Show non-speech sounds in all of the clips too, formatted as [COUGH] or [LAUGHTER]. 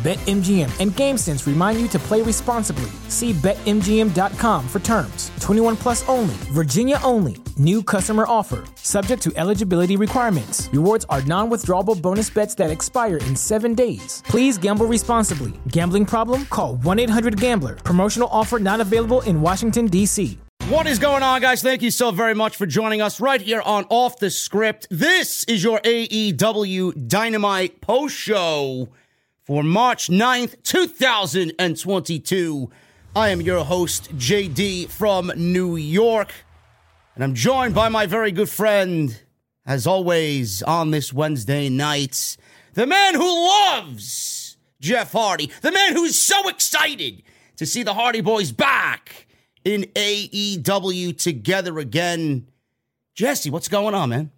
BetMGM and GameSense remind you to play responsibly. See BetMGM.com for terms. 21 plus only, Virginia only. New customer offer, subject to eligibility requirements. Rewards are non withdrawable bonus bets that expire in seven days. Please gamble responsibly. Gambling problem? Call 1 800 Gambler. Promotional offer not available in Washington, D.C. What is going on, guys? Thank you so very much for joining us right here on Off the Script. This is your AEW Dynamite post show for March 9th, 2022. I am your host, JD from New York, and I'm joined by my very good friend, as always, on this Wednesday night, the man who loves Jeff Hardy, the man who's so excited to see the Hardy Boys back in AEW together again. Jesse, what's going on, man?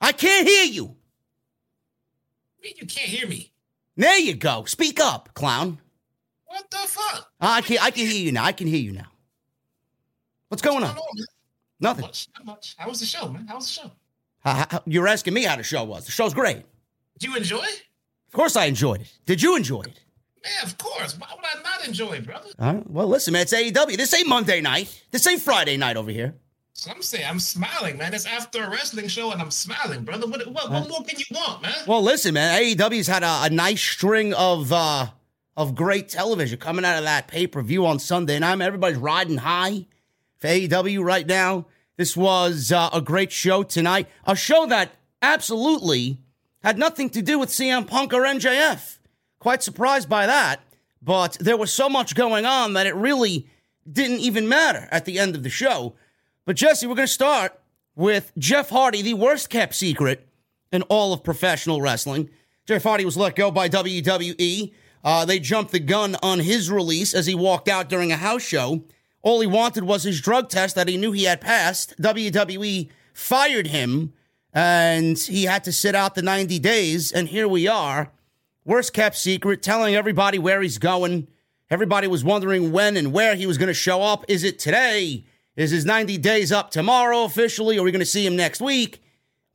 I can't hear you. You can't hear me. There you go. Speak up, clown. What the fuck? I can I can hear you now. I can hear you now. What's going on? What's going on, man? Nothing. Much, not much. How was the show, man? How was the show? How- how- you're asking me how the show was. The show's great. Did you enjoy it? Of course, I enjoyed it. Did you enjoy it? Man, of course. Why would I not enjoy it, brother? Right. Well, listen, man. It's AEW. This ain't Monday night. This ain't Friday night over here. Some say I'm smiling, man. It's after a wrestling show and I'm smiling, brother. What, what, what more can you want, man? Well, listen, man. AEW's had a, a nice string of uh, of great television coming out of that pay per view on Sunday night. I mean, everybody's riding high for AEW right now. This was uh, a great show tonight. A show that absolutely had nothing to do with CM Punk or MJF. Quite surprised by that, but there was so much going on that it really didn't even matter at the end of the show. But Jesse, we're going to start with Jeff Hardy, the worst kept secret in all of professional wrestling. Jeff Hardy was let go by WWE. Uh, they jumped the gun on his release as he walked out during a house show. All he wanted was his drug test that he knew he had passed. WWE fired him and he had to sit out the 90 days. And here we are, worst kept secret, telling everybody where he's going. Everybody was wondering when and where he was going to show up. Is it today? Is his 90 days up tomorrow officially? Are we going to see him next week?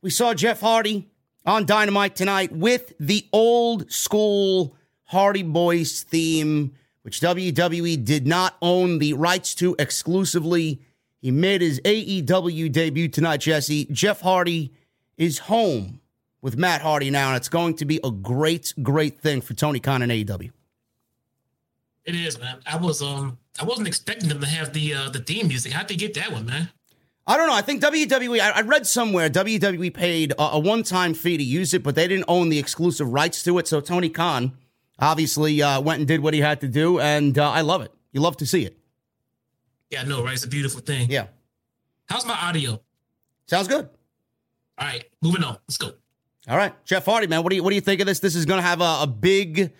We saw Jeff Hardy on Dynamite tonight with the old school Hardy Boys theme, which WWE did not own the rights to exclusively. He made his AEW debut tonight, Jesse. Jeff Hardy is home with Matt Hardy now, and it's going to be a great, great thing for Tony Khan and AEW. It is, man. I was um I wasn't expecting them to have the uh the theme music. How'd they get that one, man? I don't know. I think WWE. I, I read somewhere WWE paid a, a one-time fee to use it, but they didn't own the exclusive rights to it. So Tony Khan obviously uh, went and did what he had to do, and uh, I love it. You love to see it. Yeah, I know, right? It's a beautiful thing. Yeah. How's my audio? Sounds good. All right, moving on. Let's go. All right, Jeff Hardy, man. What do you what do you think of this? This is going to have a, a big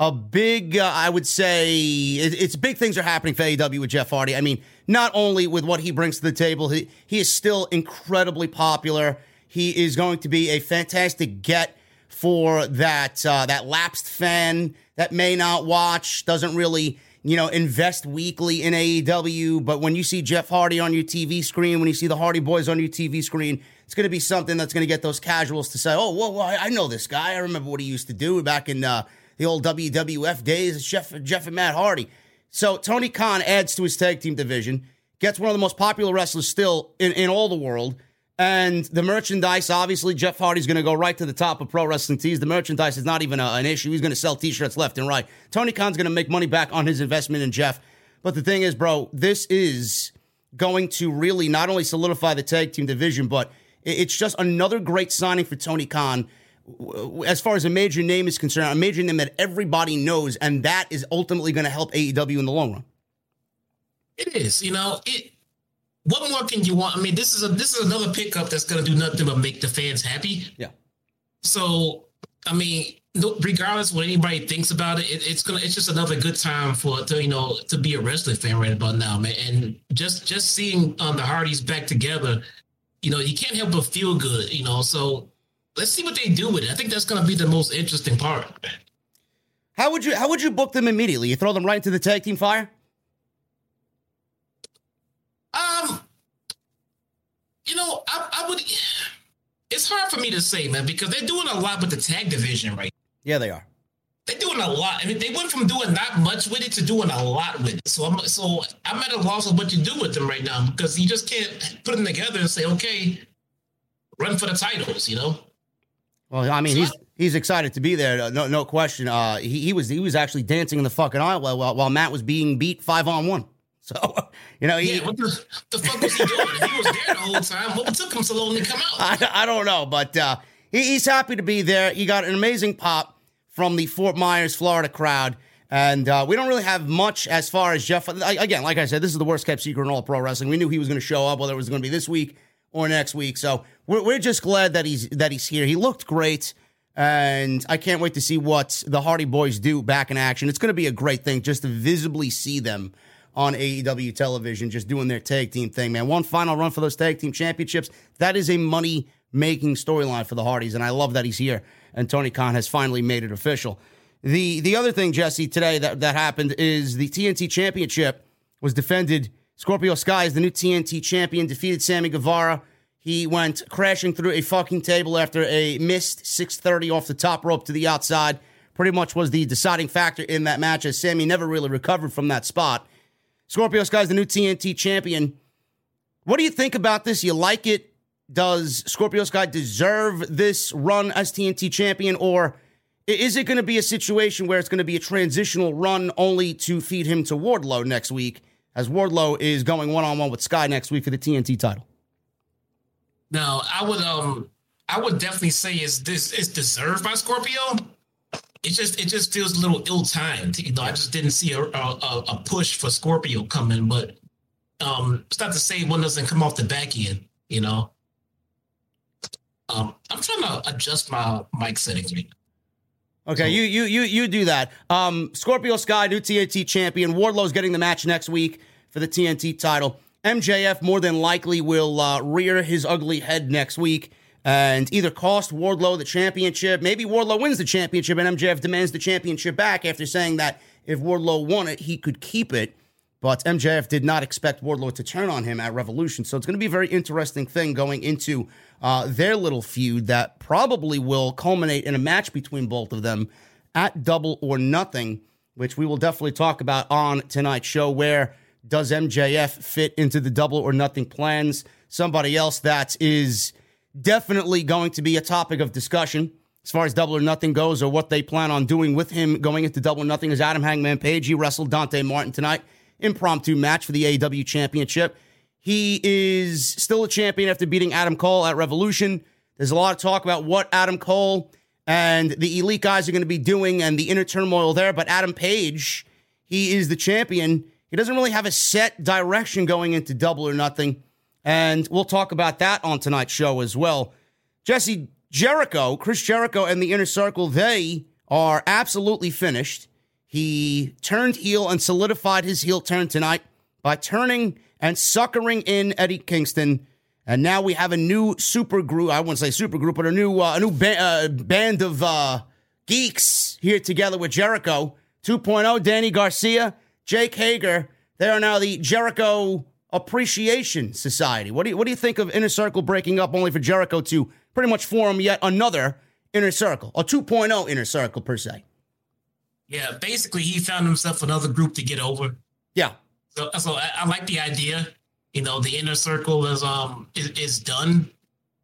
a big, uh, I would say, it, it's big things are happening for AEW with Jeff Hardy. I mean, not only with what he brings to the table, he, he is still incredibly popular. He is going to be a fantastic get for that uh, that lapsed fan that may not watch, doesn't really you know invest weekly in AEW. But when you see Jeff Hardy on your TV screen, when you see the Hardy Boys on your TV screen, it's going to be something that's going to get those casuals to say, "Oh, well I know this guy. I remember what he used to do back in." Uh, the old WWF days, Jeff, Jeff and Matt Hardy. So Tony Khan adds to his tag team division, gets one of the most popular wrestlers still in, in all the world. And the merchandise, obviously, Jeff Hardy's going to go right to the top of pro wrestling tees. The merchandise is not even a, an issue. He's going to sell t shirts left and right. Tony Khan's going to make money back on his investment in Jeff. But the thing is, bro, this is going to really not only solidify the tag team division, but it's just another great signing for Tony Khan as far as a major name is concerned, a major name that everybody knows, and that is ultimately going to help AEW in the long run. It is, you know, it. What more can you want? I mean, this is a this is another pickup that's going to do nothing but make the fans happy. Yeah. So, I mean, regardless what anybody thinks about it, it, it's gonna it's just another good time for to you know to be a wrestling fan right about now, man. And just just seeing um, the Hardys back together, you know, you can't help but feel good, you know. So let's see what they do with it. I think that's going to be the most interesting part. How would you how would you book them immediately? You throw them right into the tag team fire? Um, you know, I, I would. It's hard for me to say, man, because they're doing a lot with the tag division, right? Yeah, they are. They're doing a lot. I mean, they went from doing not much with it to doing a lot with it. So I'm so I'm at a loss of what to do with them right now because you just can't put them together and say, okay, run for the titles, you know. Well, I mean, he's he's excited to be there, no no question. Uh, he, he was he was actually dancing in the fucking aisle while while Matt was being beat five on one. [LAUGHS] So you know, he, yeah, what the, the, fuck was he doing? he was there the whole time. What took him so long to come out? [LAUGHS] I, I don't know, but uh, he, he's happy to be there. He got an amazing pop from the Fort Myers, Florida crowd. And uh, we don't really have much as far as Jeff. Again, like I said, this is the worst kept secret in all pro wrestling. We knew he was going to show up, whether it was going to be this week or next week. So we're, we're just glad that he's that he's here. He looked great, and I can't wait to see what the Hardy Boys do back in action. It's going to be a great thing just to visibly see them on AEW television, just doing their tag team thing, man. One final run for those tag team championships. That is a money making storyline for the Hardys, and I love that he's here. And Tony Khan has finally made it official. The the other thing, Jesse, today that, that happened is the TNT Championship was defended Scorpio Sky is the new TNT champion, defeated Sammy Guevara. He went crashing through a fucking table after a missed 630 off the top rope to the outside. Pretty much was the deciding factor in that match as Sammy never really recovered from that spot. Scorpio Sky is the new TNT champion. What do you think about this? You like it? Does Scorpio Sky deserve this run as TNT champion? Or is it going to be a situation where it's going to be a transitional run only to feed him to Wardlow next week? As Wardlow is going one on one with Sky next week for the TNT title. No, I would um I would definitely say is this is deserved by Scorpio. It just it just feels a little ill timed. You know, I just didn't see a, a, a push for Scorpio coming, but um it's not to say one doesn't come off the back end. You know, um I'm trying to adjust my mic settings. Okay, you you you you do that. Um, Scorpio Sky, new TNT champion. Wardlow's getting the match next week for the TNT title. MJF more than likely will uh, rear his ugly head next week and either cost Wardlow the championship. Maybe Wardlow wins the championship and MJF demands the championship back after saying that if Wardlow won it, he could keep it. But MJF did not expect Wardlow to turn on him at Revolution. So it's going to be a very interesting thing going into uh, their little feud that probably will culminate in a match between both of them at Double or Nothing, which we will definitely talk about on tonight's show. Where does MJF fit into the Double or Nothing plans? Somebody else that is definitely going to be a topic of discussion as far as Double or Nothing goes, or what they plan on doing with him going into Double or Nothing is Adam Hangman Page. He wrestled Dante Martin tonight impromptu match for the AEW championship. He is still a champion after beating Adam Cole at Revolution. There's a lot of talk about what Adam Cole and the elite guys are going to be doing and the inner turmoil there. But Adam Page, he is the champion. He doesn't really have a set direction going into double or nothing. And we'll talk about that on tonight's show as well. Jesse Jericho, Chris Jericho, and the inner circle, they are absolutely finished. He turned heel and solidified his heel turn tonight by turning and suckering in Eddie Kingston. And now we have a new super group. I wouldn't say super group, but a new uh, a new ba- uh, band of uh, geeks here together with Jericho 2.0. Danny Garcia, Jake Hager. They are now the Jericho Appreciation Society. What do you what do you think of Inner Circle breaking up only for Jericho to pretty much form yet another Inner Circle, a 2.0 Inner Circle per se? Yeah, basically, he found himself another group to get over. Yeah. So, so I, I like the idea. You know, the inner circle is um is, is done.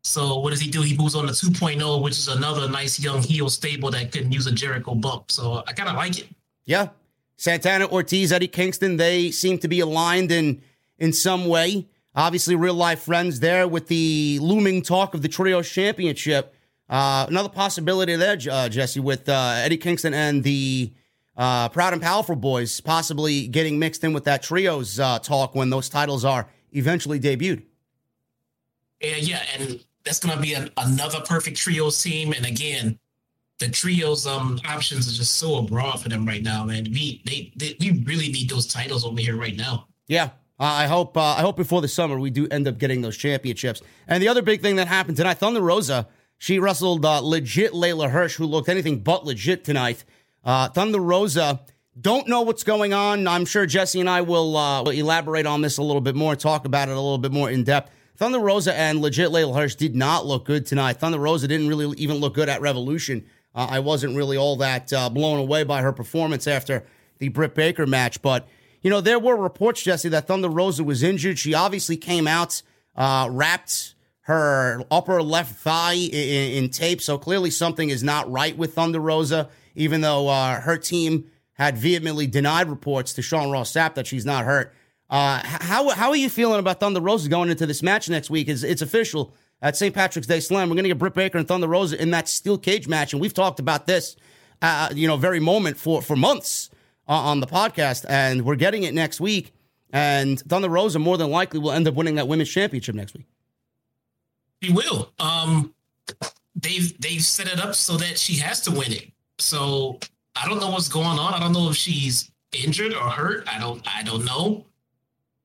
So what does he do? He moves on to 2.0, which is another nice young heel stable that couldn't use a Jericho bump. So I kind of like it. Yeah. Santana, Ortiz, Eddie Kingston, they seem to be aligned in in some way. Obviously, real life friends there with the looming talk of the Trio Championship. Uh, another possibility there, uh, Jesse, with uh, Eddie Kingston and the uh, Proud and Powerful Boys possibly getting mixed in with that trios uh, talk when those titles are eventually debuted. Yeah, yeah, and that's going to be an, another perfect trios team. And again, the trios um options are just so broad for them right now, man. We they, they we really need those titles over here right now. Yeah, I hope uh, I hope before the summer we do end up getting those championships. And the other big thing that happened tonight, Thunder Rosa she wrestled uh, legit Leyla Hirsch, who looked anything but legit tonight. Uh, Thunder Rosa, don't know what's going on. I'm sure Jesse and I will, uh, will elaborate on this a little bit more, talk about it a little bit more in depth. Thunder Rosa and legit Leyla Hirsch did not look good tonight. Thunder Rosa didn't really even look good at Revolution. Uh, I wasn't really all that uh, blown away by her performance after the Britt Baker match. But, you know, there were reports, Jesse, that Thunder Rosa was injured. She obviously came out uh, wrapped her upper left thigh in, in, tape. So clearly something is not right with Thunder Rosa, even though uh, her team had vehemently denied reports to Sean Ross Sapp that she's not hurt. Uh, how, how are you feeling about Thunder Rosa going into this match next week? It's, it's official at St. Patrick's Day Slam. We're going to get Britt Baker and Thunder Rosa in that steel cage match. And we've talked about this, uh, you know, very moment for, for months uh, on the podcast. And we're getting it next week. And Thunder Rosa more than likely will end up winning that women's championship next week. She will. Um, they've they've set it up so that she has to win it. So I don't know what's going on. I don't know if she's injured or hurt. I don't I don't know.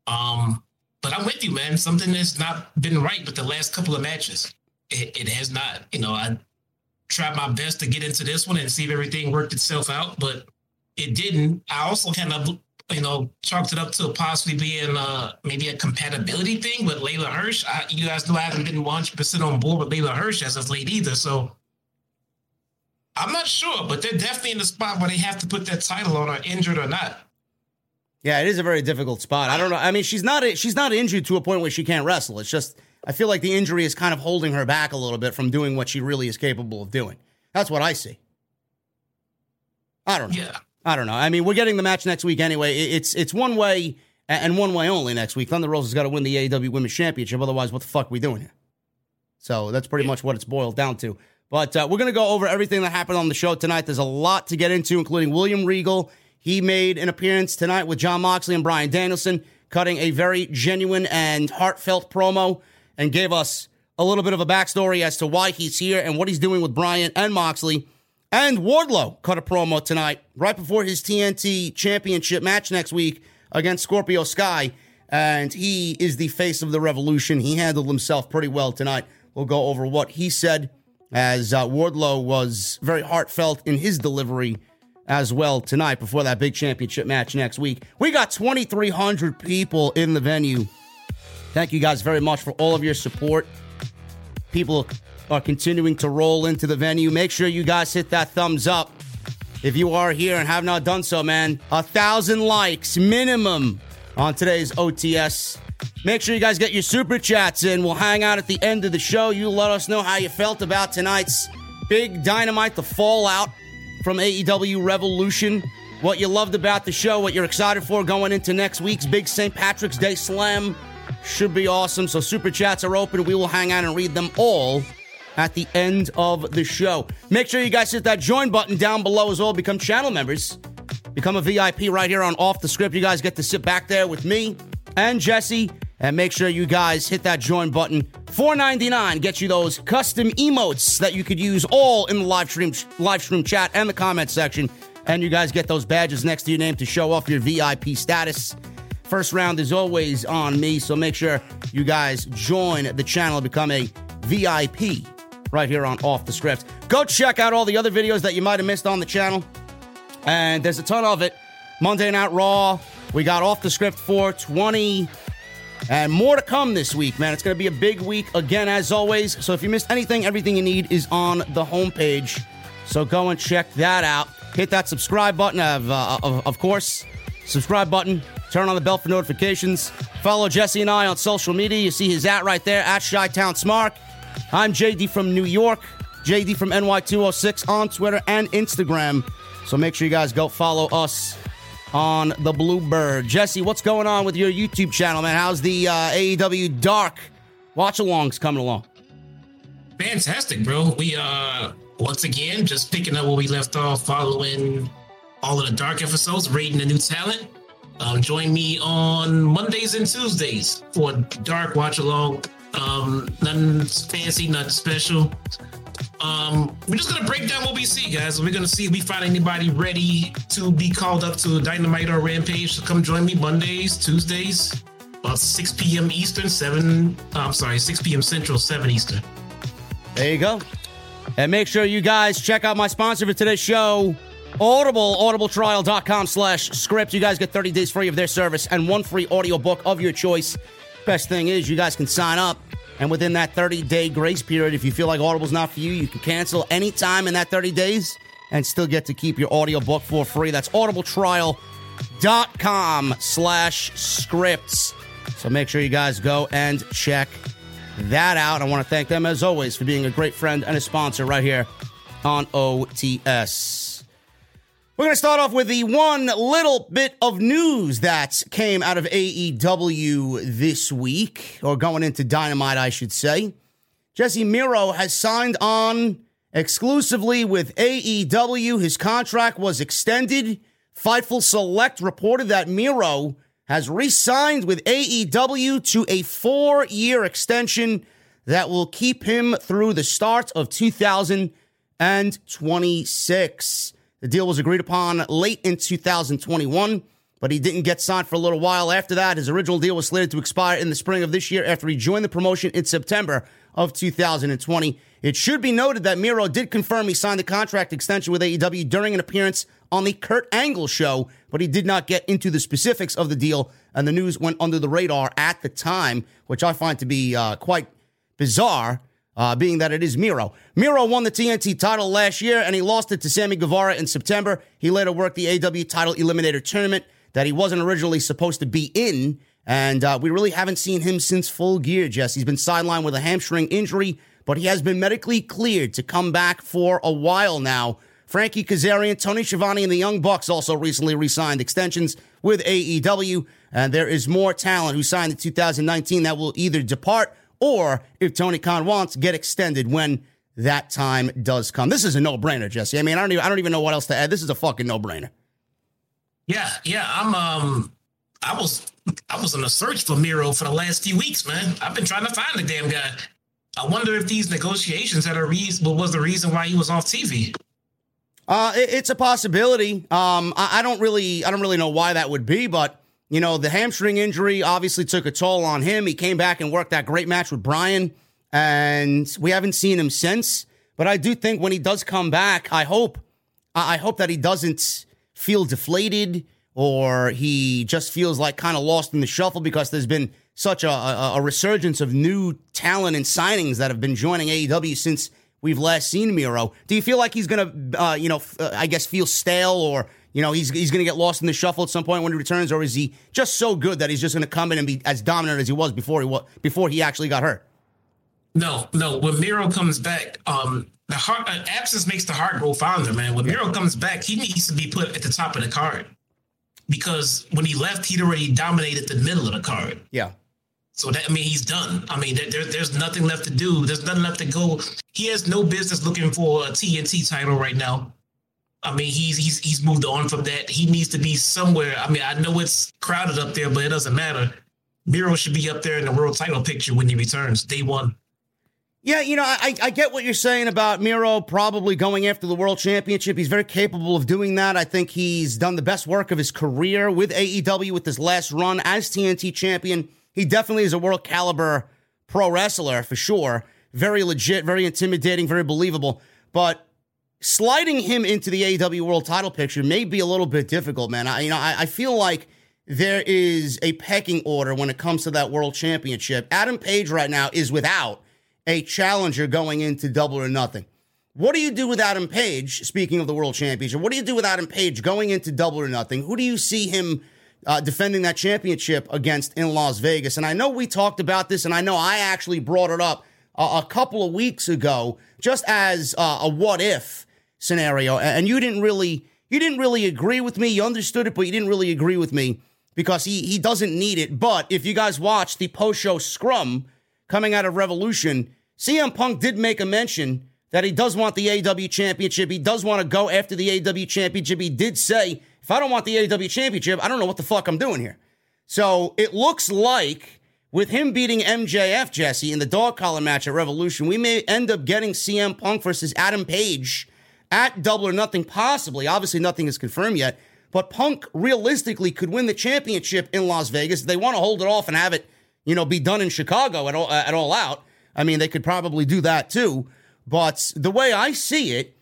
Um, but I'm with you, man. Something has not been right with the last couple of matches. It, it has not. You know, I tried my best to get into this one and see if everything worked itself out, but it didn't. I also kind of you know, chalked it up to possibly being uh, maybe a compatibility thing with Leyla Hirsch. I, you guys know I haven't been 100% on board with Leyla Hirsch as of late either. So I'm not sure, but they're definitely in the spot where they have to put that title on her, injured or not. Yeah, it is a very difficult spot. I don't know. I mean, she's not she's not injured to a point where she can't wrestle. It's just I feel like the injury is kind of holding her back a little bit from doing what she really is capable of doing. That's what I see. I don't know. Yeah. I don't know. I mean, we're getting the match next week anyway. It's it's one way and one way only next week. Thunder Rosa's got to win the AEW Women's Championship. Otherwise, what the fuck are we doing here? So that's pretty much what it's boiled down to. But uh, we're going to go over everything that happened on the show tonight. There's a lot to get into, including William Regal. He made an appearance tonight with Jon Moxley and Bryan Danielson, cutting a very genuine and heartfelt promo and gave us a little bit of a backstory as to why he's here and what he's doing with Bryan and Moxley and Wardlow cut a promo tonight right before his TNT championship match next week against Scorpio Sky. And he is the face of the revolution. He handled himself pretty well tonight. We'll go over what he said as uh, Wardlow was very heartfelt in his delivery as well tonight before that big championship match next week. We got 2,300 people in the venue. Thank you guys very much for all of your support. People are continuing to roll into the venue. Make sure you guys hit that thumbs up if you are here and have not done so, man. A thousand likes minimum on today's OTS. Make sure you guys get your super chats in. We'll hang out at the end of the show. You let us know how you felt about tonight's big dynamite, the fallout from AEW Revolution. What you loved about the show, what you're excited for going into next week's big St. Patrick's Day Slam. Should be awesome. So, super chats are open. We will hang out and read them all at the end of the show. Make sure you guys hit that join button down below as well. Become channel members. Become a VIP right here on Off the Script. You guys get to sit back there with me and Jesse. And make sure you guys hit that join button. $4.99 gets you those custom emotes that you could use all in the live stream live stream chat and the comment section. And you guys get those badges next to your name to show off your VIP status. First round is always on me, so make sure you guys join the channel, become a VIP right here on Off the Script. Go check out all the other videos that you might have missed on the channel. And there's a ton of it. Monday Night Raw. We got Off the Script 420. And more to come this week, man. It's going to be a big week again, as always. So if you missed anything, everything you need is on the homepage. So go and check that out. Hit that subscribe button, of, uh, of, of course. Subscribe button. Turn on the bell for notifications. Follow Jesse and I on social media. You see his at right there, at Chi Town Smark. I'm JD from New York, JD from NY206 on Twitter and Instagram. So make sure you guys go follow us on the Bluebird. Jesse, what's going on with your YouTube channel, man? How's the uh, AEW Dark watch alongs coming along? Fantastic, bro. We uh once again just picking up where we left off following all of the dark episodes, rating the new talent. Um, join me on Mondays and Tuesdays for dark watch along. Um, nothing fancy, nothing special. Um, we're just gonna break down what we see, guys. We're gonna see if we find anybody ready to be called up to Dynamite or Rampage. So come join me Mondays, Tuesdays, about 6 p.m. Eastern, 7. Oh, I'm sorry, 6 p.m. Central, 7 Eastern. There you go. And make sure you guys check out my sponsor for today's show, Audible, audibletrial.com slash script. You guys get 30 days free of their service and one free audiobook of your choice. Best thing is, you guys can sign up, and within that 30 day grace period, if you feel like Audible's not for you, you can cancel anytime in that 30 days and still get to keep your audiobook for free. That's audibletrial.com slash scripts. So make sure you guys go and check that out. I want to thank them, as always, for being a great friend and a sponsor right here on OTS. We're going to start off with the one little bit of news that came out of AEW this week, or going into Dynamite, I should say. Jesse Miro has signed on exclusively with AEW. His contract was extended. Fightful Select reported that Miro has re signed with AEW to a four year extension that will keep him through the start of 2026. The deal was agreed upon late in 2021, but he didn't get signed for a little while after that. His original deal was slated to expire in the spring of this year after he joined the promotion in September of 2020. It should be noted that Miro did confirm he signed the contract extension with AEW during an appearance on the Kurt Angle show, but he did not get into the specifics of the deal, and the news went under the radar at the time, which I find to be uh, quite bizarre uh, being that it is Miro. Miro won the TNT title last year and he lost it to Sammy Guevara in September. He later worked the AW title eliminator tournament that he wasn't originally supposed to be in. And uh, we really haven't seen him since full gear, Jess. He's been sidelined with a hamstring injury, but he has been medically cleared to come back for a while now. Frankie Kazarian, Tony Schiavone, and the Young Bucks also recently re signed extensions with AEW. And there is more talent who signed in 2019 that will either depart or if Tony Khan wants, get extended when that time does come. This is a no-brainer, Jesse. I mean, I don't even I don't even know what else to add. This is a fucking no-brainer. Yeah, yeah. I'm um I was I was on a search for Miro for the last few weeks, man. I've been trying to find the damn guy. I wonder if these negotiations had a reason what was the reason why he was off TV. Uh, it, it's a possibility. Um, I, I don't really I don't really know why that would be, but you know, the hamstring injury obviously took a toll on him. He came back and worked that great match with Bryan, and we haven't seen him since. But I do think when he does come back, I hope I hope that he doesn't feel deflated or he just feels like kind of lost in the shuffle because there's been such a, a, a, resurgence of new talent and signings that have been joining AEW since we've last seen Miro. Do you feel like he's going to, uh, you know, uh, I guess feel stale or, you know, he's, he's going to get lost in the shuffle at some point when he returns, or is he just so good that he's just going to come in and be as dominant as he was before he was before he actually got hurt? No, no. When Miro comes back, um, the heart uh, absence makes the heart grow fonder, man. When Miro comes back, he needs to be put at the top of the card because when he left, he'd already dominated the middle of the card. Yeah. So that I mean, he's done. I mean, there, there's nothing left to do. There's nothing left to go. He has no business looking for a TNT title right now. I mean, he's he's he's moved on from that. He needs to be somewhere. I mean, I know it's crowded up there, but it doesn't matter. Miro should be up there in the world title picture when he returns, day one. Yeah, you know, I, I get what you're saying about Miro probably going after the world championship. He's very capable of doing that. I think he's done the best work of his career with AEW with his last run as TNT champion. He definitely is a world caliber pro wrestler for sure. Very legit, very intimidating, very believable. But sliding him into the AEW world title picture may be a little bit difficult, man. I, you know, I, I feel like there is a pecking order when it comes to that world championship. Adam Page right now is without a challenger going into double or nothing. What do you do with Adam Page? Speaking of the world championship, what do you do with Adam Page going into double or nothing? Who do you see him uh, defending that championship against in Las Vegas? And I know we talked about this, and I know I actually brought it up a, a couple of weeks ago, just as uh, a what if scenario, and you didn't really you didn't really agree with me. You understood it, but you didn't really agree with me because he he doesn't need it. But if you guys watch the post show scrum coming out of Revolution, CM Punk did make a mention that he does want the AW championship. He does want to go after the AW championship. He did say, if I don't want the AW championship, I don't know what the fuck I'm doing here. So it looks like with him beating MJF, Jesse, in the dog collar match at Revolution, we may end up getting CM Punk versus Adam Page at double or nothing, possibly. Obviously, nothing is confirmed yet. But Punk realistically could win the championship in Las Vegas. They want to hold it off and have it, you know, be done in Chicago at all, at all out. I mean, they could probably do that too. But the way I see it,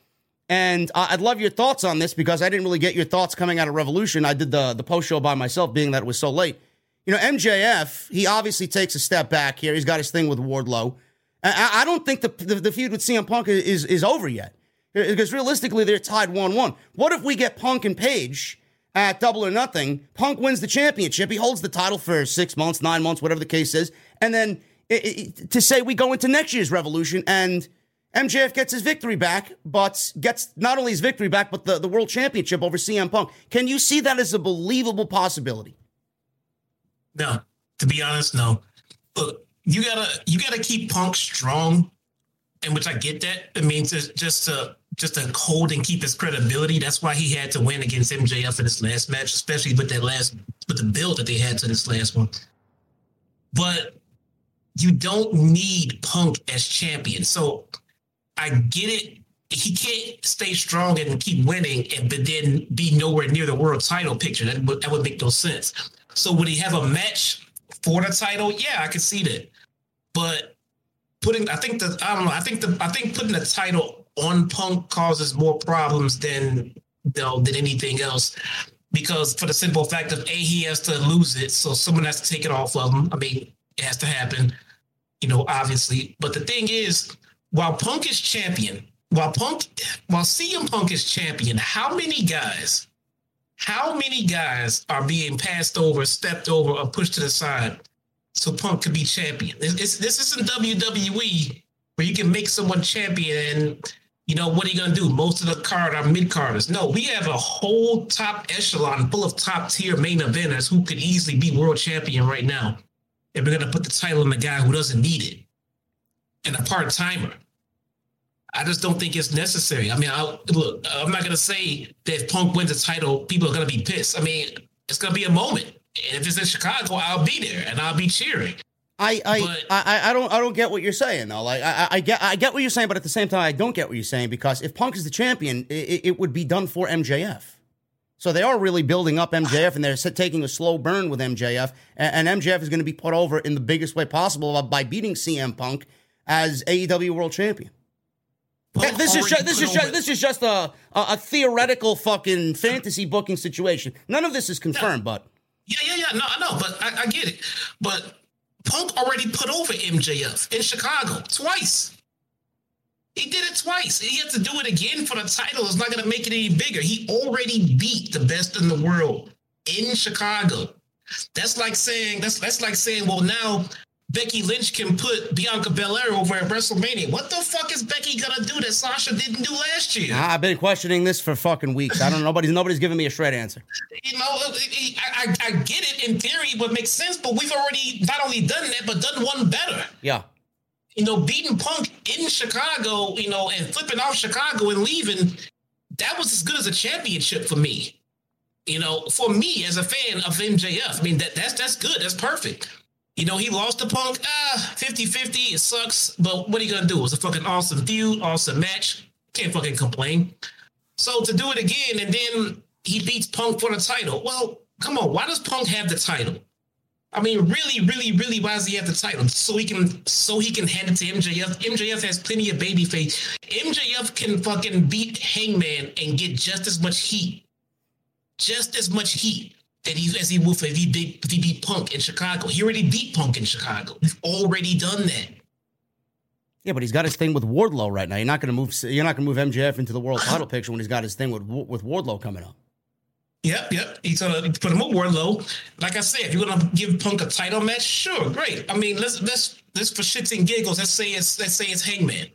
and I'd love your thoughts on this because I didn't really get your thoughts coming out of Revolution. I did the, the post show by myself, being that it was so late. You know, MJF, he obviously takes a step back here. He's got his thing with Wardlow. I, I don't think the, the, the feud with CM Punk is, is over yet because realistically, they're tied 1 1. What if we get Punk and Page at double or nothing? Punk wins the championship. He holds the title for six months, nine months, whatever the case is. And then it, it, to say we go into next year's revolution and MJF gets his victory back, but gets not only his victory back, but the, the world championship over CM Punk. Can you see that as a believable possibility? No, to be honest, no. Look, you gotta you gotta keep Punk strong, and which I get that. It means just, just to just to hold and keep his credibility. That's why he had to win against MJF in his last match, especially with that last with the build that they had to this last one. But you don't need Punk as champion. So I get it. He can't stay strong and keep winning, and but then be nowhere near the world title picture. That would that would make no sense. So would he have a match for the title? Yeah, I could see that. But putting, I think the I don't know. I think the I think putting the title on Punk causes more problems than than anything else. Because for the simple fact of a, he has to lose it, so someone has to take it off of him. I mean, it has to happen you know, obviously. But the thing is, while Punk is champion, while Punk, while CM Punk is champion, how many guys, how many guys are being passed over, stepped over, or pushed to the side so Punk could be champion? It's, it's, this isn't WWE where you can make someone champion and you know what are you gonna do? Most of the card are mid carders. No, we have a whole top echelon full of top tier main eventers who could easily be world champion right now if we're going to put the title on the guy who doesn't need it and a part timer. I just don't think it's necessary. I mean, I, look, I'm not going to say that if Punk wins the title, people are going to be pissed. I mean, it's going to be a moment. And if it's in Chicago, I'll be there and I'll be cheering. I I, but, I I don't I don't get what you're saying though. Like I, I get I get what you're saying, but at the same time, I don't get what you're saying because if Punk is the champion, it, it would be done for MJF. So they are really building up MJF, and they're taking a slow burn with MJF. And, MJF is going to be put over in the biggest way possible by beating CM Punk as AEW World Champion. Again, this is just, this is just this is just a, a, a theoretical fucking fantasy booking situation. None of this is confirmed, yeah. but yeah, yeah, yeah. No, I know, but I, I get it. But Punk already put over MJF in Chicago twice. He did it twice. He had to do it again for the title. It's not going to make it any bigger. He already beat the best in the world in Chicago. That's like saying that's that's like saying, well, now Becky Lynch can put Bianca Belair over at WrestleMania. What the fuck is Becky gonna do that Sasha didn't do last year? I've been questioning this for fucking weeks. I don't know. Nobody's nobody's giving me a straight answer. You know, uh, uh, I, I, I get it in theory, but makes sense. But we've already not only done that, but done one better. Yeah. You know, beating Punk in Chicago, you know, and flipping off Chicago and leaving, that was as good as a championship for me. You know, for me as a fan of MJF, I mean that that's that's good. That's perfect. You know, he lost to Punk, ah, 50-50, it sucks. But what are you gonna do? It was a fucking awesome feud, awesome match. Can't fucking complain. So to do it again and then he beats Punk for the title. Well, come on, why does Punk have the title? I mean, really, really, really, why does he have the title? So he can so he can hand it to MJF. MJF has plenty of baby face. MJF can fucking beat Hangman and get just as much heat just as much heat that he as he would if he beat if he beat Punk in Chicago. He already beat Punk in Chicago. He's already done that. Yeah, but he's got his thing with Wardlow right now. You're not going to move. You're not going to move MJF into the world [SIGHS] title picture when he's got his thing with with Wardlow coming up. Yep, yep. He's gonna put him with Wardlow. Like I said, if you're gonna give Punk a title match, sure, great. I mean, let's let's let's for shits and giggles. Let's say it's let's say it's Hangman.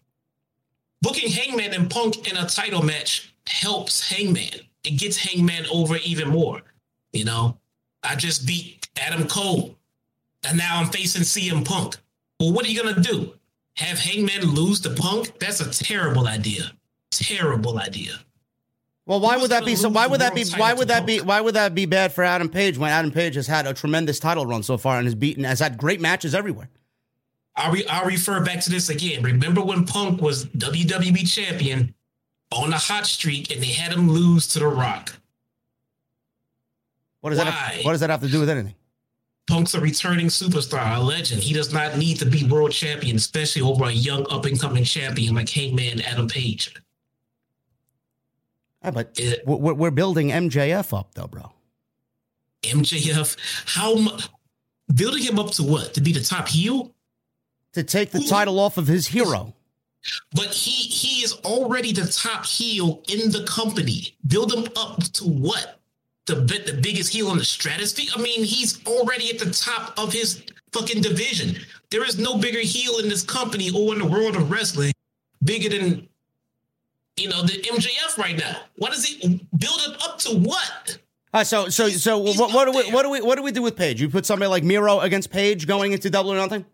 Booking Hangman and Punk in a title match helps Hangman it gets Hangman over even more. You know, I just beat Adam Cole, and now I'm facing CM Punk. Well, what are you gonna do? Have Hangman lose to Punk? That's a terrible idea. Terrible idea. Well, why would that be so? Why would that be? Why would that be? Why would that be bad for Adam Page when Adam Page has had a tremendous title run so far and has beaten, has had great matches everywhere? I'll, re, I'll refer back to this again. Remember when Punk was WWE champion on a hot streak and they had him lose to The Rock. What does Why? that have, what does that have to do with anything? Punk's a returning superstar, a legend. He does not need to be world champion, especially over a young up and coming champion like Hangman Adam Page. Yeah, but it, we're, we're building MJF up, though, bro. MJF, how building him up to what? To be the top heel? To take the Who, title off of his hero. But he he is already the top heel in the company. Build him up to what? The the biggest heel in the stratosphere. I mean, he's already at the top of his fucking division. There is no bigger heel in this company or in the world of wrestling bigger than you know the MJF right now. What does he build up to? What? Uh, so so so what, what do we what do we what do we do with Page? You put somebody like Miro against Page going into double or nothing?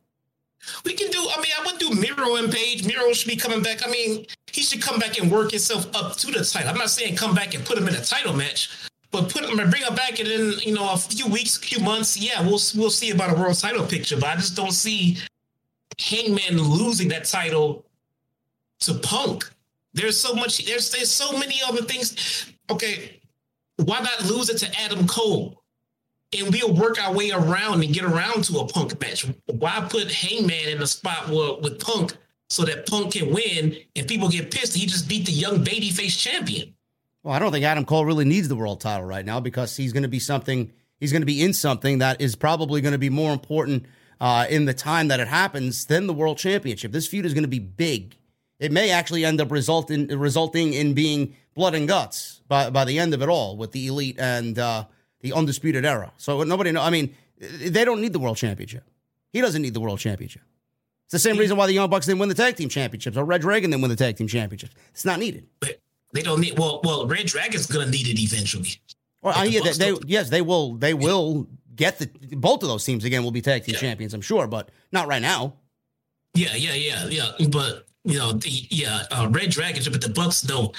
We can do. I mean, I would do Miro and Page. Miro should be coming back. I mean, he should come back and work himself up to the title. I'm not saying come back and put him in a title match, but put him and bring him back and in you know a few weeks, a few months. Yeah, we'll we'll see about a world title picture. But I just don't see Hangman losing that title to Punk. There's so much. There's there's so many other things. Okay, why not lose it to Adam Cole? and we'll work our way around and get around to a Punk match. Why put Hangman in a spot with, with Punk so that Punk can win and people get pissed? He just beat the young babyface champion. Well, I don't think Adam Cole really needs the world title right now because he's going to be something. He's going to be in something that is probably going to be more important uh, in the time that it happens than the world championship. This feud is going to be big. It may actually end up resulting resulting in being blood and guts by by the end of it all with the elite and uh, the undisputed era. So nobody know. I mean, they don't need the world championship. He doesn't need the world championship. It's the same reason why the Young Bucks didn't win the tag team championships or Red Dragon didn't win the tag team championships. It's not needed. They don't need. Well, well, Red Dragon's going to need it eventually. Well, I, yeah, they, they, yes, they will. They will get the both of those teams again. Will be tag team yeah. champions, I'm sure, but not right now. Yeah, yeah, yeah, yeah. But you know, the, yeah, uh, Red Dragon, but the Bucks though.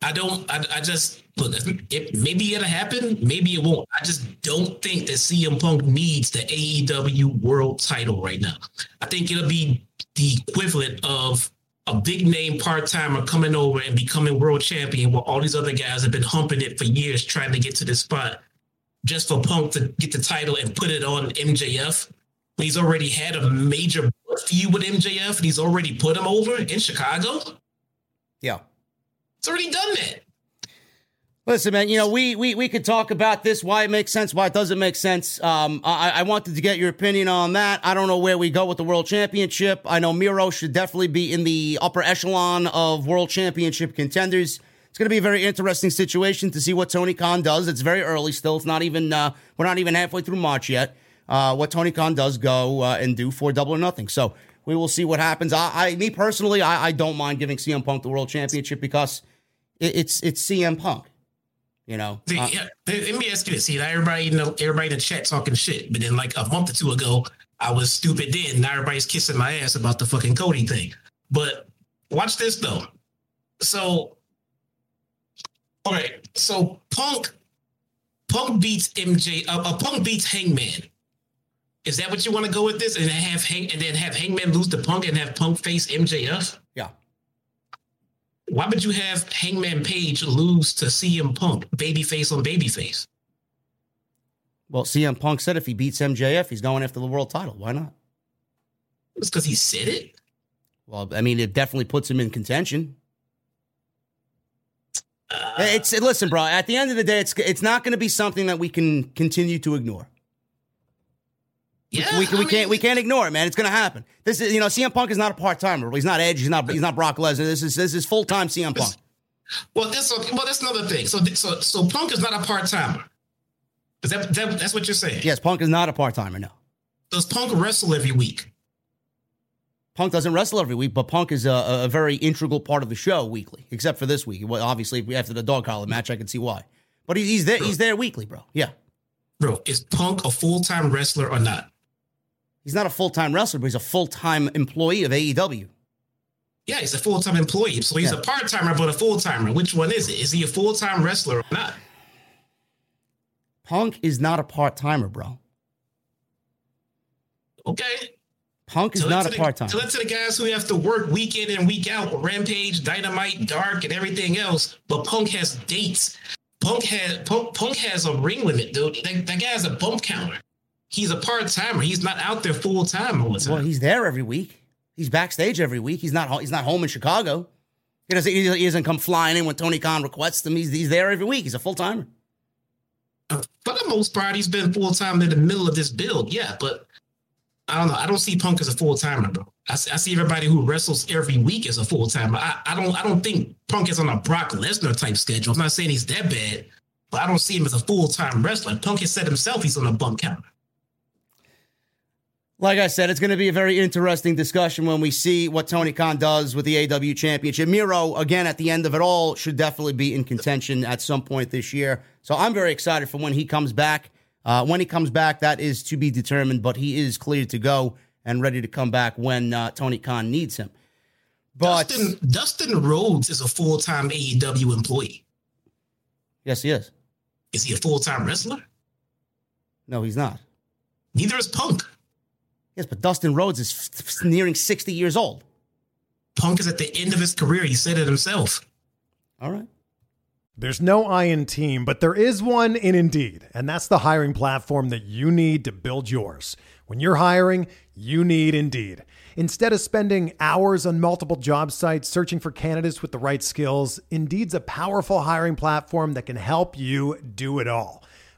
I don't. I, I just look. It, maybe it'll happen. Maybe it won't. I just don't think that CM Punk needs the AEW World Title right now. I think it'll be the equivalent of a big name part timer coming over and becoming world champion, while all these other guys have been humping it for years trying to get to this spot, just for Punk to get the title and put it on MJF. He's already had a major feud with MJF, and he's already put him over in Chicago. Yeah. It's already done that. Listen, man, you know, we, we, we could talk about this, why it makes sense, why it doesn't make sense. Um, I, I wanted to get your opinion on that. I don't know where we go with the World Championship. I know Miro should definitely be in the upper echelon of World Championship contenders. It's going to be a very interesting situation to see what Tony Khan does. It's very early still. It's not even, uh, we're not even halfway through March yet. Uh, what Tony Khan does go uh, and do for double or nothing. So we will see what happens. I, I me personally, I, I, don't mind giving CM Punk the World Championship because it, it's, it's CM Punk. You know, See, uh, yeah, let me ask you this: See, everybody, you know, everybody in the chat talking shit, but then like a month or two ago, I was stupid. Then now everybody's kissing my ass about the fucking Cody thing. But watch this though. So, all right, so Punk, Punk beats MJ. Uh, uh, Punk beats Hangman. Is that what you want to go with this, and then have Hang and then have Hangman lose to Punk and have Punk face MJF? Why would you have Hangman Page lose to CM Punk, babyface on babyface? Well, CM Punk said if he beats MJF, he's going after the world title. Why not? It's because he said it. Well, I mean, it definitely puts him in contention. Uh, It's listen, bro. At the end of the day, it's it's not going to be something that we can continue to ignore. Yeah, we, we I can't we can't ignore it, man. It's going to happen. This is you know, CM Punk is not a part timer. He's not Edge. He's not he's not Brock Lesnar. This is this is full time CM Punk. Well, that's well, that's another thing. So, so, so Punk is not a part timer. Is that, that that's what you're saying? Yes, Punk is not a part timer. No, Does Punk wrestle every week? Punk doesn't wrestle every week, but Punk is a, a very integral part of the show weekly. Except for this week, well, obviously after the dog collar match, I can see why. But he, he's there. He's there weekly, bro. Yeah. Bro, is Punk a full time wrestler or not? He's not a full time wrestler, but he's a full time employee of AEW. Yeah, he's a full time employee. So he's Yeah. a part timer, but a full timer. Which one is it? Is he a full time wrestler or not? Punk is not a part timer, bro. Okay. Punk is Tell not a part timer. Tell it to the guys who have to work week in and week out Rampage, Dynamite, Dark, and everything else. But Punk has dates. Punk has Punk, Punk has a ring limit, dude. That, that guy has a bump counter. He's a part timer. He's not out there full time all the time. Well, he's there every week. He's backstage every week. He's not. He's not home in Chicago. He doesn't. He doesn't come flying in when Tony Khan requests him. He's he's there every week. He's a full timer. Uh, for the most part, he's been full time in the middle of this build. Yeah, but I don't know. I don't see Punk as a full timer, bro. I, see- I see everybody who wrestles every week as a full timer. I, I don't. I don't think Punk is on a Brock Lesnar type schedule. I'm not saying he's that bad, but I don't see him as a full time wrestler. Punk has said himself he's on a bump counter. Like I said, it's going to be a very interesting discussion when we see what Tony Khan does with the AEW Championship. Miro, again, at the end of it all, should definitely be in contention at some point this year. So I'm very excited for when he comes back. Uh, when he comes back, that is to be determined, but he is cleared to go and ready to come back when uh, Tony Khan needs him. But Dustin Dustin Rhodes is a full time AEW employee. yes, he is. Is he a full time wrestler? No, he's not. Neither is Punk. Yes, but Dustin Rhodes is f- f- nearing 60 years old. Punk is at the end of his career. He said it himself. All right. There's no I in team, but there is one in Indeed, and that's the hiring platform that you need to build yours. When you're hiring, you need Indeed. Instead of spending hours on multiple job sites searching for candidates with the right skills, Indeed's a powerful hiring platform that can help you do it all.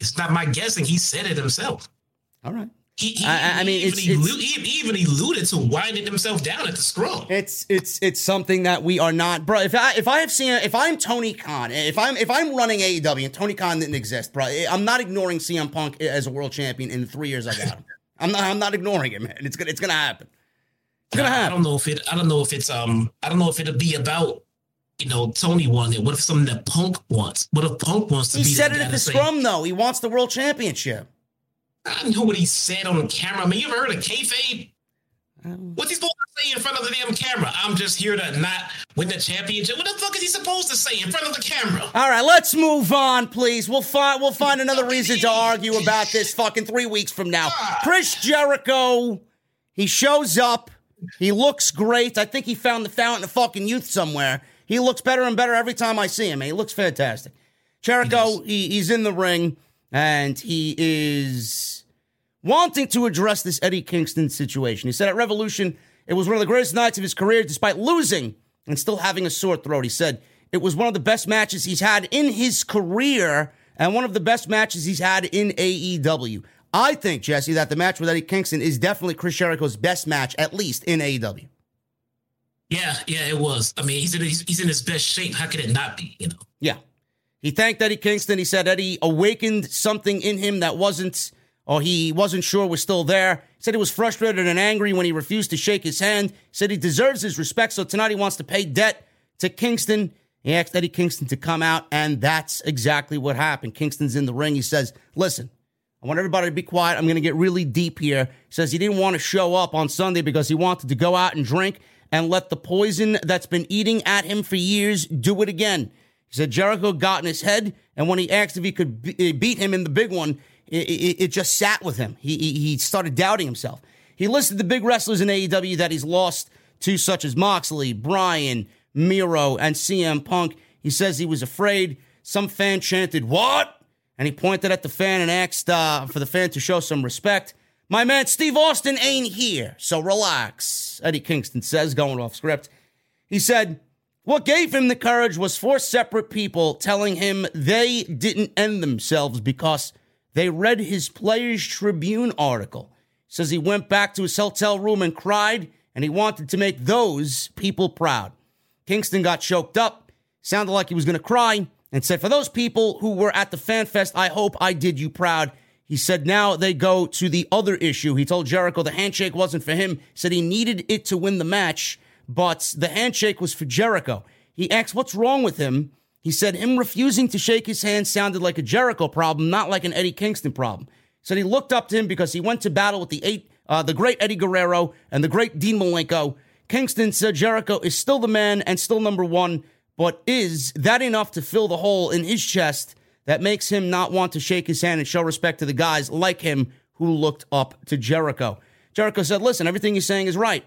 It's not my guessing. He said it himself. All right. He, he, I- I mean, he it's- even, it's- he even alluded to winding himself down at the scrum. It's it's it's something that we are not, bro. If I if I have seen if I'm Tony Khan, if I'm if I'm running AEW and Tony Khan didn't exist, bro, I'm not ignoring CM Punk as a world champion in three years I got him. [LAUGHS] I'm not I'm not ignoring it, man. It's gonna it's gonna happen. It's gonna happen. I don't know if it. I don't know if it's. Um. I don't know if it'll be about. You know, Tony won it. What if something that Punk wants? What if Punk wants to He be? He said it at the scrum, though. He wants the world championship. I know what he said on camera. I mean, you ever heard of kayfabe? Um, What's he supposed to say in front of the damn camera? I'm just here to not win the championship. What the fuck is he supposed to say in front of the camera? All right, let's move on, please. We'll find we'll find another reason to argue about this fucking three weeks from now. Ah. Chris Jericho, he shows up. He looks great. I think he found the fountain of fucking youth somewhere. He looks better and better every time I see him. He looks fantastic. Jericho, he, he's in the ring and he is wanting to address this Eddie Kingston situation. He said at Revolution, it was one of the greatest nights of his career despite losing and still having a sore throat. He said it was one of the best matches he's had in his career and one of the best matches he's had in AEW. I think, Jesse, that the match with Eddie Kingston is definitely Chris Jericho's best match, at least in AEW. Yeah, yeah, it was. I mean, he's in he's, he's in his best shape. How could it not be? You know. Yeah. He thanked Eddie Kingston. He said Eddie awakened something in him that wasn't, or he wasn't sure was still there. He said he was frustrated and angry when he refused to shake his hand. He said he deserves his respect, so tonight he wants to pay debt to Kingston. He asked Eddie Kingston to come out, and that's exactly what happened. Kingston's in the ring. He says, Listen, I want everybody to be quiet. I'm going to get really deep here. He says he didn't want to show up on Sunday because he wanted to go out and drink and let the poison that's been eating at him for years do it again. He said Jericho got in his head, and when he asked if he could be- beat him in the big one, it, it, it just sat with him. He, he, he started doubting himself. He listed the big wrestlers in AEW that he's lost to, such as Moxley, Bryan, Miro, and CM Punk. He says he was afraid. Some fan chanted, What? And he pointed at the fan and asked uh, for the fan to show some respect. My man Steve Austin ain't here, so relax, Eddie Kingston says, going off script. He said, What gave him the courage was four separate people telling him they didn't end themselves because they read his Players Tribune article. Says he went back to his hotel room and cried, and he wanted to make those people proud. Kingston got choked up, sounded like he was going to cry, and said, For those people who were at the Fan Fest, I hope I did you proud. He said, Now they go to the other issue. He told Jericho the handshake wasn't for him, said he needed it to win the match, but the handshake was for Jericho. He asked, What's wrong with him? He said, Him refusing to shake his hand sounded like a Jericho problem, not like an Eddie Kingston problem. Said he looked up to him because he went to battle with the eight, uh, the great Eddie Guerrero and the great Dean Malenko. Kingston said Jericho is still the man and still number one, but is that enough to fill the hole in his chest that makes him not want to shake his hand and show respect to the guys like him who looked up to Jericho? Jericho said, Listen, everything you're saying is right.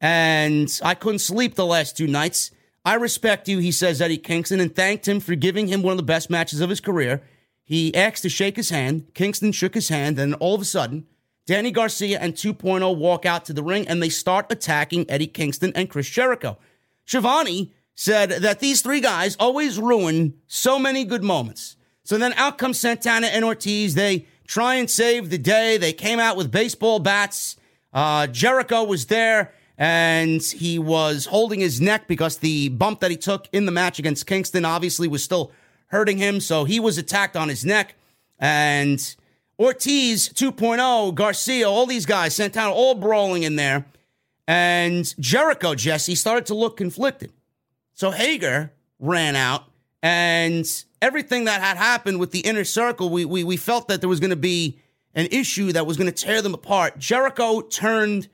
And I couldn't sleep the last two nights. I respect you, he says, Eddie Kingston, and thanked him for giving him one of the best matches of his career. He asked to shake his hand. Kingston shook his hand, and all of a sudden, Danny Garcia and 2.0 walk out to the ring and they start attacking Eddie Kingston and Chris Jericho. Schiavone said that these three guys always ruin so many good moments. So then out comes Santana and Ortiz. They try and save the day. They came out with baseball bats. Uh, Jericho was there and he was holding his neck because the bump that he took in the match against Kingston obviously was still hurting him. So he was attacked on his neck. And Ortiz 2.0, Garcia, all these guys, Santana, all brawling in there. And Jericho, Jesse, started to look conflicted. So Hager ran out, and everything that had happened with the inner circle, we, we, we felt that there was going to be an issue that was going to tear them apart. Jericho turned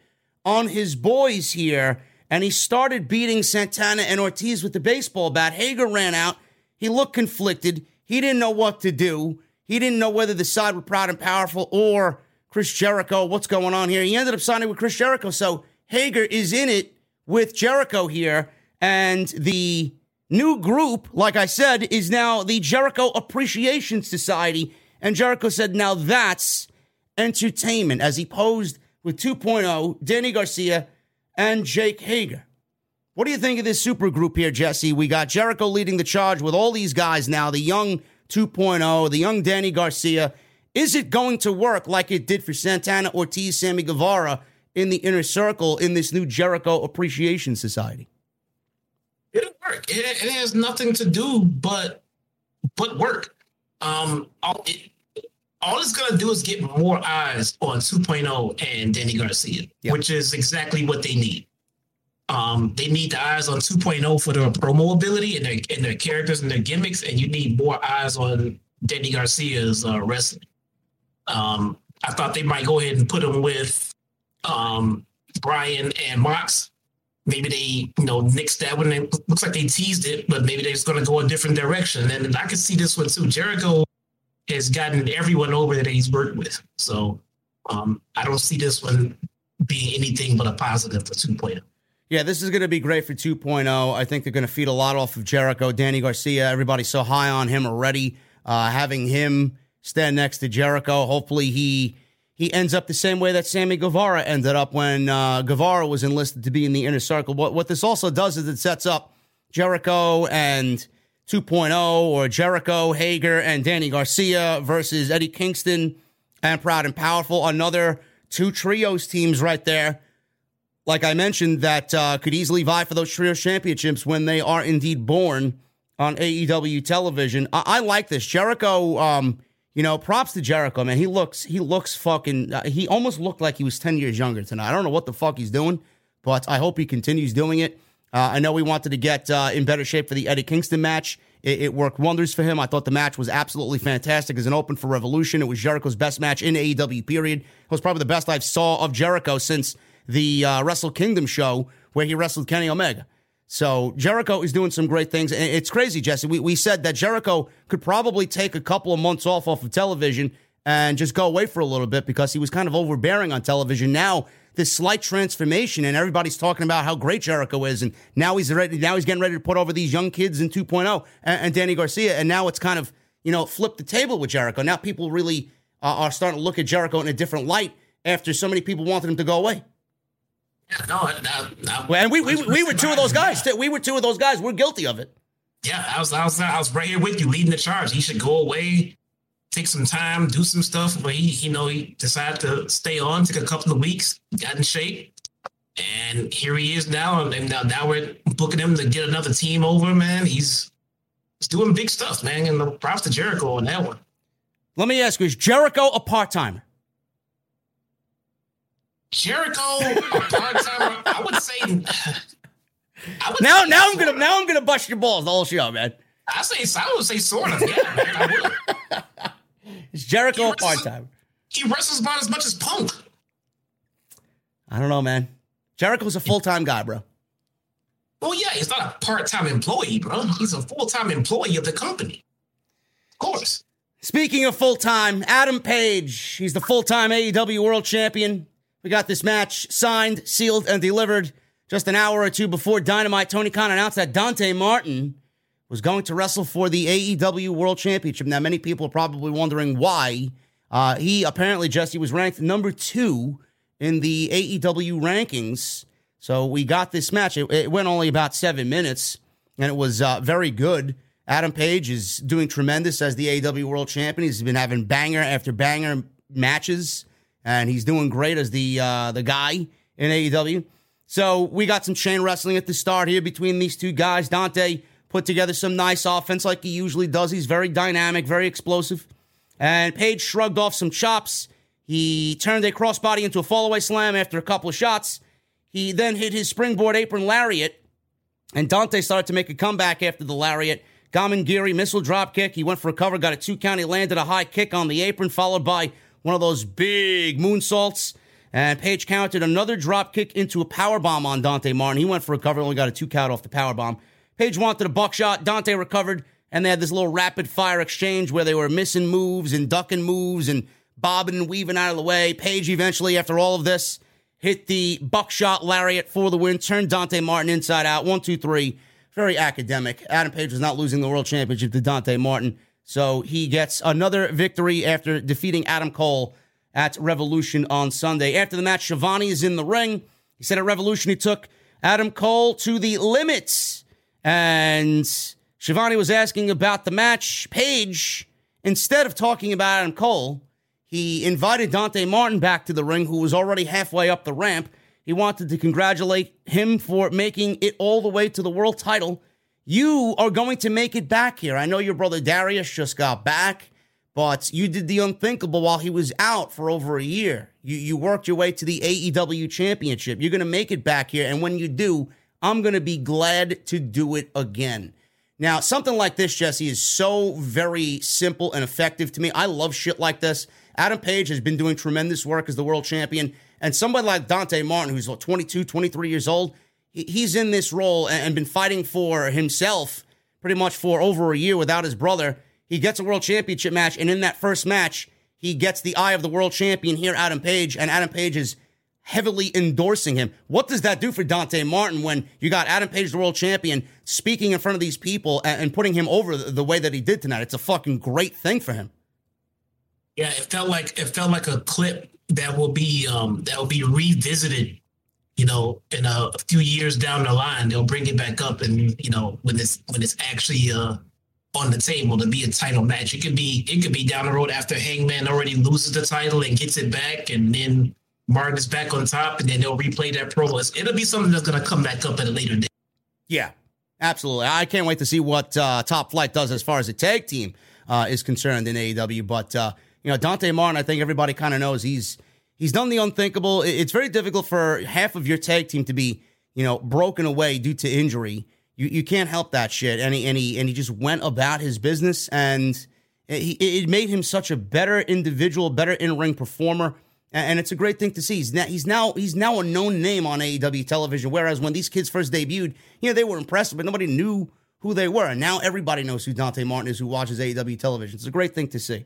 on his boys here, and he started beating Santana and Ortiz with the baseball bat. Hager ran out. He looked conflicted. He didn't know what to do. He didn't know whether the side were proud and powerful or Chris Jericho. What's going on here? He ended up signing with Chris Jericho. So Hager is in it with Jericho here. And the new group, like I said, is now the Jericho Appreciation Society. And Jericho said, now that's entertainment, as he posed with 2.0, Danny Garcia, and Jake Hager. What do you think of this super group here, Jesse? We got Jericho leading the charge with all these guys now, the young 2.0, the young Danny Garcia. Is it going to work like it did for Santana Ortiz, Sammy Guevara in the inner circle in this new Jericho Appreciation Society? It'll work. It, it has nothing to do but but work. Um, all, it, all it's gonna do is get more eyes on 2.0 and Danny Garcia, Yep. which is exactly what they need. Um, they need the eyes on 2.0 for their promo ability and their and their characters and their gimmicks, and you need more eyes on Danny Garcia's uh, wrestling. Um, I thought they might go ahead and put him with um, Bryan and Mox. Maybe they, you know, nixed that one. It looks like they teased it, but maybe they're just going to go a different direction. And I can see this one too. Jericho has gotten everyone over that he's worked with, so um, I don't see this one being anything but a positive for oh. 2.0. Yeah, this is going to be great for 2.0. I think they're going to feed a lot off of Jericho, Danny Garcia. Everybody's so high on him already. Uh, having him stand next to Jericho, hopefully he he ends up the same way that Sammy Guevara ended up when uh, Guevara was enlisted to be in the inner circle. What what this also does is it sets up Jericho and 2.0 or Jericho, Hager, and Danny Garcia versus Eddie Kingston and Proud and Powerful. Another two trios teams right there like I mentioned, that uh, could easily vie for those trios championships when they are indeed born on AEW television. I, I like this Jericho. Um, you know, props to Jericho, man. He looks he looks fucking. Uh, he almost looked like he was ten years younger tonight. I don't know what the fuck he's doing, but I hope he continues doing it. Uh, I know we wanted to get uh, in better shape for the Eddie Kingston match. It, it worked wonders for him. I thought the match was absolutely fantastic as an open for Revolution. It was Jericho's best match in AEW. Period. It was probably the best I've saw of Jericho since the uh, Wrestle Kingdom show where he wrestled Kenny Omega. So Jericho is doing some great things. And it's crazy, Jesse. We, we said that Jericho could probably take a couple of months off off of television and just go away for a little bit because he was kind of overbearing on television. Now this slight transformation and everybody's talking about how great Jericho is. And now he's ready. Now he's getting ready to put over these young kids in 2.0 and, and Danny Garcia. And now it's kind of, you know, flipped the table with Jericho. Now people really uh, are starting to look at Jericho in a different light after so many people wanted him to go away. Yeah, no, no, no. And we, we, we were two of those guys. We were two of those guys. We're guilty of it. Yeah, I was, I was, I was right here with you, leading the charge. He should go away, take some time, do some stuff. But he, you know, he decided to stay on, took a couple of weeks, got in shape, and here he is now. And now, now we're booking him to get another team over. Man, he's he's doing big stuff, man. And the props to Jericho on that one. Let me ask you: Is Jericho a part timer? Jericho, part. I would say. I would Now, say now I'm gonna now I'm gonna bust your balls the whole show, man. I say I would say sort of. Yeah, man. I would. [LAUGHS] Is Jericho a part time. He wrestles about as much as Punk. I don't know, man. Jericho's a full time guy, bro. Well, yeah, he's not a part-time employee, bro. He's a full-time employee of the company. Of course. Speaking of full time, Adam Page. He's the full time AEW World Champion. We got this match signed, sealed, and delivered just an hour or two before Dynamite. Tony Khan announced that Dante Martin was going to wrestle for the AEW World Championship. Now, many people are probably wondering why. Uh, he apparently, Jesse, was ranked number two in the AEW rankings. So we got this match. It, it went only about seven minutes, and it was uh, very good. Adam Page is doing tremendous as the AEW World Champion. He's been having banger after banger matches, and he's doing great as the uh, the guy in AEW. So we got some chain wrestling at the start here between these two guys. Dante put together some nice offense like he usually does. He's very dynamic, very explosive. And Page shrugged off some chops. He turned a crossbody into a fallaway slam after a couple of shots. He then hit his springboard apron lariat, and Dante started to make a comeback after the lariat. Gamengiri missile drop kick. He went for a cover, got a two count. He landed a high kick on the apron, followed by one of those big moonsaults. And Page countered another drop kick into a power bomb on Dante Martin. He went for a cover, only got a two count off the power bomb. Page wanted a buckshot. Dante recovered, and they had this little rapid fire exchange where they were missing moves and ducking moves and bobbing and weaving out of the way. Page eventually, after all of this, hit the buckshot lariat for the win, turned Dante Martin inside out. One, two, three. Very academic. Adam Page was not losing the world championship to Dante Martin. So he gets another victory after defeating Adam Cole at Revolution on Sunday. After the match, Schiavone is in the ring. He said at Revolution he took Adam Cole to the limits. And Schiavone was asking about the match. Page, instead of talking about Adam Cole, he invited Dante Martin back to the ring, who was already halfway up the ramp. He wanted to congratulate him for making it all the way to the world title. You are going to make it back here. I know your brother Darius just got back, but you did the unthinkable while he was out for over a year. You you worked your way to the AEW championship. You're going to make it back here and when you do, I'm going to be glad to do it again. Now, something like this, Jesse, is so very simple and effective to me. I love shit like this. Adam Page has been doing tremendous work as the world champion. And somebody like Dante Martin, who's 22, 23 years old, he's in this role and been fighting for himself pretty much for over a year without his brother. He gets a world championship match, and in that first match, he gets the eye of the world champion here, Adam Page, and Adam Page is heavily endorsing him. What does that do for Dante Martin when you got Adam Page, the world champion, speaking in front of these people and, putting him over the, the way that he did tonight? It's a fucking great thing for him. Yeah, it felt like it felt like a clip that will be um that will be revisited you know in a, a, few years down the line they'll bring it back up and you know when it's when it's actually uh on the table to be a title match. It could be it could be down the road after hangman already loses the title and gets it back and then martin is back on top and then they'll replay that promo. It'll be something that's to come back up at a later date. Yeah absolutely. I can't wait to see what uh top flight does as far as the tag team uh is concerned in aew but uh you know, Dante Martin, I think everybody kind of knows he's he's done the unthinkable. It's very difficult for half of your tag team to be, you know, broken away due to injury. You you can't help that shit. And he and he and he just went about his business, and it, it made him such a better individual, better in ring performer. And it's a great thing to see. He's now, he's now he's now a known name on AEW television. Whereas when these kids first debuted, you know, they were impressive, but nobody knew who they were. And now everybody knows who Dante Martin is, who watches AEW television. It's a great thing to see.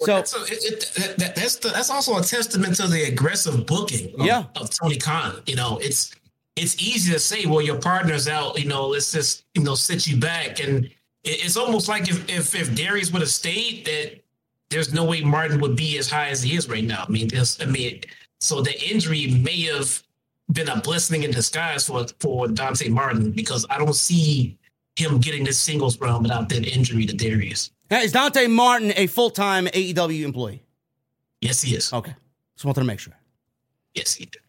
So that's, a, it, that, that's the, that's also a testament to the aggressive booking of, yeah. of Tony Khan. You know, it's it's easy to say, well, your partner's out. You know, let's just you know sit you back, and it, it's almost like if if, if Darius would have stayed, that there's no way Martin would be as high as he is right now. I mean, this I mean, so the injury may have been a blessing in disguise for for Dante Martin because I don't see him getting this singles run without that injury to Darius. Now, is Dante Martin a full time AEW employee? Yes, he is. Okay. Just wanted to make sure. Yes, he did.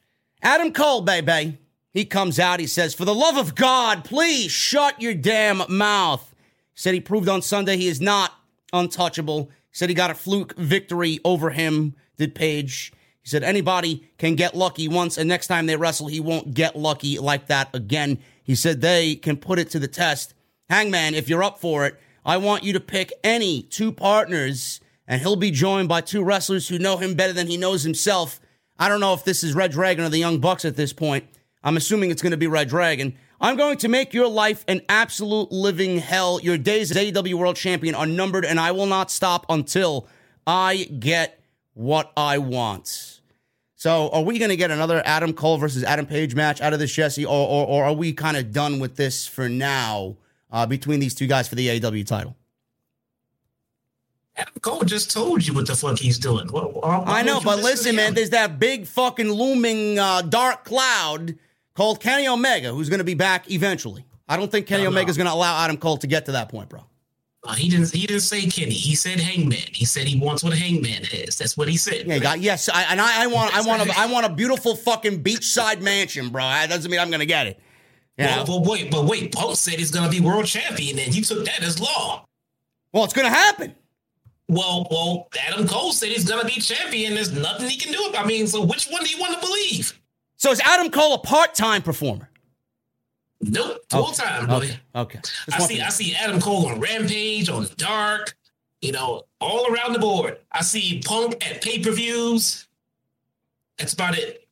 Adam Cole, baby. He comes out. He says, For the love of God, please shut your damn mouth. He said he proved on Sunday he is not untouchable. He said he got a fluke victory over him, did Page. He said anybody can get lucky once, and next time they wrestle, he won't get lucky like that again. He said they can put it to the test. Hangman, if you're up for it, I want you to pick any two partners, and he'll be joined by two wrestlers who know him better than he knows himself. I don't know if this is Red Dragon or the Young Bucks at this point. I'm assuming it's going to be Red Dragon. I'm going to make your life an absolute living hell. Your days as AEW World Champion are numbered, and I will not stop until I get what I want. So, are we going to get another Adam Cole versus Adam Page match out of this, Jesse, or, or, or are we kind of done with this for now? Uh, between these two guys for the AEW title. Adam Cole just told you what the fuck he's doing. What, what I know, but listen, man, there's that big fucking looming uh, dark cloud called Kenny Omega who's going to be back eventually. I don't think Kenny no, Omega is going to allow Adam Cole to get to that point, bro. Uh, he didn't. He didn't say Kenny. He said Hangman. He said he wants what Hangman is. That's what he said. Yeah, got, yes. I, and I, I want. I want a. I want a beautiful fucking beachside mansion, bro. That doesn't mean I'm going to get it. Yeah. Well, but wait, but wait, Punk said he's going to be world champion, and you took that as law. Well, it's going to happen. Well, well, Adam Cole said he's going to be champion. There's nothing he can do. I mean, so which one do you want to believe? So is Adam Cole a part-time performer? Nope, full time, buddy. Okay. okay. I see. I see Adam Cole on Rampage, on Dark. You know, all around the board. I see Punk at pay per views. That's about it.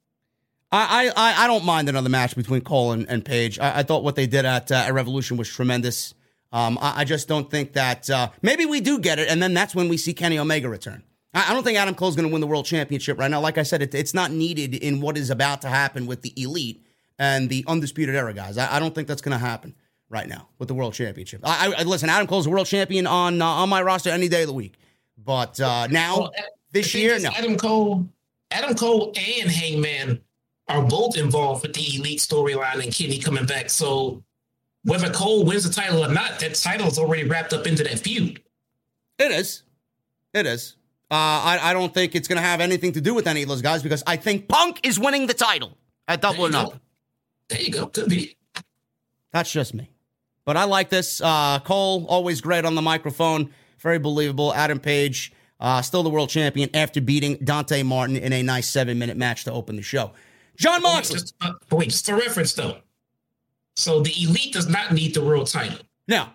I, I, I don't mind another match between Cole and, and Page. I, I thought what they did at, uh, at Revolution was tremendous. Um, I, I, just don't think that uh, maybe we do get it, and then that's when we see Kenny Omega return. I, I don't think Adam Cole's going to win the world championship right now. Like I said, it, it's not needed in what is about to happen with the elite and the undisputed era guys. I, I don't think that's going to happen right now with the world championship. I, I listen. Adam Cole's a world champion on uh, on my roster any day of the week, but uh, now well, this year, no. Adam Cole, Adam Cole, and Hangman are both involved with the elite storyline and Kenny coming back. So whether Cole wins the title or not, that title is already wrapped up into that feud. It is. It is. Uh, I, I don't think it's going to have anything to do with any of those guys because I think Punk is winning the title at Double or Nothing. There you go. Could be. That's just me. But I like this. Uh, Cole, always great on the microphone. Very believable. Adam Page, uh, still the world champion after beating Dante Martin in a nice seven minute match to open the show. Jon Moxley. Wait, just, uh, wait, just for reference though. So the elite does not need the world title. No.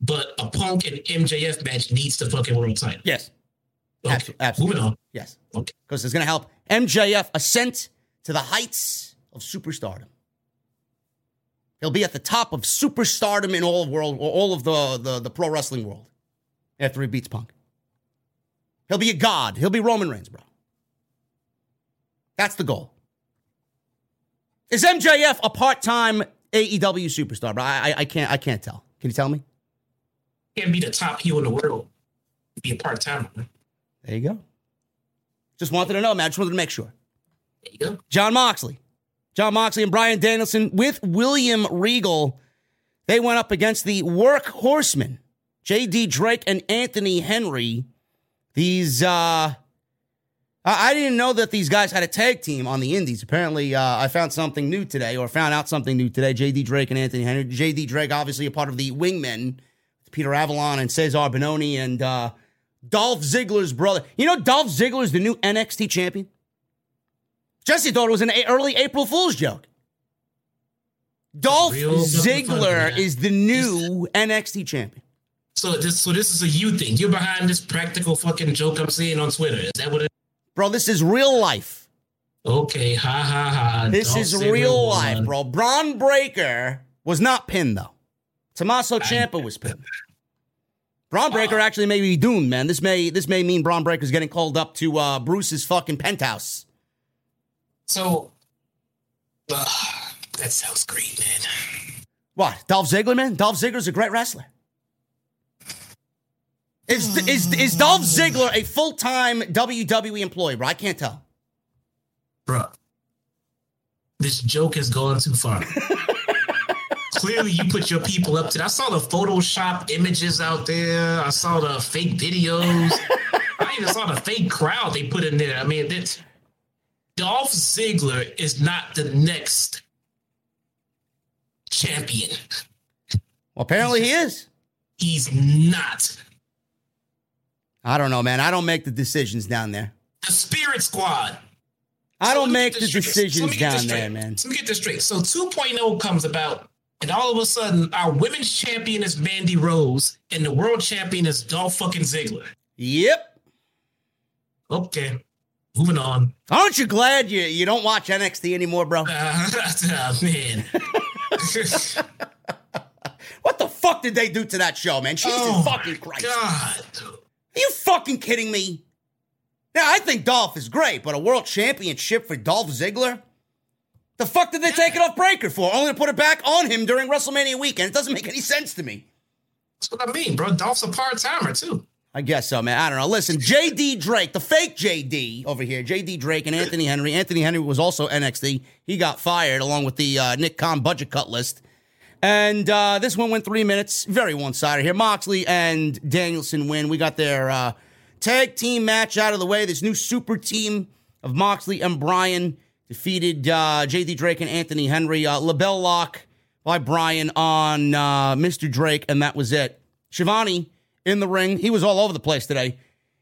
But a Punk and MJF match needs the fucking world title. Yes. Okay. Absolutely. Absolutely. Moving on. Yes. Okay. Because it's going to help MJF ascent to the heights of superstardom. He'll be at the top of superstardom in all of world, all of the, the, the pro wrestling world after he beats Punk. He'll be a god. He'll be Roman Reigns, bro. That's the goal. Is MJF a part-time AEW superstar, bro? I, I, I can't I can't tell. Can you tell me? Can't be the top heel in the world. Be a part timer. There you go. Just wanted to know, man. I just wanted to make sure. There you go. Jon Moxley. Jon Moxley and Bryan Danielson with William Regal. They went up against the workhorsemen, J.D. Drake and Anthony Henry. These, uh, I I didn't know that these guys had a tag team on the Indies. Apparently, uh, I found something new today, or found out something new today. J.D. Drake and Anthony Henry. J.D. Drake, obviously a part of the Wingmen, Peter Avalon and Cezar Bononi, and uh, Dolph Ziggler's brother. You know, Dolph Ziggler's the new NXT champion. Jesse thought it was an a- early April Fool's joke. Dolph Real Ziggler is the new NXT champion. So this so this is a you thing. You're behind this practical fucking joke I'm seeing on Twitter. Is that what it Bro, this is real life. Okay, ha ha ha. This Dolph is real life, bro. Bron Breakker was not pinned, though. Tommaso Ciampa was [LAUGHS] pinned. Bron Breakker actually may be doomed, man. This may this may mean Bron Breakker's getting called up to uh, Bruce's fucking penthouse. So uh, [SIGHS] that sounds great, man. What? Dolph Ziggler, man? Dolph Ziggler's a great wrestler. Is, is, is Dolph Ziggler a full time WWE employee, bro? I can't tell. Bro, This joke has gone too far. [LAUGHS] Clearly, you put your people up to that. I saw the Photoshop images out there. I saw the fake videos. I even saw the fake crowd they put in there. I mean, this Dolph Ziggler is not the next champion. Well, apparently he is. He's not. I don't know, man. I don't make the decisions down there. The Spirit Squad. I don't me make the straight. Decisions down there, man. So let me get this straight. So 2.0 comes about, and all of a sudden, our women's champion is Mandy Rose, and the world champion is Dolph fucking Ziggler. Yep. Okay, moving on. Aren't you glad you, you don't watch NXT anymore, bro? Uh, [LAUGHS] oh, man. [LAUGHS] What the fuck did they do to that show, man? Jesus oh, fucking Christ. God. Are you fucking kidding me? Now, I think Dolph is great, but a world championship for Dolph Ziggler? The fuck did they take it off Breakker for? Only to put it back on him during WrestleMania weekend. It doesn't make any sense to me. That's what I mean, bro. Dolph's a part timer, too. I guess so, man. I don't know. Listen, JD Drake, the fake JD over here, JD Drake and Anthony Henry. Anthony Henry was also NXT. He got fired along with the uh, Nick Khan budget cut list. And uh, this one went three minutes. Very one sided here. Moxley and Danielson win. We got their uh, tag team match out of the way. This new super team of Moxley and Bryan defeated uh, JD Drake and Anthony Henry. Uh, LeBell lock by Bryan on uh, Mr. Drake, and that was it. Schiavone in the ring. He was all over the place today.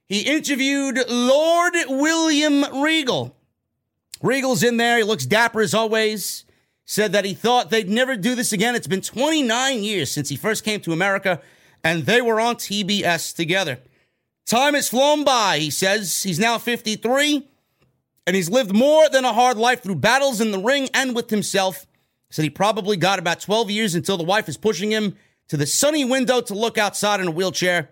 He interviewed Lord William Regal. Regal's in there. He looks dapper as always. Said that he thought they'd never do this again. It's been 29 years since he first came to America, and they were on TBS together. Time has flown by, he says. He's now 53, and he's lived more than a hard life through battles in the ring and with himself. Said he probably got about 12 years until the wife is pushing him to the sunny window to look outside in a wheelchair.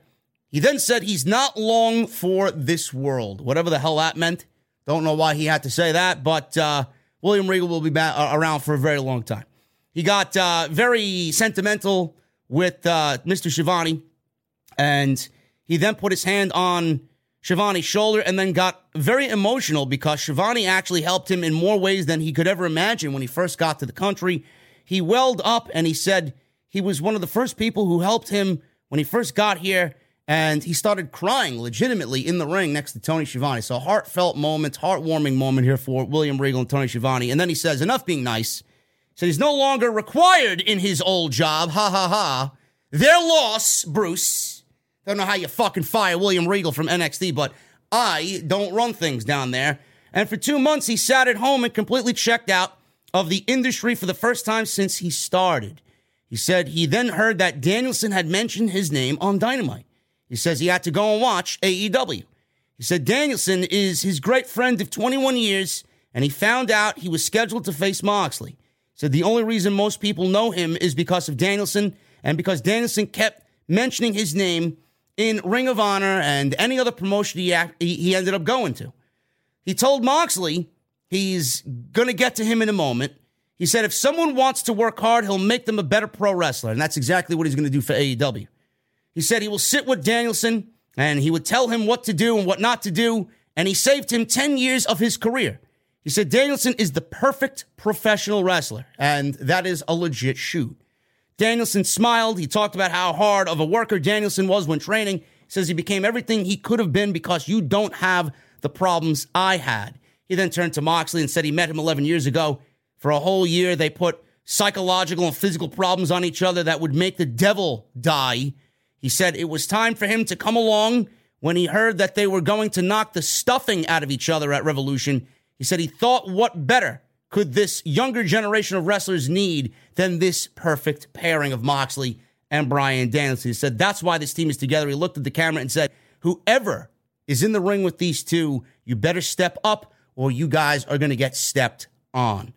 He then said he's not long for this world, whatever the hell that meant. Don't know why he had to say that, but uh, William Regal will be back, uh, around for a very long time. He got uh, very sentimental with uh, Mr. Schiavone, and he then put his hand on Schiavone's shoulder and then got very emotional because Schiavone actually helped him in more ways than he could ever imagine when he first got to the country. He welled up and he said he was one of the first people who helped him when he first got here and he started crying legitimately in the ring next to Tony Schiavone. So heartfelt moment, heartwarming moment here for William Regal and Tony Schiavone. And then he says, enough being nice. Said he's no longer required in his old job. Ha ha ha. Their loss, Bruce. Don't know how you fucking fire William Regal from NXT, but I don't run things down there. And for two months, he sat at home and completely checked out of the industry for the first time since he started. He said he then heard that Danielson had mentioned his name on Dynamite. He says he had to go and watch AEW. He said Danielson is his great friend of 21 years, and he found out he was scheduled to face Moxley. He said the only reason most people know him is because of Danielson and because Danielson kept mentioning his name in Ring of Honor and any other promotion he, he ended up going to. He told Moxley he's going to get to him in a moment. He said if someone wants to work hard, he'll make them a better pro wrestler. And that's exactly what he's going to do for AEW. He said he will sit with Danielson and he would tell him what to do and what not to do. And he saved him 10 years of his career. He said Danielson is the perfect professional wrestler. And that is a legit shoot. Danielson smiled. He talked about how hard of a worker Danielson was when training. He says he became everything he could have been because you don't have the problems I had. He then turned to Moxley and said he met him 11 years ago. For a whole year, they put psychological and physical problems on each other that would make the devil die. He said it was time for him to come along when he heard that they were going to knock the stuffing out of each other at Revolution. He said he thought, what better could this younger generation of wrestlers need than this perfect pairing of Moxley and Bryan Danielson? He said that's why this team is together. He looked at the camera and said, whoever is in the ring with these two, you better step up or you guys are going to get stepped on.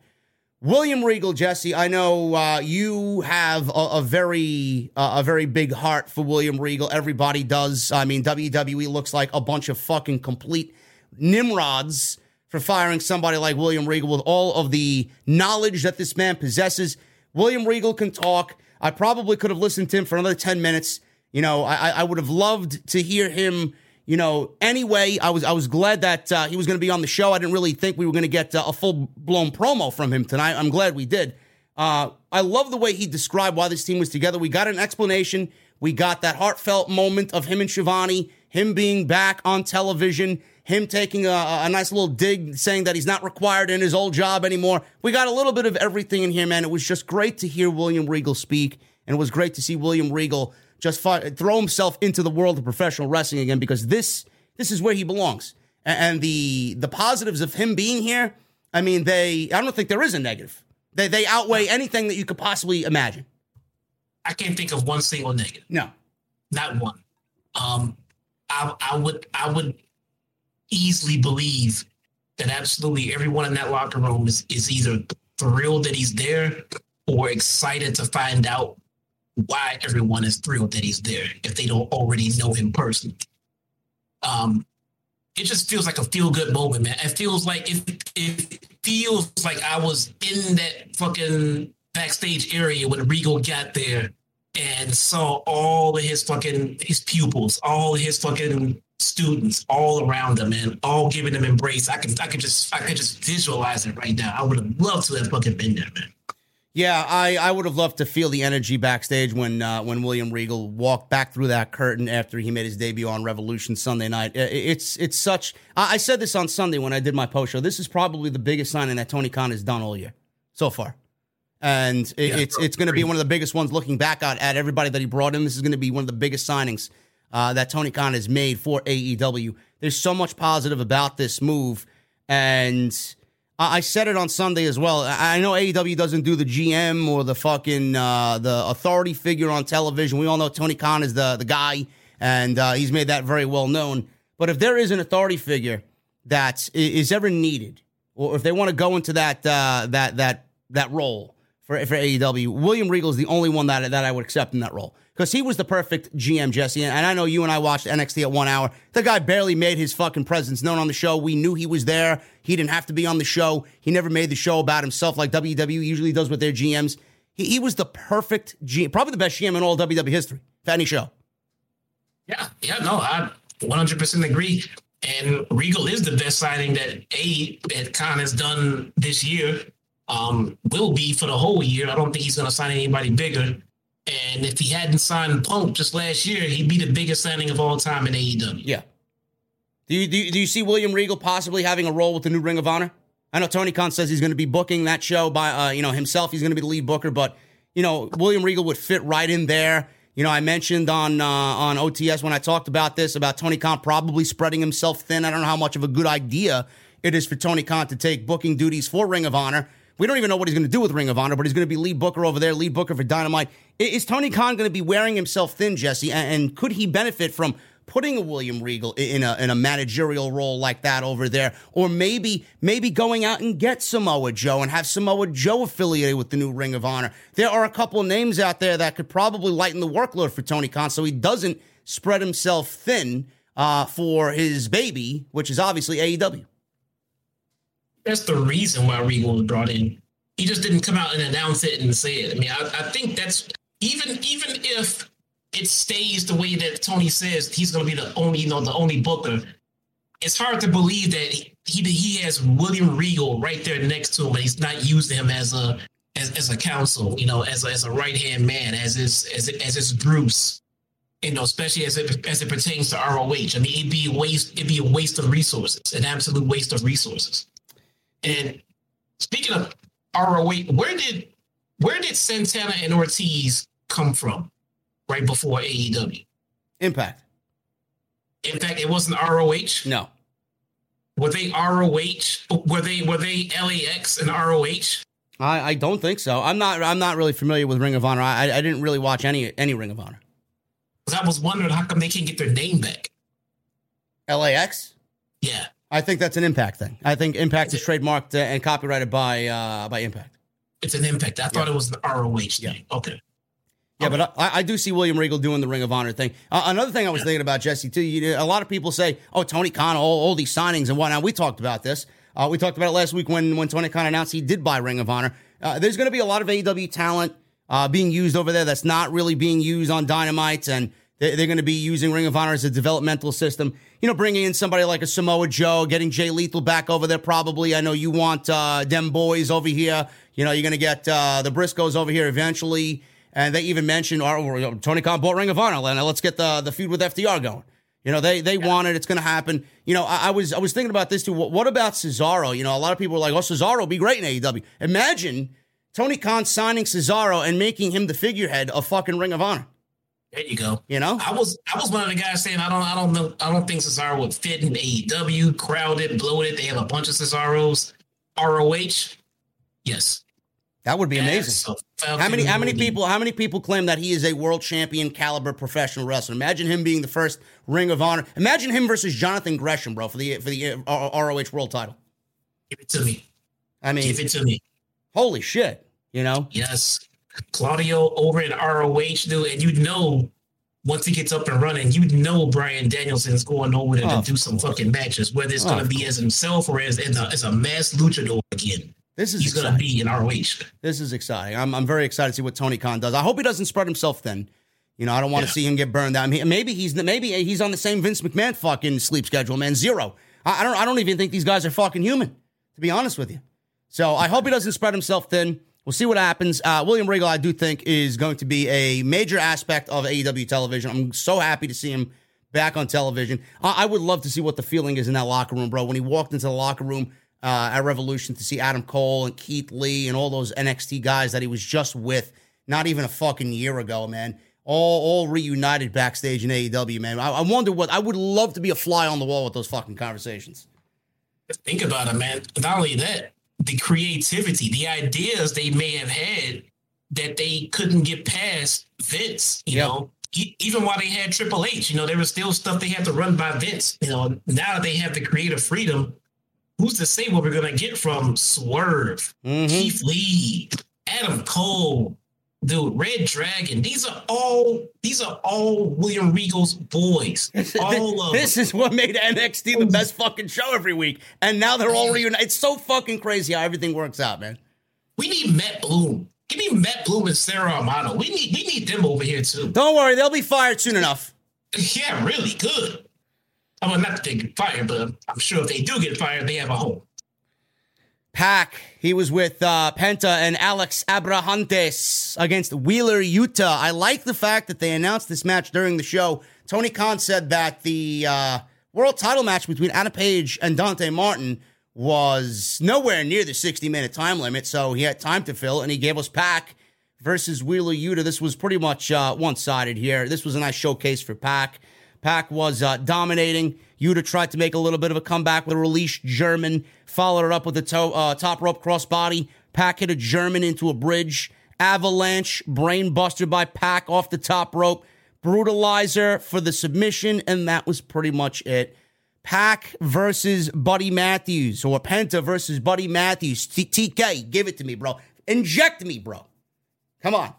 William Regal, Jesse. I know uh, you have a, a very uh, a very big heart for William Regal. Everybody does. I mean, WWE looks like a bunch of fucking complete nimrods for firing somebody like William Regal with all of the knowledge that this man possesses. William Regal can talk. I probably could have listened to him for another ten minutes. You know, I, I would have loved to hear him you know, anyway, I was I was glad that uh, he was going to be on the show. I didn't really think we were going to get uh, a full blown promo from him tonight. I'm glad we did. Uh, I love the way he described why this team was together. We got an explanation. We got that heartfelt moment of him and Schiavone, him being back on television, him taking a, a nice little dig, saying that he's not required in his old job anymore. We got a little bit of everything in here, man. It was just great to hear William Regal speak, and it was great to see William Regal just throw himself into the world of professional wrestling again because this this is where he belongs. And the the positives of him being here, I mean, they I don't think there is a negative. They they outweigh anything that you could possibly imagine. I can't think of one single negative. No, not one. Um, I I would I would easily believe that absolutely everyone in that locker room is is either thrilled that he's there or excited to find out why everyone is thrilled that he's there if they don't already know him personally. Um, it just feels like a feel good moment, man. It feels like it, it feels like I was in that fucking backstage area when Regal got there and saw all of his fucking his pupils, all his fucking students all around him and all giving him embrace. I can I could just I could just visualize it right now. I would have loved to have fucking been there, man. Yeah, I, I would have loved to feel the energy backstage when uh, when William Regal walked back through that curtain after he made his debut on Revolution Sunday night. It's it's such. I said this on Sunday when I did my post show. This is probably the biggest signing that Tony Khan has done all year so far, and it, yeah, it's it's going to be one of the biggest ones. Looking back at, at everybody that he brought in, this is going to be one of the biggest signings uh, that Tony Khan has made for AEW. There's so much positive about this move, and I said it on Sunday as well. I know AEW doesn't do the GM or the fucking uh, the authority figure on television. We all know Tony Khan is the the guy, and uh, he's made that very well known. But if there is an authority figure that is ever needed, or if they want to go into that uh, that that that role for for AEW, William Regal is the only one that that I would accept in that role because he was the perfect GM, Jesse. And I know you and I watched NXT at one hour. The guy barely made his fucking presence known on the show. We knew he was there. He didn't have to be on the show. He never made the show about himself like WWE usually does with their GMs. He, he was the perfect GM, probably the best GM in all WWE history for any show. Yeah, yeah, no, I 100% agree. And Regal is the best signing that A that Khan has done this year. Um, will be for the whole year. I don't think he's going to sign anybody bigger. And if he hadn't signed Punk just last year, he'd be the biggest signing of all time in AEW. Yeah. Do you, do you, do you see William Regal possibly having a role with the new Ring of Honor? I know Tony Khan says he's going to be booking that show by uh, you know himself. He's going to be the lead booker, but you know William Regal would fit right in there. You know, I mentioned on uh, on OTS when I talked about this about Tony Khan probably spreading himself thin. I don't know how much of a good idea it is for Tony Khan to take booking duties for Ring of Honor. We don't even know what he's going to do with Ring of Honor, but he's going to be lead booker over there, lead booker for Dynamite. Is Tony Khan going to be wearing himself thin, Jesse? And could he benefit from putting a William Regal in a in a managerial role like that over there, or maybe maybe going out and get Samoa Joe and have Samoa Joe affiliated with the new Ring of Honor? There are a couple names out there that could probably lighten the workload for Tony Khan, so he doesn't spread himself thin uh, for his baby, which is obviously AEW that's the reason why Regal was brought in. He just didn't come out and announce it and say it. I mean, I, I think that's even even if it stays the way that Tony says he's going to be the only, you know, the only booker. It's hard to believe that he he has William Regal right there next to him, and he's not using him as a as, as a counsel, you know, as a, as a right hand man, as his as as his Bruce, you know, especially as it as it pertains to ROH. I mean, it'd be waste. It'd be a waste of resources, an absolute waste of resources. And speaking of ROH, where did where did Santana and Ortiz come from right before AEW? Impact. In fact, it wasn't ROH. No. Were they ROH? Were they were they LAX and ROH? I, I don't think so. I'm not I'm not really familiar with Ring of Honor. I, I didn't really watch any any Ring of Honor. Because I was wondering how come they can't get their name back. LAX. Yeah. I think that's an Impact thing. I think Impact is trademarked and copyrighted by uh, by Impact. It's an Impact. I thought yeah. it was the ROH thing. Yeah. Okay. Yeah, okay. but I, I, do see William Regal doing the Ring of Honor thing. Uh, another thing I was yeah. thinking about Jesse too. You, a lot of people say, "Oh, Tony Khan, all, all these signings and whatnot." We talked about this. Uh, we talked about it last week when when Tony Khan announced he did buy Ring of Honor. Uh, there's going to be a lot of AEW talent uh, being used over there that's not really being used on Dynamite and they're going to be using Ring of Honor as a developmental system. You know, bringing in somebody like a Samoa Joe, getting Jay Lethal back over there. Probably, I know you want uh, them boys over here. You know, you're going to get uh, the Briscoes over here eventually. And they even mentioned or, Tony Khan bought Ring of Honor. Let's get the the feud with FTR going. You know, they they yeah. want it. It's going to happen. You know, I, I, was I was thinking about this too. What, what, about Cesaro? You know, a lot of people were like, "Oh, Cesaro will be great in AEW." Imagine Tony Khan signing Cesaro and making him the figurehead of fucking Ring of Honor. There you go. You know, I was I was one of the guys saying I don't I don't know I don't think Cesaro would fit in AEW, crowded, bloated. They have a bunch of Cesaros. ROH, yes, that would be amazing. how many how many people how many people claim that he is a world champion caliber professional wrestler? Imagine him being the first Ring of Honor. Imagine him versus Jonathan Gresham, bro, for the for the uh, ROH world title. Give it to me. I mean, give it to me. Holy shit! You know. Yes. Claudio over in ROH, dude, and you know once he gets up and running, you know Bryan Danielson's going over there oh, to do some fucking matches, whether it's oh, going to be as himself or as, a, as a mass luchador again. This is he's going to be in ROH. This is exciting. I'm I'm very excited to see what Tony Khan does. I hope he doesn't spread himself thin. You know, I don't want to yeah. see him get burned out. maybe he's maybe he's on the same Vince McMahon fucking sleep schedule, man. Zero. I, I don't I don't even think these guys are fucking human, to be honest with you. So I hope he doesn't spread himself thin. We'll see what happens. Uh, William Regal, I do think, is going to be a major aspect of AEW television. I'm so happy to see him back on television. I, I would love to see what the feeling is in that locker room, bro. When he walked into the locker room uh, at Revolution to see Adam Cole and Keith Lee and all those NXT guys that he was just with not even a fucking year ago, man. All, all reunited backstage in AEW, man. I, I wonder what I would love to be a fly on the wall with those fucking conversations. Think about it, man. Not only that, the creativity, the ideas they may have had that they couldn't get past Vince, you yep. know. even while they had Triple H, you know, there was still stuff they had to run by Vince. You know, now they have the creative freedom. Who's to say what we're gonna get from Swerve, mm-hmm. Keith Lee, Adam Cole, dude, Red Dragon. These are all these are all William Regal's boys. [LAUGHS] All of this them. is what made NXT the best fucking show every week, and now they're all reunited. It's so fucking crazy how everything works out, man. We need Matt Bloom. Give me Matt Bloom and Sarah Amato. We need we need them over here too. Don't worry, they'll be fired soon enough. [LAUGHS] Yeah, really good. I mean, not that they get fired, but I'm sure if they do get fired, they have a home. Pac, he was with uh, Penta and Alex Abrahantes against Wheeler Yuta. I like the fact that they announced this match during the show. Tony Khan said that the uh, world title match between Adam Page and Dante Martin was nowhere near the 60 minute time limit, so he had time to fill, and he gave us Pac versus Wheeler Yuta. This was pretty much uh, one sided here. This was a nice showcase for Pac. Pac was uh, dominating. Yuta tried to make a little bit of a comeback with a release German, followed it up with a to- uh, top rope crossbody. Pac hit a German into a bridge. Avalanche, brainbuster by Pac off the top rope. Brutalizer for the submission, and that was pretty much it. Pac versus Buddy Matthews, or Penta versus Buddy Matthews. TK, give it to me, bro. Inject me, bro. Come on.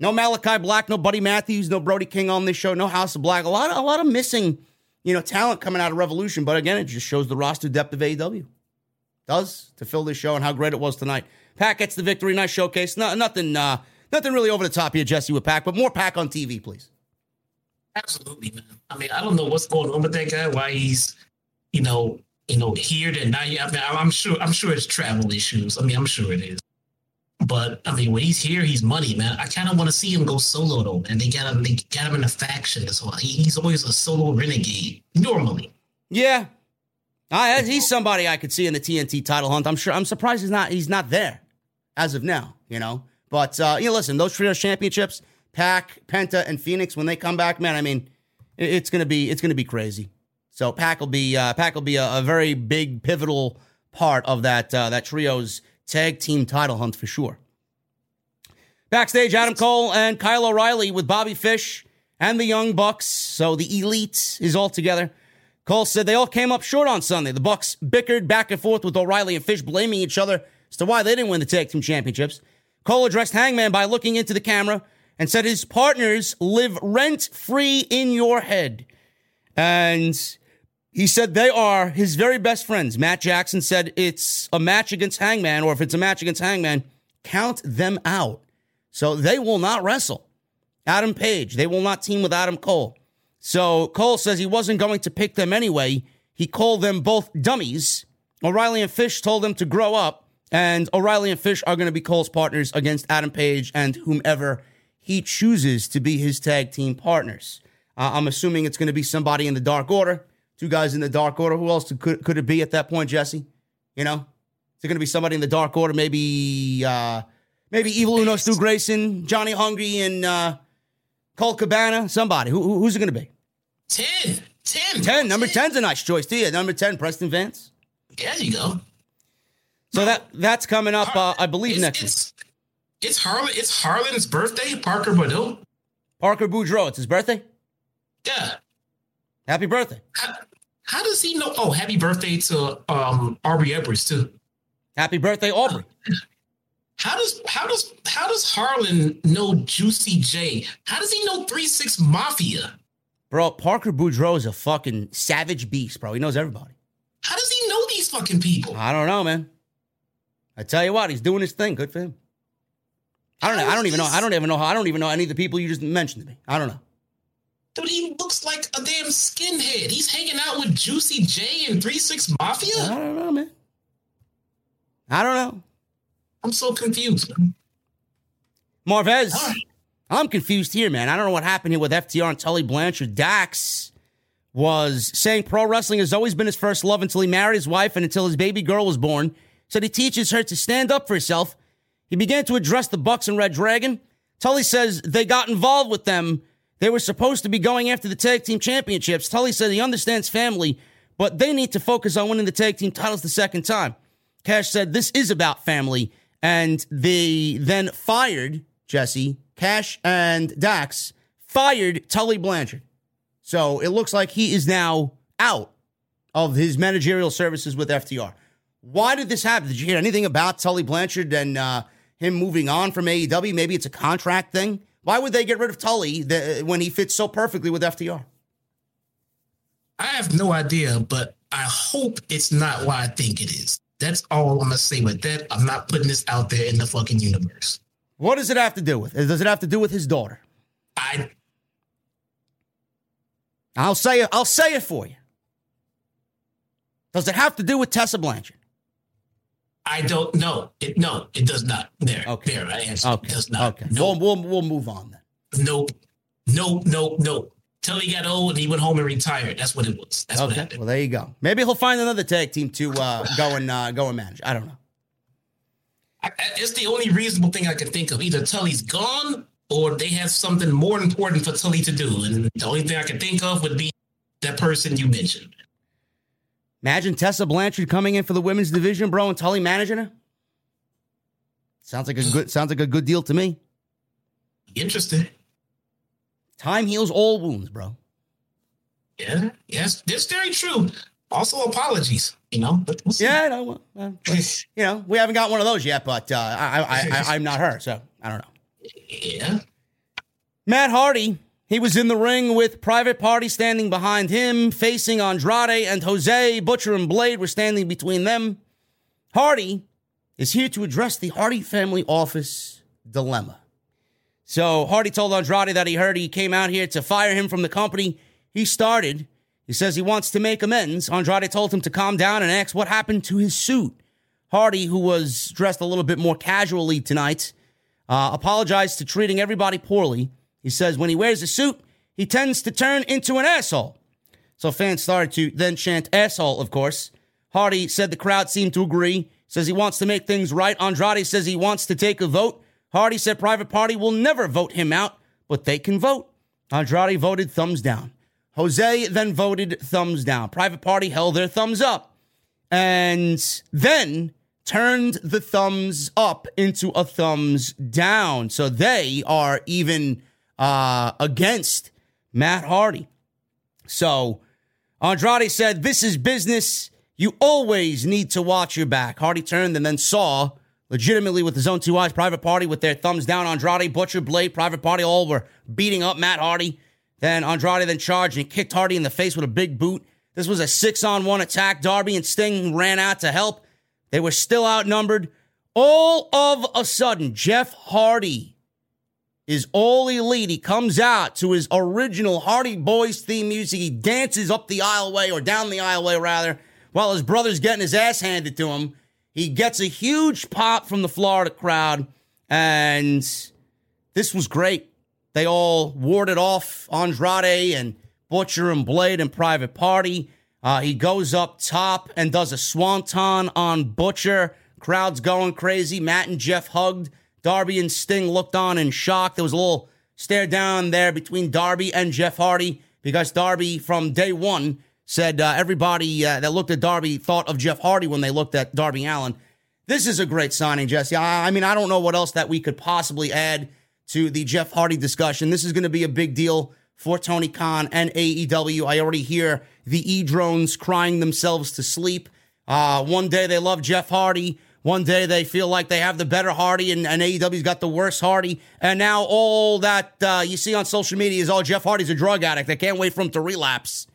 No Malachi Black, no Buddy Matthews, no Brody King on this show, no House of Black. A lot of, a lot of missing, you know, talent coming out of Revolution. But again, it just shows the roster depth of AEW. Does to fill this show and how great it was tonight. Pac gets the victory. Nice showcase. No, nothing, uh, nothing really over the top here, Jesse, with Pac, but more Pac on TV, please. Absolutely, man. I mean, I don't know what's going on with that guy. Why he's, you know, you know, here and now. I mean, I'm sure, I'm sure it's travel issues. I mean, I'm sure it is. But I mean, when he's here, he's money, man. I kind of want to see him go solo though, and They got him, they got him in a faction as well. He, he's always a solo renegade normally. Yeah, I, he's somebody I could see in the TNT title hunt. I'm sure. I'm surprised he's not. He's not there as of now. You know, but uh, you know, listen, those trio championships, Pac, Penta, and Phoenix, when they come back, man, I mean, it's gonna be it's gonna be crazy. So Pac will be uh, Pac will be a, a very big pivotal part of that uh, that trio's tag team title hunt for sure. Backstage, Adam Cole and Kyle O'Reilly with Bobby Fish and the Young Bucks. So the elite is all together. Cole said they all came up short on Sunday. The Bucks bickered back and forth with O'Reilly and Fish blaming each other as to why they didn't win the tag team championships. Cole addressed Hangman by looking into the camera and said his partners live rent free in your head. And he said they are his very best friends. Matt Jackson said it's a match against Hangman, or if it's a match against Hangman, count them out. So they will not wrestle. Adam Page, they will not team with Adam Cole. So Cole says he wasn't going to pick them anyway. He called them both dummies. O'Reilly and Fish told them to grow up, and O'Reilly and Fish are going to be Cole's partners against Adam Page and whomever he chooses to be his tag team partners. Uh, I'm assuming it's going to be somebody in the Dark Order. Two guys in the Dark Order. Who else could, could it be at that point, Jesse? You know, is it going to be somebody in the Dark Order? Maybe, uh, maybe Evil Uno, Stu Grayson, Johnny Hungry, and uh, Colt Cabana. Somebody. Who, who's it going to be? 10. 10. 10. Number ten. 10's a nice choice, too. Number 10, Preston Vance. There you go. So that that's coming up, uh, I believe, it's, next it's, week. It's Harlan. It's Harlan's birthday. Parker Boudreaux. Parker Boudreaux. It's his birthday. Yeah. Happy birthday. How, how, does he know? Oh, happy birthday to um Aubrey Edwards too. Happy birthday, Aubrey. [LAUGHS] How does how does how does Harlan know Juicy J? How does he know Three Six Mafia? Bro, Parker Boudreaux is a fucking savage beast, bro. He knows everybody. How does he know these fucking people? I don't know, man. I tell you what, he's doing his thing. Good for him. I don't know. I don't even know. I don't even know how. I don't even know any of the people you just mentioned to me. I don't know. Dude, he looks like a damn skinhead. He's hanging out with Juicy J and Three Six Mafia. I don't know, man. I don't know. I'm so confused. Marvez, right. I'm confused here, man. I don't know what happened here with FTR and Tully Blanchard. Dax was saying pro wrestling has always been his first love until he married his wife and until his baby girl was born. Said he teaches her to stand up for herself. He began to address the Bucks and Red Dragon. Tully says they got involved with them. They were supposed to be going after the tag team championships. Tully said he understands family, but they need to focus on winning the tag team titles the second time. Cash said this is about family, and they then fired Jesse, Cash, and Dax fired Tully Blanchard. So it looks like he is now out of his managerial services with FTR. Why did this happen? Did you hear anything about Tully Blanchard and uh, him moving on from AEW? Maybe it's a contract thing. Why would they get rid of Tully uh, when he fits so perfectly with FTR? I have no idea, but I hope it's not what I think it is. That's all I'm gonna say with that. I'm not putting this out there in the fucking universe. What does it have to do with? Does it have to do with his daughter? I. I'll say it. I'll say it for you. Does it have to do with Tessa Blanchard? I don't know. It no, it does not. There, okay. there. I answer. Okay. It does not. Okay. No. We'll, we'll we'll move on then. Nope. Nope. Nope. Nope. Till he got old and he went home and retired. That's what it was. That's okay. what happened. Well, there you go. Maybe he'll find another tag team to uh, go and uh, go and manage. I don't know. I, it's the only reasonable thing I can think of. Either Tully's gone or they have something more important for Tully to do. And the only thing I can think of would be that person you mentioned. Imagine Tessa Blanchard coming in for the women's division, bro, and Tully managing her. Sounds like a good sounds like a good deal to me. Interesting. Time heals all wounds, bro. Yeah, yes, that's very true. Also, apologies. You know, but we'll yeah, no, uh, you know, we haven't got one of those yet, but uh, I, I, I, I'm not her, so I don't know. [LAUGHS] Yeah. Matt Hardy, he was in the ring with Private Party standing behind him, facing Andrade and Jose. Butcher and Blade were standing between them. Hardy is here to address the Hardy family office dilemma. So Hardy told Andrade that he heard he came out here to fire him from the company he started. He says he wants to make amends. Andrade told him to calm down and ask what happened to his suit. Hardy, who was dressed a little bit more casually tonight, uh, apologized to treating everybody poorly. He says when he wears a suit, he tends to turn into an asshole. So fans started to then chant asshole, of course. Hardy said the crowd seemed to agree. Says he wants to make things right. Andrade says he wants to take a vote. Hardy said Private Party will never vote him out, but they can vote. Andrade voted thumbs down. Jose then voted thumbs down. Private Party held their thumbs up and then turned the thumbs up into a thumbs down. So they are even uh, against Matt Hardy. So Andrade said, This is business. You always need to watch your back. Hardy turned and then saw legitimately with his own two eyes, Private Party with their thumbs down. Andrade, Butcher, Blade, Private Party all were beating up Matt Hardy. Then Andrade then charged and kicked Hardy in the face with a big boot. This was a six on one attack. Darby and Sting ran out to help. They were still outnumbered. All of a sudden, Jeff Hardy is all elite. He comes out to his original Hardy Boys theme music. He dances up the aisleway or down the aisleway rather, while his brother's getting his ass handed to him. He gets a huge pop from the Florida crowd, and this was great. They all warded off Andrade and Butcher and Blade and Private Party. Uh, he goes up top and does a swanton on Butcher. Crowd's going crazy. Matt and Jeff hugged. Darby and Sting looked on in shock. There was a little stare down there between Darby and Jeff Hardy because Darby, from day one, said uh, everybody uh, that looked at Darby thought of Jeff Hardy when they looked at Darby Allin. This is a great signing, Jesse. I, I mean, I don't know what else that we could possibly add to the Jeff Hardy discussion. This is going to be a big deal for Tony Khan and AEW. I already hear the E drones crying themselves to sleep. Uh, one day they love Jeff Hardy. One day they feel like they have the better Hardy and, and AEW's got the worse Hardy. And now all that uh, you see on social media is all oh, Jeff Hardy's a drug addict. They can't wait for him to relapse.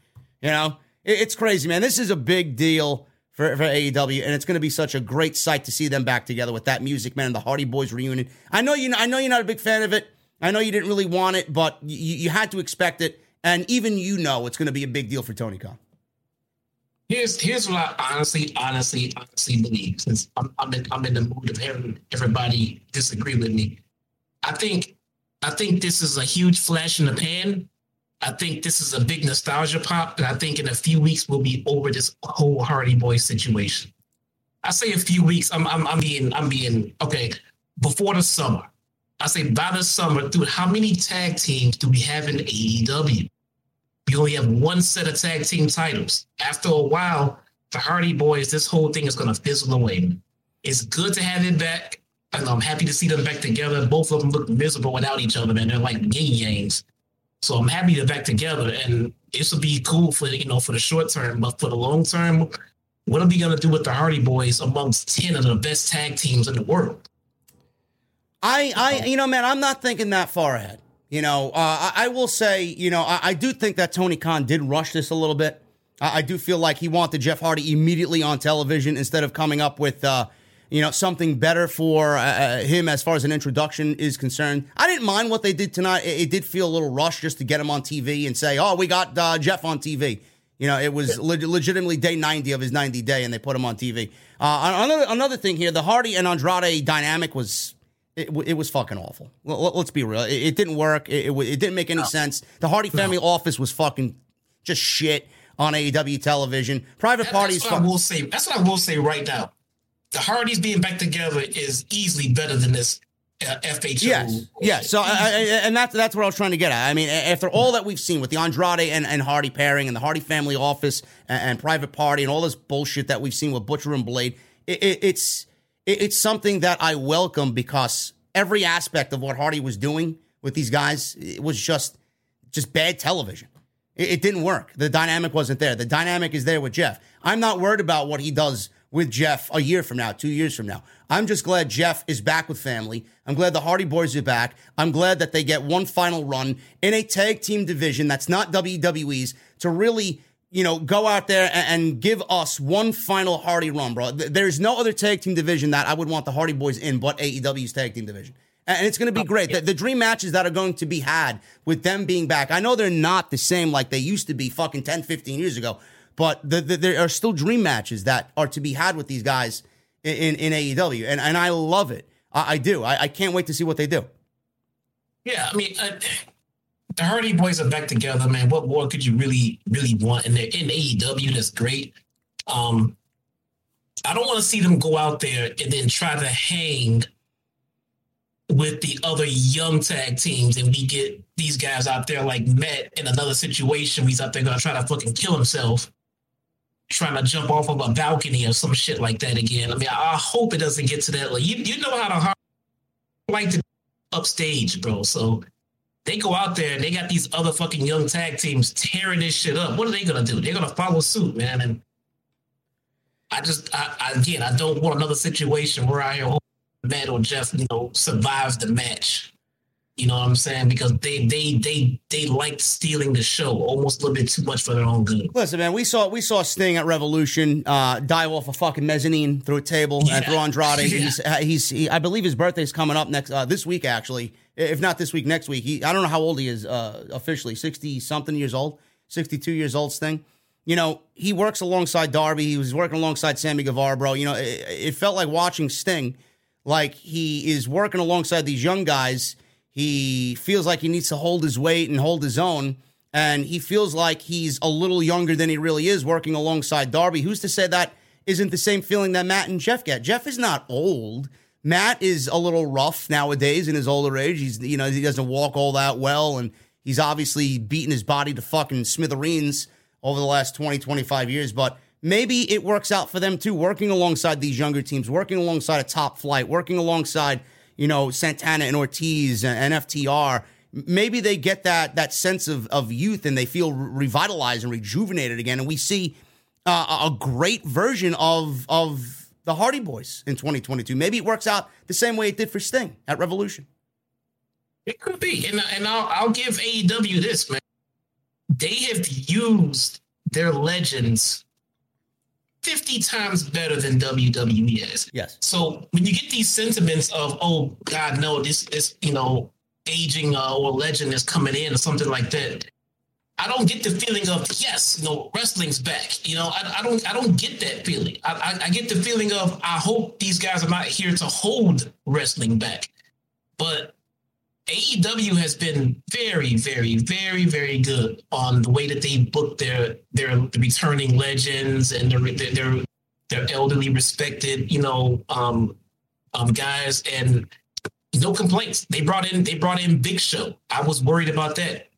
You know, it, it's crazy, man. This is a big deal for, for AEW, and it's going to be such a great sight to see them back together with that music, man. and The Hardy Boys reunion. I know you. I know you're not a big fan of it. I know you didn't really want it, but you, you had to expect it, and even you know it's going to be a big deal for Tony Khan. Here's here's what I honestly, honestly, honestly believe. Since I'm I'm in, I'm in the mood of hearing everybody disagree with me, I think I think this is a huge flash in the pan I think this is a big nostalgia pop, and I think in a few weeks we'll be over this whole Hardy Boy situation. I say a few weeks. I'm, I'm, I'm being, I'm being okay. Before the summer, I say by the summer, dude. How many tag teams do we have in AEW? We only have one set of tag team titles. After a while, the Hardy Boys, this whole thing is going to fizzle away. It's good to have it back, and I'm happy to see them back together. Both of them look miserable without each other, man. They're like yin yangs. So I'm happy they're back together, and this will be cool for you know for the short term, but for the long term, what are we gonna do with the Hardy Boys amongst ten of the best tag teams in the world? I, I, you know, man, I'm not thinking that far ahead. You know, uh, I, I, will say, you know, I, I, do think that Tony Khan did rush this a little bit. I, I, do feel like he wanted Jeff Hardy immediately on television instead of coming up with, uh, you know, something better for uh, uh, him as far as an introduction is concerned. I didn't mind what they did tonight. It, it did feel a little rushed just to get him on TV and say, "Oh, we got uh, Jeff on TV." You know, it was le- legitimately day 90 of his 90 day, and they put him on TV. Uh, another another thing here, the Hardy and Andrade dynamic was it, it was fucking awful. Let's be real. It, it didn't work. It, it, didn't make any no. sense. The Hardy family no. office was fucking just shit on AEW television. Private that, parties. That's what I will say. That's what I will say right now the Hardys being back together is easily better than this uh, FHO. Yes, yes. So, I, I, and that's that's what I was trying to get at. I mean, after all that we've seen with the Andrade and, and Hardy pairing and the Hardy family office and, and Private Party and all this bullshit that we've seen with Butcher and Blade, it, it, it's it, it's something that I welcome because every aspect of what Hardy was doing with these guys it was just just bad television. It, it didn't work. The dynamic wasn't there. The dynamic is there with Jeff. I'm not worried about what he does with Jeff a year from now, two years from now. I'm just glad Jeff is back with family. I'm glad the Hardy Boys are back. I'm glad that they get one final run in a tag team division that's not WWE's to really, you know, go out there and, and give us one final Hardy run, bro. There's no other tag team division that I would want the Hardy Boys in but AEW's tag team division. And it's going to be great. The, the, dream matches that are going to be had with them being back. I know they're not the same like they used to be fucking 10, 15 years ago, but the, the, there are still dream matches that are to be had with these guys in, in, in AEW, and and I love it. I, I do. I, I, can't wait to see what they do. Yeah, I mean, uh, the Hardy Boys are back together, man. What more could you really, really want? And they're in AEW. That's great. Um, I don't want to see them go out there and then try to hang with the other young tag teams, and we get these guys out there like Matt in another situation. He's out there gonna try to fucking kill himself trying to jump off of a balcony or some shit like that again. I mean, I hope it doesn't get to that. Like you, you know how to like to upstage, bro. So they go out there and they got these other fucking young tag teams tearing this shit up. What are they gonna do? They're gonna follow suit, man. And I just, I, I again, I don't want another situation where I hear Matt or Jeff, you know, survives the match. You know what I'm saying? Because they they they they liked stealing the show almost a little bit too much for their own good. Listen, man, we saw we saw Sting at Revolution uh, dive off a fucking mezzanine through a table yeah. and through Andrade. [LAUGHS] Yeah. He's uh, he's he, I believe his birthday's coming up next uh, this week actually. If not this week, next week. He I don't know how old he is uh, officially. Sixty something years old, sixty two years old. Sting. You know, he works alongside Darby. He was working alongside Sammy Guevara, bro. You know, it, it felt like watching Sting, like he is working alongside these young guys he feels like he needs to hold his weight and hold his own. And he feels like he's a little younger than he really is working alongside Darby. Who's to say that isn't the same feeling that Matt and Jeff get? Jeff is not old. Matt is a little rough nowadays in his older age. He's, you know, he doesn't walk all that well. And he's obviously beaten his body to fucking smithereens over the last 20, 25 years. But maybe it works out for them too, working alongside these younger teams, working alongside a top flight, working alongside you know, Santana and Ortiz and FTR, maybe they get that that sense of of youth and they feel revitalized and rejuvenated again, and we see uh, a great version of of the Hardy Boys in 2022. Maybe it works out the same way it did for Sting at Revolution. It could be, and and I'll, I'll give AEW this man. They have used their legends 50 times better than WWE is. Yes. So when you get these sentiments of, oh God, no, this is, you know, aging uh, or legend is coming in or something like that. I don't get the feeling of yes, you know, wrestling's back. You know, I, I don't, I don't get that feeling. I, I, I get the feeling of I hope these guys are not here to hold wrestling back, but AEW has been very, very, very, very good on the way that they book their their returning legends and their their their elderly, respected, you know, um, um, guys, and no complaints. They brought in they brought in Big Show. I was worried about that.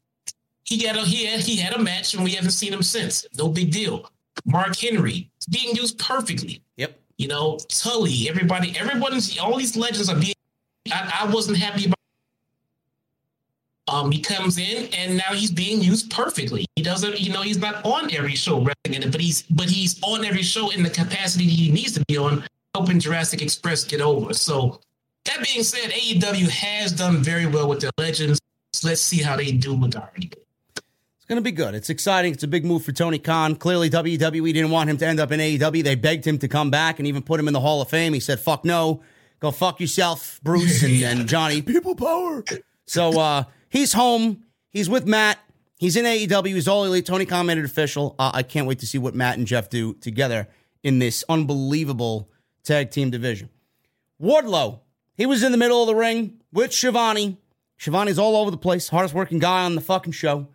He had a he had he had a match, and we haven't seen him since. No big deal. Mark Henry being used perfectly. Yep. You know, Tully, everybody, everyone's all these legends are being. I, I wasn't happy about um, he comes in and now he's being used perfectly. He doesn't, you know, he's not on every show wrestling in it, but he's but he's on every show in the capacity he needs to be on, helping Jurassic Express get over. So that being said, AEW has done very well with their legends. So let's see how they do with Hardy. It's going to be good. It's exciting. It's a big move for Tony Khan. Clearly, WWE didn't want him to end up in AEW. They begged him to come back and even put him in the Hall of Fame. He said, fuck no. Go fuck yourself, Bruce and, [LAUGHS] and Johnny. People power. So, uh, he's home. He's with Matt. He's in AEW. He's all elite. Tony Khan made it official. Uh, I can't wait to see what Matt and Jeff do together in this unbelievable tag team division. Wardlow, he was in the middle of the ring with Schiavone. Schiavone's all over the place, hardest working guy on the fucking show.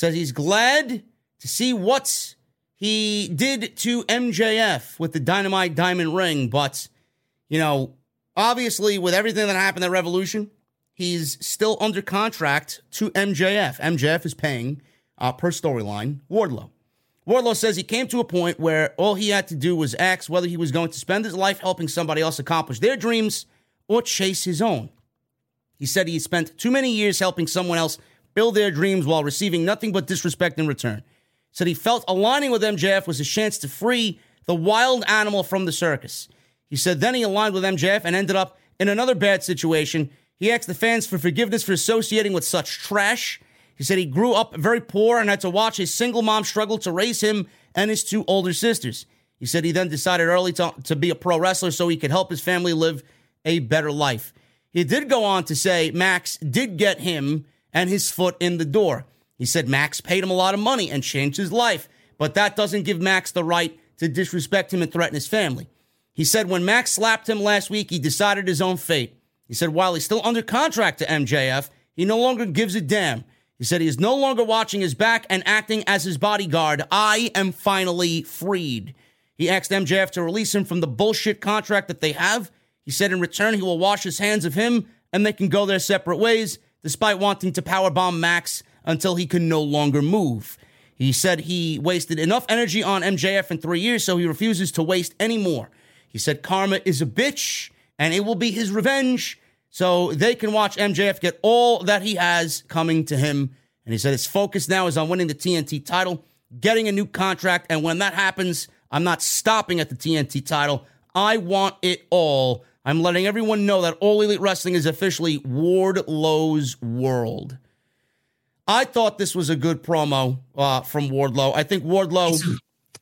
Says he's glad to see what he did to MJF with the Dynamite Diamond Ring, but You know, obviously, with everything that happened at Revolution, he's still under contract to MJF. MJF is paying uh, per storyline Wardlow. Wardlow says he came to a point where all he had to do was ask whether he was going to spend his life helping somebody else accomplish their dreams or chase his own. He said he spent too many years helping someone else build their dreams while receiving nothing but disrespect in return. Said he felt aligning with MJF was his chance to free the wild animal from the circus. He said then he aligned with MJF and ended up in another bad situation. He asked the fans for forgiveness for associating with such trash. He said he grew up very poor and had to watch his single mom struggle to raise him and his two older sisters. He said he then decided early to, to be a pro wrestler so he could help his family live a better life. He did go on to say Max did get him and his foot in the door. He said Max paid him a lot of money and changed his life, but that doesn't give Max the right to disrespect him and threaten his family. He said when Max slapped him last week, he decided his own fate. He said while he's still under contract to MJF, he no longer gives a damn. He said he is no longer watching his back and acting as his bodyguard. I am finally freed. He asked MJF to release him from the bullshit contract that they have. He said in return he will wash his hands of him and they can go their separate ways, despite wanting to powerbomb Max until he can no longer move. He said he wasted enough energy on MJF in three years, so he refuses to waste any more. He said karma is a bitch and it will be his revenge. So they can watch MJF get all that he has coming to him. And he said his focus now is on winning the TNT title, getting a new contract. And when that happens, I'm not stopping at the TNT title. I want it all. I'm letting everyone know that All Elite Wrestling is officially Wardlow's world. I thought this was a good promo uh, from Wardlow. I think Wardlow,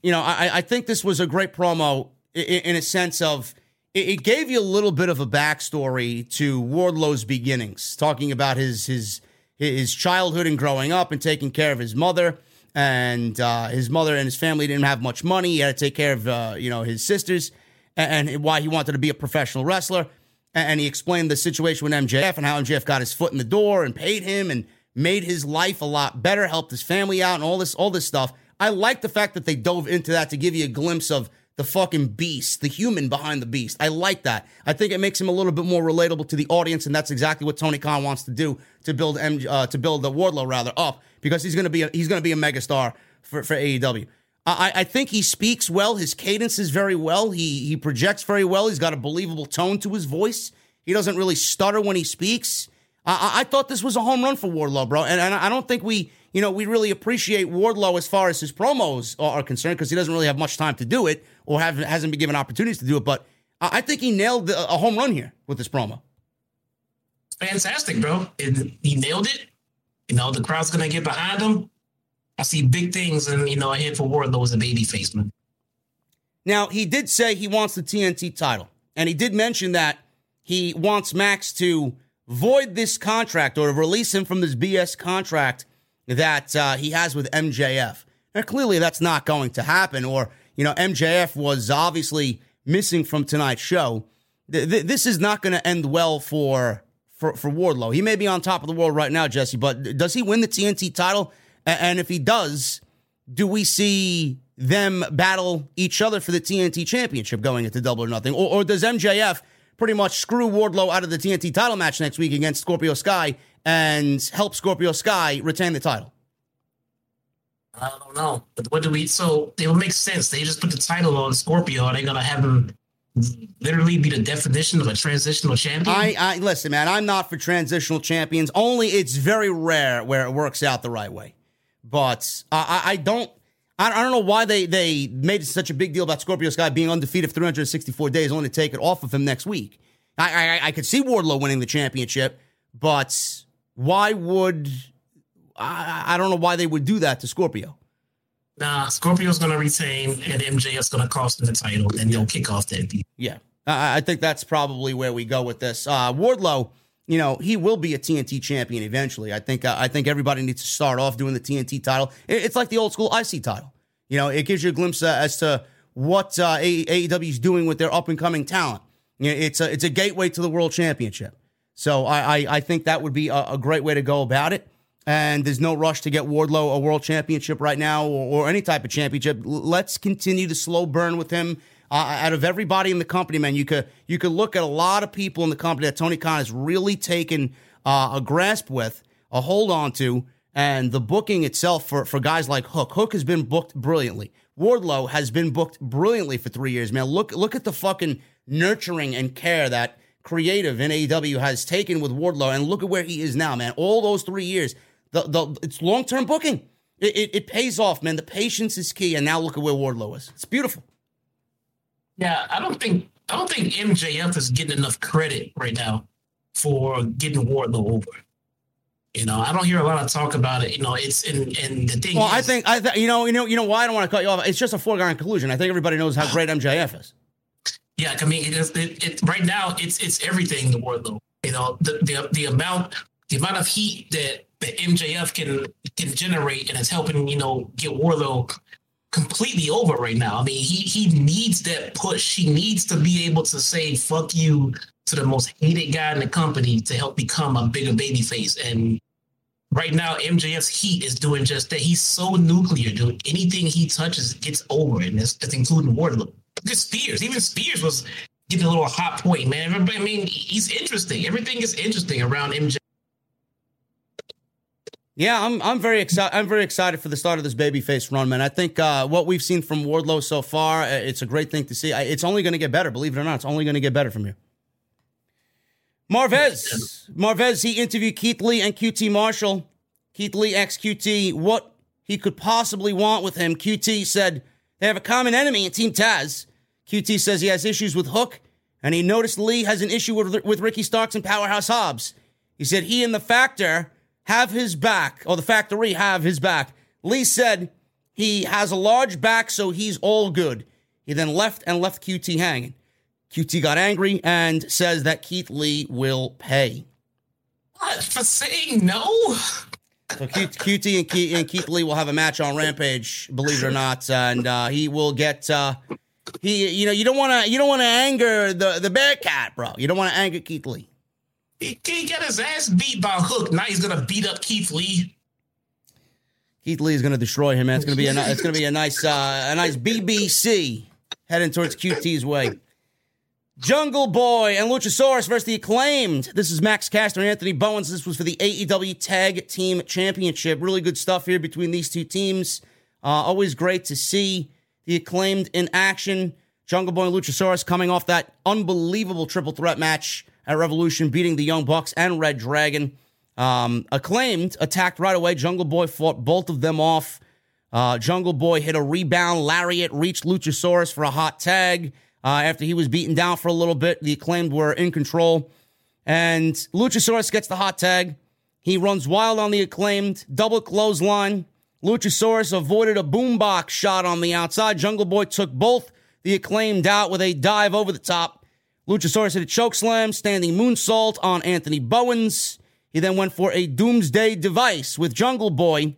you know, I, I think this was a great promo in, in a sense of it, it, gave you a little bit of a backstory to Wardlow's beginnings, talking about his his his childhood and growing up and taking care of his mother. And uh, his mother and his family didn't have much money. He had to take care of uh, you know his sisters, and, and why he wanted to be a professional wrestler. And he explained the situation with MJF and how MJF got his foot in the door and paid him and made his life a lot better, helped his family out, and all this all this stuff. I like the fact that they dove into that to give you a glimpse of the fucking beast, the human behind the beast. I like that. I think it makes him a little bit more relatable to the audience, and that's exactly what Tony Khan wants to do to build M, uh, to build the Wardlow rather up because he's gonna be a, he's gonna be a megastar for for AEW. I, I think he speaks well. His cadence is very well. He he projects very well. He's got a believable tone to his voice. He doesn't really stutter when he speaks. I, I thought this was a home run for Wardlow, bro, and, and I don't think we you know we really appreciate Wardlow as far as his promos are concerned because he doesn't really have much time to do it or have, hasn't been given opportunities to do it. But I think he nailed a home run here with this promo. Fantastic, bro. he nailed it. You know, the crowd's to get behind him. I see big things and, you know, I ahead for Wardlow as a baby face, man. Now, he did say he wants the TNT title. And he did mention that he wants Max to void this contract or release him from this BS contract that uh, he has with MJF. Now, clearly, that's not going to happen, or you know, MJF was obviously missing from tonight's show. Th- th- this is not going to end well for, for for Wardlow. He may be on top of the world right now, Jesse, but does he win the TNT title? And if he does, do we see them battle each other for the TNT championship going into Double or Nothing, or, or does MJF pretty much screw Wardlow out of the TNT title match next week against Scorpio Sky and help Scorpio Sky retain the title? I don't know. But what do we? So it would make sense. They just put the title on Scorpio. Are they gonna have him literally be the definition of a transitional champion? I, I listen, man. I'm not for transitional champions. Only it's very rare where it works out the right way. But I, I don't. I, don't know why they they made such a big deal about Scorpio Sky being undefeated for 364 days, only to take it off of him next week. I, I I could see Wardlow winning the championship, but why would I, I don't know why they would do that to Scorpio. Nah, Scorpio's going to retain, and MJF's going to cost him the title, and they'll kick off that beat. Yeah, I, I think that's probably where we go with this. Uh, Wardlow, you know, he will be a TNT champion eventually. I think. Uh, I think everybody needs to start off doing the TNT title. It's like the old school IC title. You know, it gives you a glimpse uh, as to what uh, AEW is doing with their up and coming talent. You know, it's a it's a gateway to the world championship. So I I, I think that would be a, a great way to go about it and there's no rush to get Wardlow a world championship right now or, or any type of championship. Let's continue the slow burn with him Uh, out of everybody in the company, man, you could you could look at a lot of people in the company that Tony Khan has really taken uh, a grasp with, a hold on to, and the booking itself for for guys like Hook. Hook has been booked brilliantly. Wardlow has been booked brilliantly for three years, man. Look look at the fucking nurturing and care that creative in AEW has taken with Wardlow, and look at where he is now, man. All those three years, the the it's long term booking. It, it, it pays off, man. The patience is key, and now look at where Wardlow is. It's beautiful. Yeah, I don't think I don't think MJF is getting enough credit right now for getting Wardlow over. You know, I don't hear a lot of talk about it. You know, it's and and the thing. Well, is, I think I th- you know you know you know why I don't want to cut you off. It's just a foregone conclusion. I think everybody knows how great MJF is. Yeah, I mean, it is, it, it, right now it's it's everything the Wardlow. You know, the the the amount the amount of heat that that MJF can can generate and it's helping you know get Wardlow completely over right now. I mean, he he needs that push. He needs to be able to say "fuck you" to the most hated guy in the company to help become a bigger babyface. And right now, MJF's heat is doing just that. He's so nuclear, dude. Anything he touches gets over, and that's, including Wardlow. Look at Spears. Even Spears was getting a little hot point, man. I mean, he's interesting. Everything is interesting around MJ. Yeah, I'm I'm very excited. I'm very excited for the start of this babyface run, man. I think uh, what we've seen from Wardlow so far, uh, it's a great thing to see. It's only going to get better, believe it or not. It's only going to get better from here. Marvez, Marvez, he interviewed Keith Lee and QT Marshall. Keith Lee asked QT what he could possibly want with him. QT said they have a common enemy in Team Taz. QT says he has issues with Hook, and he noticed Lee has an issue with, with Ricky Starks and Powerhouse Hobbs. He said he and the Factor have his back, or the factory have his back. Lee said he has a large back, so he's all good. He then left and left QT hanging. QT got angry and says that Keith Lee will pay. What for saying no? So QT and Keith, and Keith Lee will have a match on Rampage, believe it or not, and uh, he will get. Uh, he, you know, you don't want to, you don't want to anger the the Bearcat, bro. You don't want to anger Keith Lee. He, got his ass beat by Hook. Now he's gonna beat up Keith Lee. Keith Lee is gonna destroy him, man. It's gonna be a it's gonna be a nice uh, a nice BBC heading towards QT's way. Jungle Boy and Luchasaurus versus the acclaimed. This is Max Caster and Anthony Bowens. This was for the AEW Tag Team Championship. Really good stuff here between these two teams. Uh, always great to see the acclaimed in action. Jungle Boy and Luchasaurus coming off that unbelievable triple threat match at Revolution, beating the Young Bucks and Red Dragon. Um, acclaimed attacked right away. Jungle Boy fought both of them off. Uh, Jungle Boy hit a rebound lariat, reached Luchasaurus for a hot tag. Uh, after he was beaten down for a little bit, the acclaimed were in control. And Luchasaurus gets the hot tag. He runs wild on the acclaimed, double clothesline. Luchasaurus avoided a boombox shot on the outside. Jungle Boy took both the acclaimed out with a dive over the top. Luchasaurus hit a choke slam, standing moonsault on Anthony Bowens. He then went for a doomsday device with Jungle Boy,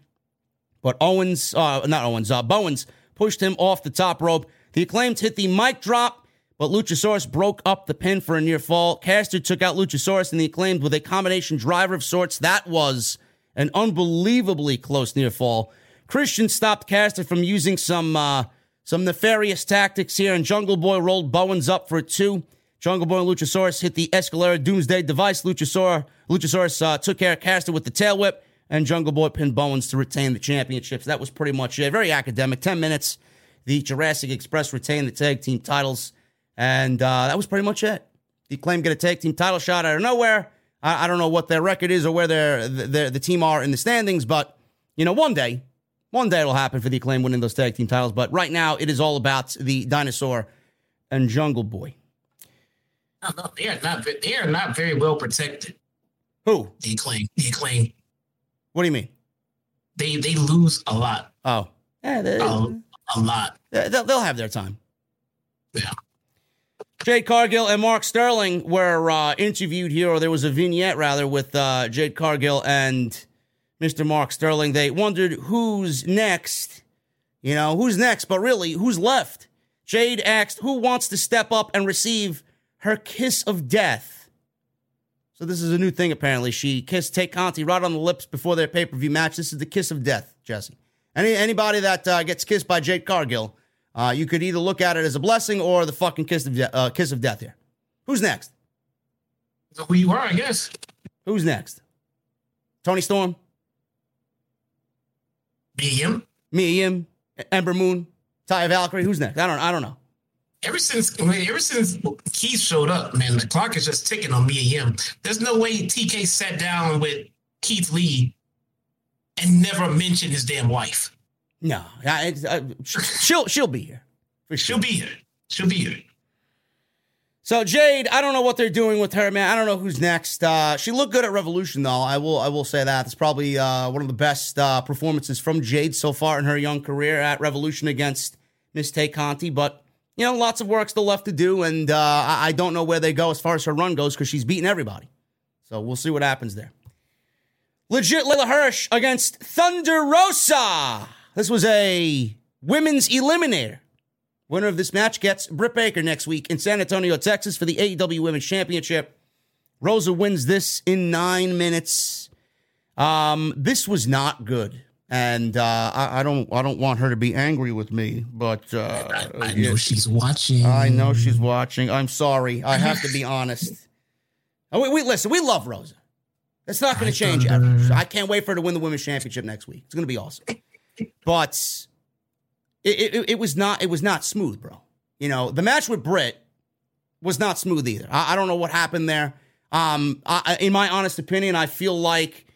but Owens, uh, not Owens, uh, Bowens pushed him off the top rope. The acclaimed hit the mic drop, but Luchasaurus broke up the pin for a near fall. Caster took out Luchasaurus and the acclaimed with a combination driver of sorts. That was an unbelievably close near fall. Christian stopped Caster from using some uh, some nefarious tactics here, and Jungle Boy rolled Bowens up for a two. Jungle Boy and Luchasaurus hit the Escalera Doomsday device. Luchasaurus, Luchasaurus uh, took care of Caster with the tail whip, and Jungle Boy pinned Bowens to retain the championships. That was pretty much it. Very academic. 10 minutes. The Jurassic Express retained the tag team titles, and uh, that was pretty much it. The claim get a tag team title shot out of nowhere. I, I don't know what their record is or where their, their, the team are in the standings, but, you know, one day, one day it'll happen for the acclaim winning those tag team titles. But right now, it is all about the dinosaur and Jungle Boy. No, no, they are not. They are not very well protected. Who? The acclaim. The acclaim. What do you mean? They they lose a lot. Oh, yeah, they, a, a lot. They'll, they'll have their time. Yeah. Jade Cargill and Mark Sterling were uh, interviewed here, or there was a vignette rather with uh, Jade Cargill and Mr. Mark Sterling. They wondered who's next. You know, who's next, but really, who's left? Jade asked who wants to step up and receive her kiss of death. So this is a new thing apparently. She kissed Tay Conti right on the lips before their pay-per-view match. This is the kiss of death, Jesse. Any anybody that uh, gets kissed by Jade Cargill Uh, you could either look at it as a blessing or the fucking kiss of, de- uh, kiss of death here. Who's next? Who you are, I guess. Who's next? Toni Storm? Mia Yim? Ember Moon? Taya Valkyrie? Who's next? I don't I don't know. Ever since ever since Keith showed up, man, the clock is just ticking on me and him. There's no way TK sat down with Keith Lee and never mentioned his damn wife. No, I, I, she'll she'll be here. Sure. She'll be here. She'll be here. So Jade, I don't know what they're doing with her, man. I don't know who's next. Uh, she looked good at Revolution, though. I will, I will say that it's probably uh, one of the best uh, performances from Jade so far in her young career at Revolution against Miss Tay Conti. But you know, lots of work still left to do, and uh, I, don't know where they go as far as her run goes because she's beating everybody. So we'll see what happens there. Legit Leyla Hirsch against Thunder Rosa. This was a women's eliminator. Winner of this match gets Britt Baker next week in San Antonio, Texas for the AEW Women's Championship. Rosa wins this in nine minutes. Um, this was not good, and uh, I, I, don't I don't want her to be angry with me, but uh, I, I know she's watching. I know she's watching. I'm sorry. I have to be [LAUGHS] honest. Oh, we, we listen. We love Rosa. It's not going to change ever. I can't wait for her to win the women's championship next week. It's going to be awesome. But it, it, it, was not it was not smooth, bro. You know, the match with Britt was not smooth either. I, I don't know what happened there. Um, I, in my honest opinion, I feel like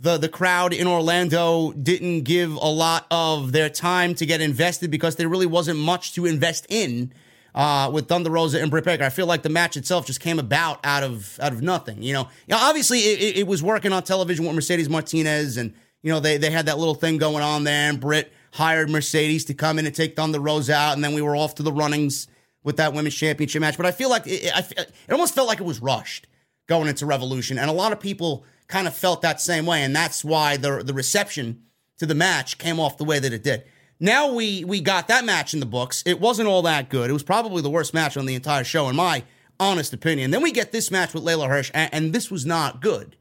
the the crowd in Orlando didn't give a lot of their time to get invested because there really wasn't much to invest in uh, with Thunder Rosa and Britt Baker. I feel like the match itself just came about out of out of nothing. You know, know obviously it, it was working on television with Mercedes Martinez, and you know they they had that little thing going on there, and Britt hired Mercedes to come in and take Thunder Rosa out, and then we were off to the runnings with that women's championship match. But I feel like it, it, it almost felt like it was rushed going into Revolution, and a lot of people kind of felt that same way, and that's why the the reception to the match came off the way that it did. Now we we got that match in the books. It wasn't all that good. It was probably the worst match on the entire show, in my honest opinion. Then we get this match with Leyla Hirsch, and, and this was not good.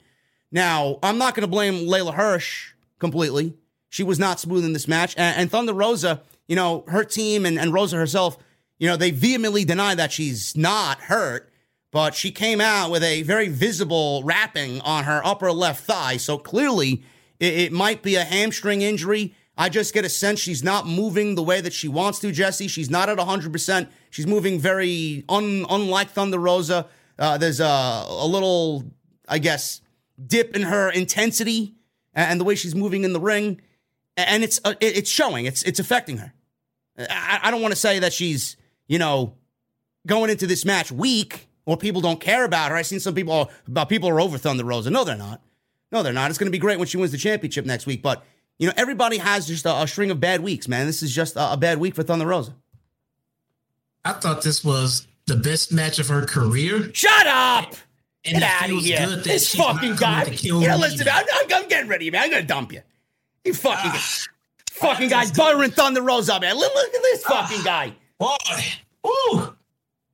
Now I'm not going to blame Leyla Hirsch completely. She was not smooth in this match. And, and Thunder Rosa, you know, her team and, and Rosa herself, you know, they vehemently deny that she's not hurt, but she came out with a very visible wrapping on her upper left thigh. So clearly it, it might be a hamstring injury. I just get a sense she's not moving the way that she wants to, Jesse. She's not at 100%. She's moving very un, unlike Thunder Rosa. Uh, there's a, a little, I guess, dip in her intensity and the way she's moving in the ring and it's uh, it's showing. It's it's affecting her. I, I don't want to say that she's you know going into this match weak or people don't care about her. I've seen some people about people are over Thunder Rosa. No, they're not. No, they're not. It's going to be great when she wins the championship next week. But you know, everybody has just a, a string of bad weeks, man. This is just a, a bad week for Thunder Rosa. I thought this was the best match of her career. Shut up! And Get out of here! This fucking guy. You know, listen, I'm, I'm, getting ready, man. I'm gonna dump you. You fucking ah, fucking guy's buttering Thunder Rosa, man. Look, look at this ah, fucking guy. Boy, ooh,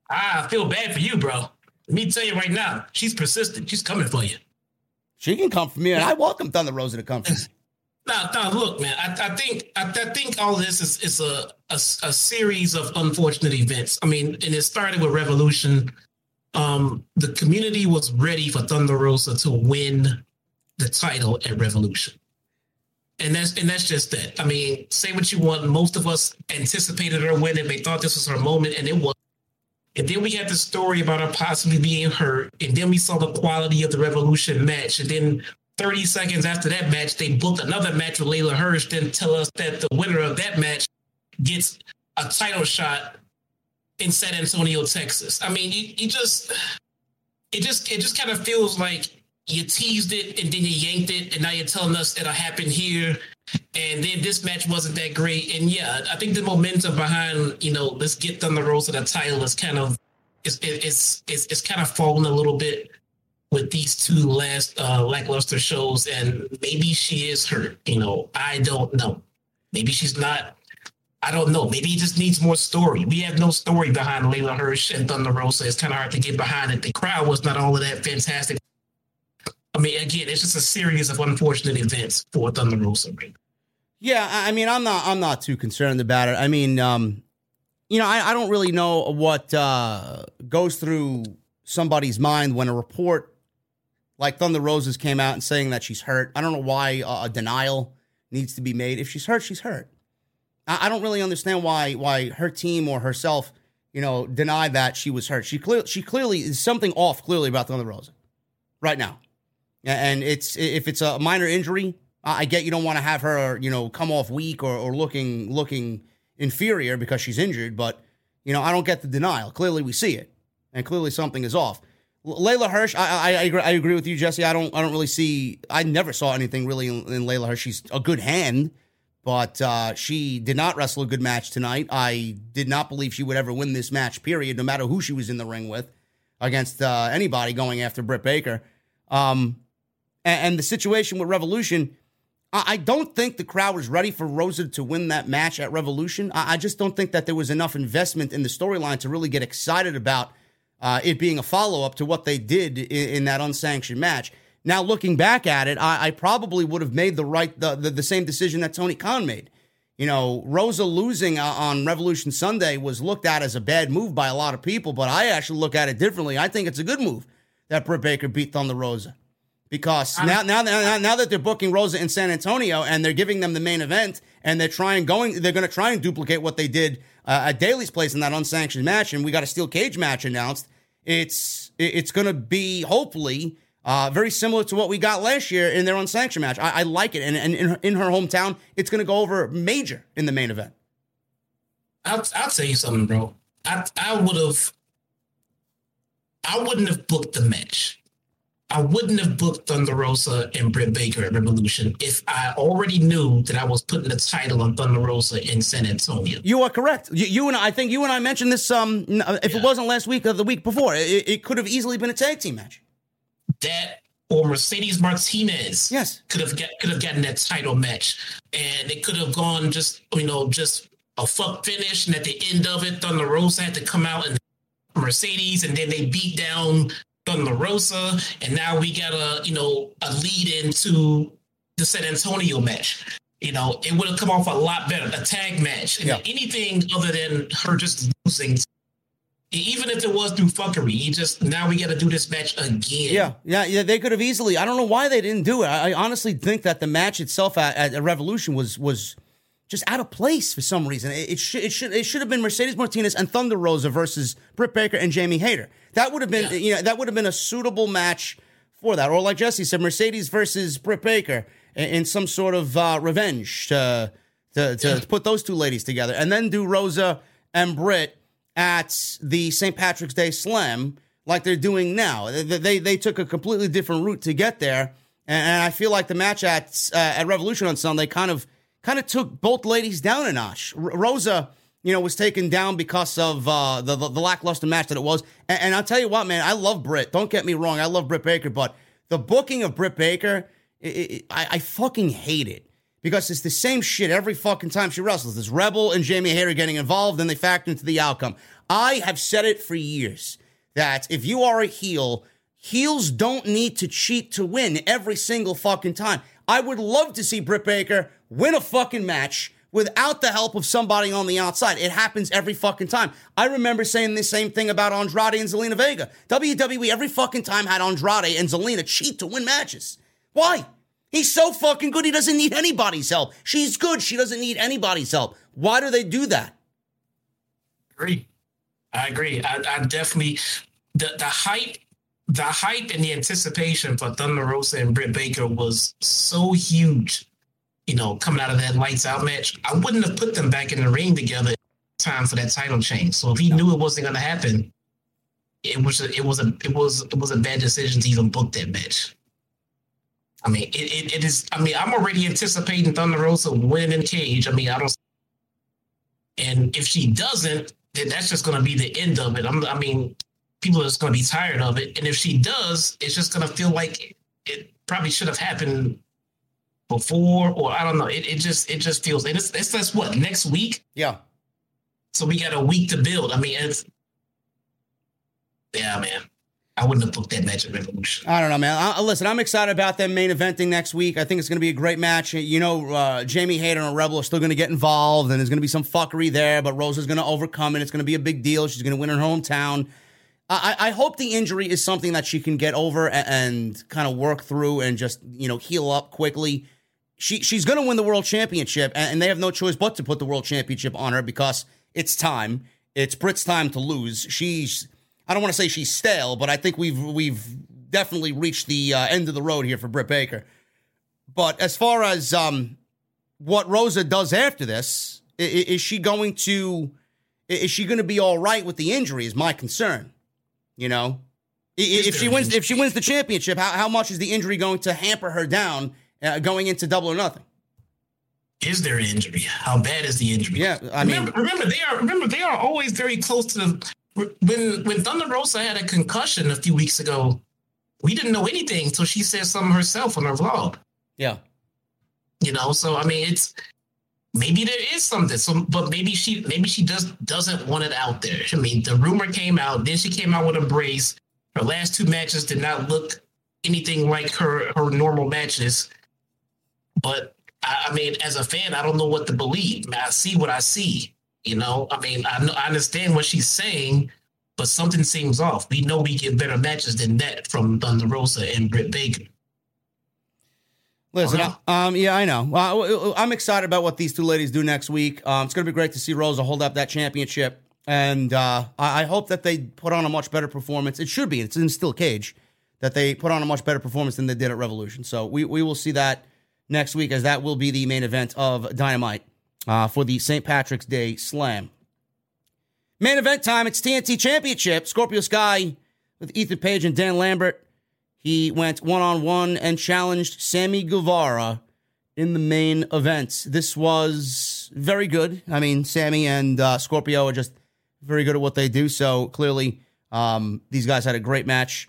I feel bad for you, bro. Let me tell you right now, she's persistent. She's coming for you. She can come for me, and I welcome Thunder Rosa to come for me. Now, now, look, man. I, I think I, I, think all this is is a, a, a series of unfortunate events. I mean, and it started with Revolution. Um, the community was ready for Thunder Rosa to win the title at Revolution and that's and that's just that. I mean, say what you want. Most of us anticipated her winning. They thought this was her moment, and it was. And then we had the story about her possibly being hurt, and then we saw the quality of the Revolution match, and then 30 seconds after that match, they booked another match with Leyla Hirsch, then tell us that the winner of that match gets a title shot in San Antonio, Texas. I mean, you, you just it just it just kind of feels like you teased it and then you yanked it, and now you're telling us it'll happen here. And then this match wasn't that great. And yeah, I think the momentum behind, you know, let's get Thunder Rosa the title is kind of it's it's it's, it's kind of fallen a little bit with these two last uh, lackluster shows, and maybe she is hurt. You know, I don't know. Maybe she's not. I don't know. Maybe he just needs more story. We have no story behind Leyla Hirsch and Thunder Rosa. It's kind of hard to get behind it. The crowd was not all of that fantastic I mean, again, it's just a series of unfortunate events for Thunder Rosa. Yeah, I mean, I'm not, I'm not too concerned about it. I mean, um, you know, I, I don't really know what uh, goes through somebody's mind when a report like Thunder Rosa's came out and saying that she's hurt. I don't know why uh, a denial needs to be made. If she's hurt, she's hurt. I, I don't really understand why why her team or herself, you know, deny that she was hurt. She clearly she clearly is something off clearly about Thunder Rosa right now, and it's if it's a minor injury, I get you don't want to have her, you know, come off weak or, or looking looking inferior because she's injured, but you know, I don't get the denial. Clearly, we see it, and clearly something is off. Leyla Hirsch, I, I, I, agree, with you, Jesse. I don't I don't really see. I never saw anything really in, in Leyla Hirsch. She's a good hand, but uh, she did not wrestle a good match tonight. I did not believe she would ever win this match. Period. No matter who she was in the ring with, against uh, anybody going after Britt Baker. Um, and, the situation with Revolution I don't think the crowd was ready for Rosa to win that match at Revolution. I just don't think that there was enough investment in the storyline to really get excited about uh, it being a follow up to what they did in, in, that unsanctioned match. Now, looking back at it, I, I probably would have made the right the, the, the, same decision that Tony Khan made. You know, Rosa losing uh, on Revolution Sunday was looked at as a bad move by a lot of people, but I actually look at it differently. I think it's a good move that Britt Baker beat Thunder Rosa because now, now, now, now that they're booking Rosa in San Antonio and they're giving them the main event and they're trying going, they're going to try and duplicate what they did uh, at Daily's place in that unsanctioned match, and we got a steel cage match announced. It's it's going to be hopefully uh, very similar to what we got last year in their unsanctioned match. I, I like it, and, and in, her, in her hometown, it's going to go over major in the main event. I'll, I'll tell you something, bro. I I would have, I wouldn't have booked the match I wouldn't have booked Thunder Rosa and Britt Baker at Revolution if I already knew that I was putting the title on Thunder Rosa in San Antonio. You are correct. You, you and I, I think you and I mentioned this. Um, if yeah. it wasn't last week or the week before, it, it could have easily been a tag team match. That or Mercedes Martinez, yes, could have get, could have gotten that title match, and it could have gone just you know just a fuck finish, and at the end of it, Thunder Rosa had to come out and Mercedes, and then they beat down Thunder Rosa, and now we got a you know a lead into the San Antonio match. You know, it would have come off a lot better, a tag match, yeah. anything other than her just losing. Even if it was through fuckery, you just now we got to do this match again. Yeah, yeah, yeah. They could have easily. I don't know why they didn't do it. I, I honestly think that the match itself at, at Revolution was was just out of place for some reason. It, it should it should it should have been Mercedes Martinez and Thunder Rosa versus Britt Baker and Jamie Hayter. That would have been yeah. you know that would have been a suitable match for that. Or like Jesse said, Mercedes versus Britt Baker in, in some sort of uh, revenge to to, to, yeah. put those two ladies together, and then do Rosa and Britt at the St. Patrick's Day Slam like they're doing now. They they, they took a completely different route to get there, and, and I feel like the match at uh, at Revolution on Sunday kind of kind of took both ladies down a notch. R- Rosa, you know, was taken down because of uh, the, the, the lackluster match that it was. And, and, I'll tell you what, man, I love Britt. Don't get me wrong, I love Britt Baker, but the booking of Britt Baker, it, it, I, I fucking hate it. Because it's the same shit every fucking time she wrestles. This Rebel and Jamie Hayter getting involved, and they factor into the outcome. I have said it for years that if you are a heel, heels don't need to cheat to win every single fucking time. I would love to see Britt Baker win a fucking match without the help of somebody on the outside. It happens every fucking time. I remember saying the same thing about Andrade and Zelina Vega. WWE every fucking time had Andrade and Zelina cheat to win matches. Why? He's so fucking good, he doesn't need anybody's help. She's good, she doesn't need anybody's help. Why do they do that? Agree. I agree. I, I definitely the the hype the hype and the anticipation for Thunder Rosa and Britt Baker was so huge. You know, coming out of that lights out match, I wouldn't have put them back in the ring together time for that title change. So if he knew it wasn't going to happen, it was a, it was a it was it was a bad decision to even book that match. I mean, it, it, it is. I mean, I'm already anticipating Thunder Rosa winning in cage. I mean, I don't. And if she doesn't, then that's just going to be the end of it. I'm, I mean, people are just going to be tired of it. And if she does, it's just going to feel like it probably should have happened before, or I don't know. It, it just it just feels it's it's that's what next week. Yeah. So we got a week to build. I mean, it's yeah, man. I wouldn't have booked that match at Revolution. I don't know, man. I, listen, I'm excited about them main eventing next week. I think it's going to be a great match. You know, uh, Jamie Hayter and Rebel are still going to get involved, and there's going to be some fuckery there, but Rosa's going to overcome it. It's going to be a big deal. She's going to win her hometown. I, I, hope the injury is something that she can get over and, and kind of work through and just you know heal up quickly. She she's going to win the world championship, and, and they have no choice but to put the world championship on her because it's time. It's Britt's time to lose. She's I don't want to say she's stale, but I think we've we've definitely reached the uh, end of the road here for Britt Baker. But as far as um, what Rosa does after this, is, is she going to is she going to be all right with the injury? Is my concern. You know, if she wins, if she wins the championship, how, how much is the injury going to hamper her down uh, going into double or nothing? Is there an injury? How bad is the injury? Yeah, I mean, remember they are remember they are always very close to the when when Thunder Rosa had a concussion a few weeks ago. We didn't know anything until she said something herself on her vlog. Yeah, you know. So I mean, it's maybe there is something. So, but maybe she maybe she just doesn't want it out there. I mean, the rumor came out. Then she came out with a brace. Her last two matches did not look anything like her her normal matches. But I, I mean, as a fan, I don't know what to believe. I, see what I see. You know, I mean, I, know, I understand what she's saying, but something seems off. We know we get better matches than that from Thunder Rosa and Britt Baker. Listen, uh-huh. um, yeah, I know. Uh, I'm excited about what these two ladies do next week. Um, it's going to be great to see Rosa hold up that championship, and uh, I, I, hope that they put on a much better performance. It should be. It's in steel cage that they put on a much better performance than they did at Revolution. So we we will see that next week, as that will be the main event of Dynamite uh, for the St. Patrick's Day Slam. Main event time. It's TNT Championship. Scorpio Sky with Ethan Page and Dan Lambert he went one on one and challenged Sammy Guevara in the main event. This was very good. I mean, Sammy and uh, Scorpio are just very good at what they do. So clearly, um, these guys had a great match.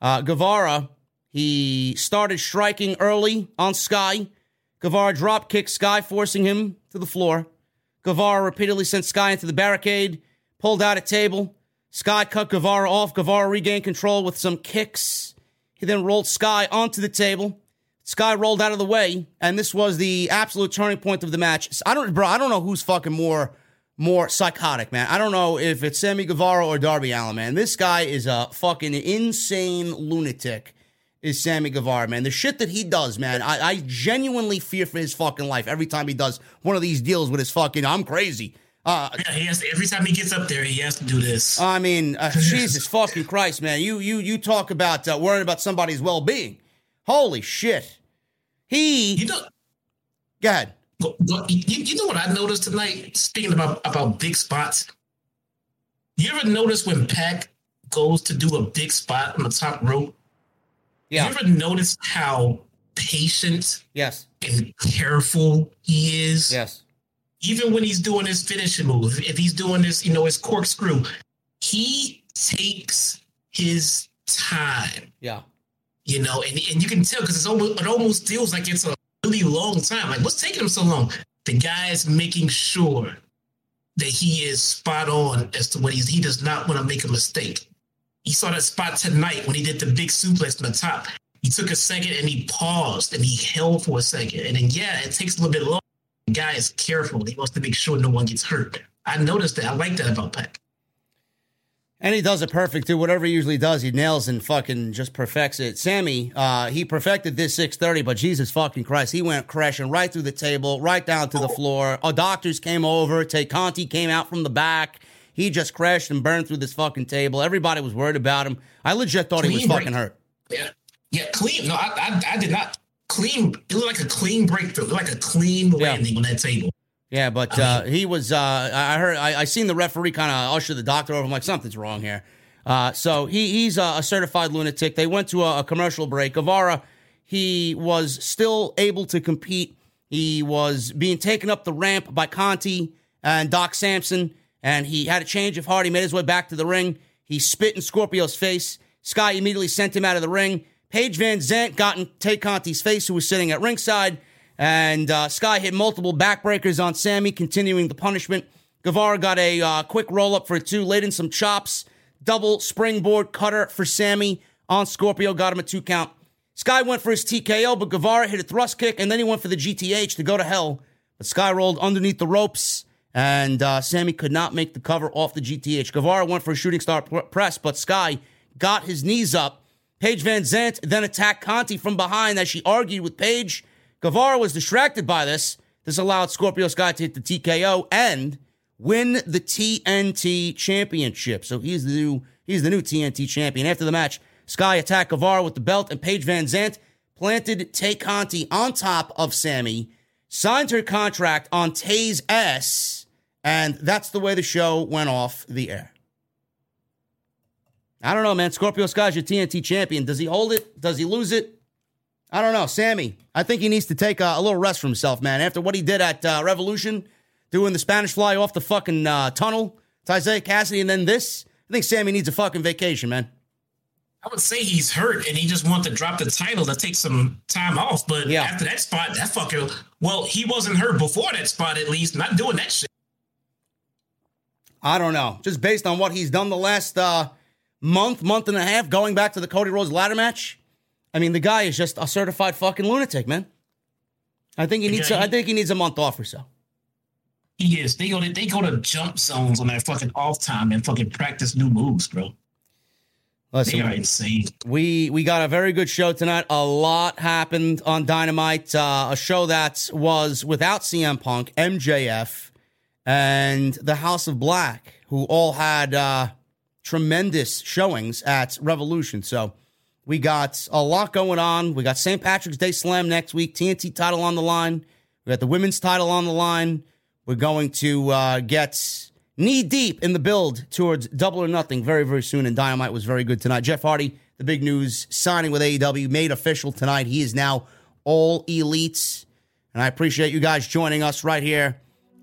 Uh, Guevara, he started striking early on Sky. Guevara drop kicked Sky, forcing him to the floor. Guevara repeatedly sent Sky into the barricade, pulled out a table. Sky cut Guevara off. Guevara regained control with some kicks he then rolled Sky onto the table. Sky rolled out of the way, and this was the absolute turning point of the match. I don't, bro. I don't know who's fucking more more psychotic, man. I don't know if it's Sammy Guevara or Darby Allin, man. This guy is a fucking insane lunatic. Is Sammy Guevara, man? The shit that he does, man. I, I genuinely fear for his fucking life every time he does one of these deals with his fucking. I'm crazy. Uh, yeah, he has to, every time he gets up there, he has to do this. I mean, uh, [LAUGHS] Jesus fucking Christ, man! You you you talk about uh, worrying about somebody's well being. Holy shit! He. You know. Go ahead. You, you know what I noticed tonight? Speaking about about big spots, you ever notice when Pac goes to do a big spot on the top rope? Yeah. You ever noticed how patient? Yes. And careful he is? Yes even when he's doing his finishing move, if he's doing this, you know, his corkscrew, he takes his time. Yeah. You know, and, and you can tell because it's almost it almost feels like it's a really long time. Like, what's taking him so long? The guy is making sure that he is spot on as to what he's he does not want to make a mistake. He saw that spot tonight when he did the big suplex on the top. He took a second and he paused and he held for a second. And then yeah, it takes a little bit longer guy is careful. He wants to make sure no one gets hurt. I noticed that. I like that about Pac. And he does it perfect too. Whatever he usually does, he nails and fucking just perfects it. Sammy, uh, he perfected this 630, but Jesus fucking Christ, he went crashing right through the table, right down to the floor. Our doctors came over. Tay Conti came out from the back. He just crashed and burned through this fucking table. Everybody was worried about him. I legit thought clean he was fucking hurt. Yeah, yeah, clean. No, I, I, I did not clean. It looked like a clean breakthrough, like a clean landing yeah. on that table. Yeah, but uh, he was. Uh, I heard. I, I seen the referee kind of usher the doctor over. I'm like, something's wrong here. Uh, so he he's a, a, certified lunatic. They went to a, a, commercial break. Guevara, he was still able to compete. He was being taken up the ramp by Conti and Doc Sampson, and he had a change of heart. He made his way back to the ring. He spit in Scorpio's face. Sky immediately sent him out of the ring. Paige VanZant got in Tay Conti's face, who was sitting at ringside, and uh, Sky hit multiple backbreakers on Sammy, continuing the punishment. Guevara got a uh, quick roll up for two, laid in some chops double springboard cutter for Sammy on Scorpio, got him a two count. Sky went for his TKO, but Guevara hit a thrust kick, and then he went for the GTH to go to hell. But Sky rolled underneath the ropes, and uh, Sammy could not make the cover off the GTH. Guevara went for a shooting star press, but Sky got his knees up. Paige VanZant then attacked Conti from behind as she argued with Paige. Guevara was distracted by this. This allowed Scorpio Sky to hit the TKO and win the TNT championship. So he's the new he's the new TNT champion. After the match, Sky attacked Guevara with the belt, and Paige VanZant planted Tay Conti on top of Sammy, signed her contract on Tay's S, and that's the way the show went off the air. I don't know, man. Scorpio Sky's your TNT champion. Does he hold it? Does he lose it? I don't know. Sammy, I think he needs to take a, a little rest for himself, man. After what he did at uh, Revolution, doing the Spanish fly off the fucking uh, tunnel to Isiah Kassidy, and then this, I think Sammy needs a fucking vacation, man. I would say he's hurt and he just wanted to drop the title to take some time off. But yeah. after that spot, that fucker, well, he wasn't hurt before that spot, at least, not doing that shit. I don't know. Just based on what he's done the last uh, month, month and a half, going back to the Cody Rhodes ladder match. I mean, the guy is just a certified fucking lunatic, man. I think he needs. Yeah, he, I think he needs a month off or so. He is. They go to they go to jump zones on their fucking off time and fucking practice new moves, bro. Listen, they are insane. We we got a very good show tonight. A lot happened on Dynamite. Uh, a show that was without CM Punk, MJF, and the House of Black, who all had uh, tremendous showings at Revolution. So we got a lot going on. We got St. Patrick's Day Slam next week, TNT title on the line. We got the women's title on the line. We're going to uh, get knee deep in the build towards double or nothing very, very soon. And Dynamite was very good tonight. Jeff Hardy, the big news, signing with AEW, made official tonight. He is now all elites. And I appreciate you guys joining us right here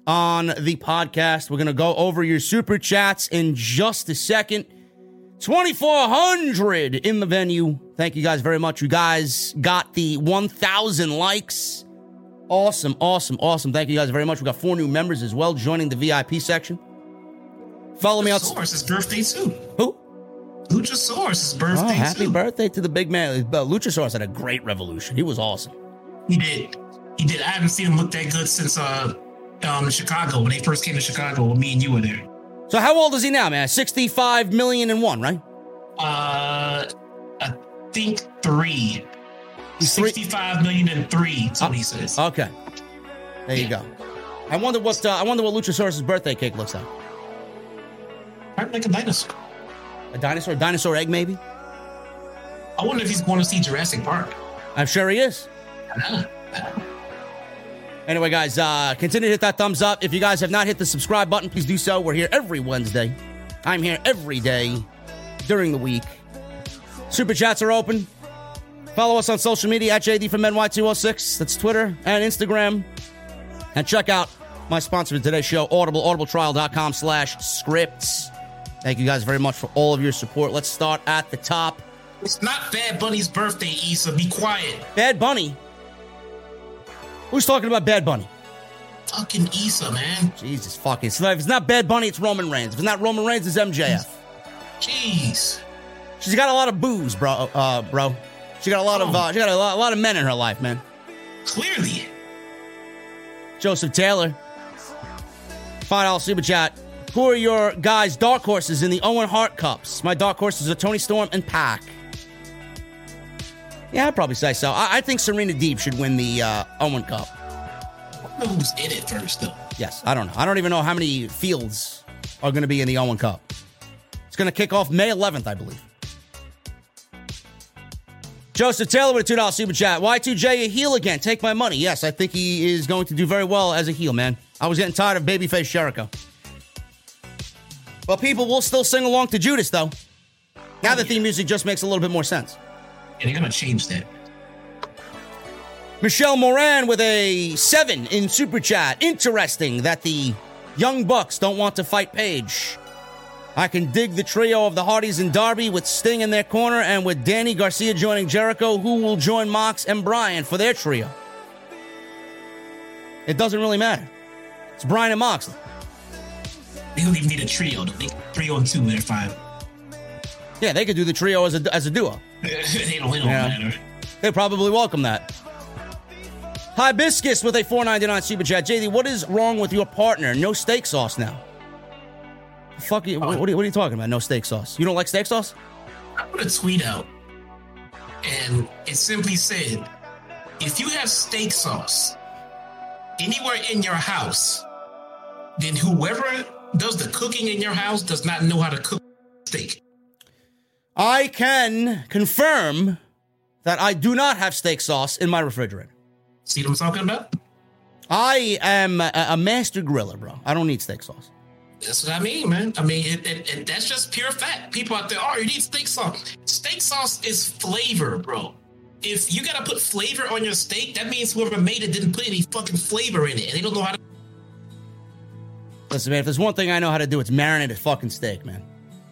on the podcast. We're going to go over your super chats in just a second. 2,400 in the venue. Thank you guys very much. You guys got the 1,000 likes. Awesome, awesome, awesome. Thank you guys very much. We got four new members as well joining the VIP section. Follow me on. Luchasaurus' birthday too. Who? Luchasaurus' birthday. Oh, happy too. birthday to the big man. Luchasaurus had a great revolution. He was awesome. He did. He did. I haven't seen him look that good since uh um Chicago when they first came to Chicago. When me and you were there. So how old is he now, man? Sixty-five million and one, right? Uh, I think three. He's 65 million and three. That's what he says. Okay, there you go. I wonder what uh, I wonder what Luchasaurus' birthday cake looks like. Probably like a dinosaur. A dinosaur, a dinosaur egg, maybe. I wonder if he's going to see Jurassic Park. I'm sure he is. Anyway, guys, uh, continue to hit that thumbs up. If you guys have not hit the subscribe button, please do so. We're here every Wednesday. I'm here every day during the week. Super chats are open. Follow us on social media at JD from NY206. That's Twitter and Instagram. And check out my sponsor for today's show, Audible, audibletrial.com slash scripts. Thank you guys very much for all of your support. Let's start at the top. It's not Bad Bunny's birthday, Issa. Be quiet. Bad Bunny? Who's talking about Bad Bunny? Fucking Issa, man. Jesus fucking. So if it's not Bad Bunny, it's Roman Reigns. If it's not Roman Reigns, it's MJF. Jeez. She's got a lot of booze, bro. Uh, bro. She got a lot oh. of uh, she got a lot, a lot of men in her life, man. Clearly. Joseph Taylor. Five dollar super chat. Who are your guys' dark horses in the Owen Hart Cups? My dark horses are Toni Storm and Pac. Yeah, I'd probably say so. I, I think Serena Deeb should win the uh, Owen Cup. who's in it first, though. Yes, I don't know. I don't even know how many fields are going to be in the Owen Cup. It's going to kick off May 11th, I believe. Joseph Taylor with a $2 super chat. Y2J a heel again. Take my money. Yes, I think he is going to do very well as a heel, man. I was getting tired of babyface Jericho. But people will still sing along to Judas, though. Now the theme music just makes a little bit more sense. And they're going to change that. Michelle Moran with a seven in Super Chat. Interesting that the Young Bucks don't want to fight Page. I can dig the trio of the Hardys and Darby with Sting in their corner and with Danny Garcia joining Jericho, who will join Mox and Bryan for their trio. It doesn't really matter. It's Bryan and Moxley. They don't even need a trio. They three on two, they're fine. Yeah, they could do the trio as a as a duo. They don't, they don't Yeah. matter. They probably welcome that. Hibiscus with a 499 super chat. JD, what is wrong with your partner? No steak sauce now. Fuck you. Oh. What, what are you. What are you talking about? No steak sauce. You don't like steak sauce? I put a tweet out, and it simply said, "If you have steak sauce anywhere in your house, then whoever does the cooking in your house does not know how to cook steak." I can confirm that I do not have steak sauce in my refrigerator. See what I'm talking about? I am a, a master griller, bro. I don't need steak sauce. That's what I mean, man. I mean, it, it, it, that's just pure fact. People out there, oh, you need steak sauce. Steak sauce is flavor, bro. If you gotta put flavor on your steak, that means whoever made it didn't put any fucking flavor in it, and they don't know how to. Listen, man, if there's one thing I know how to do, it's marinate a fucking steak, man.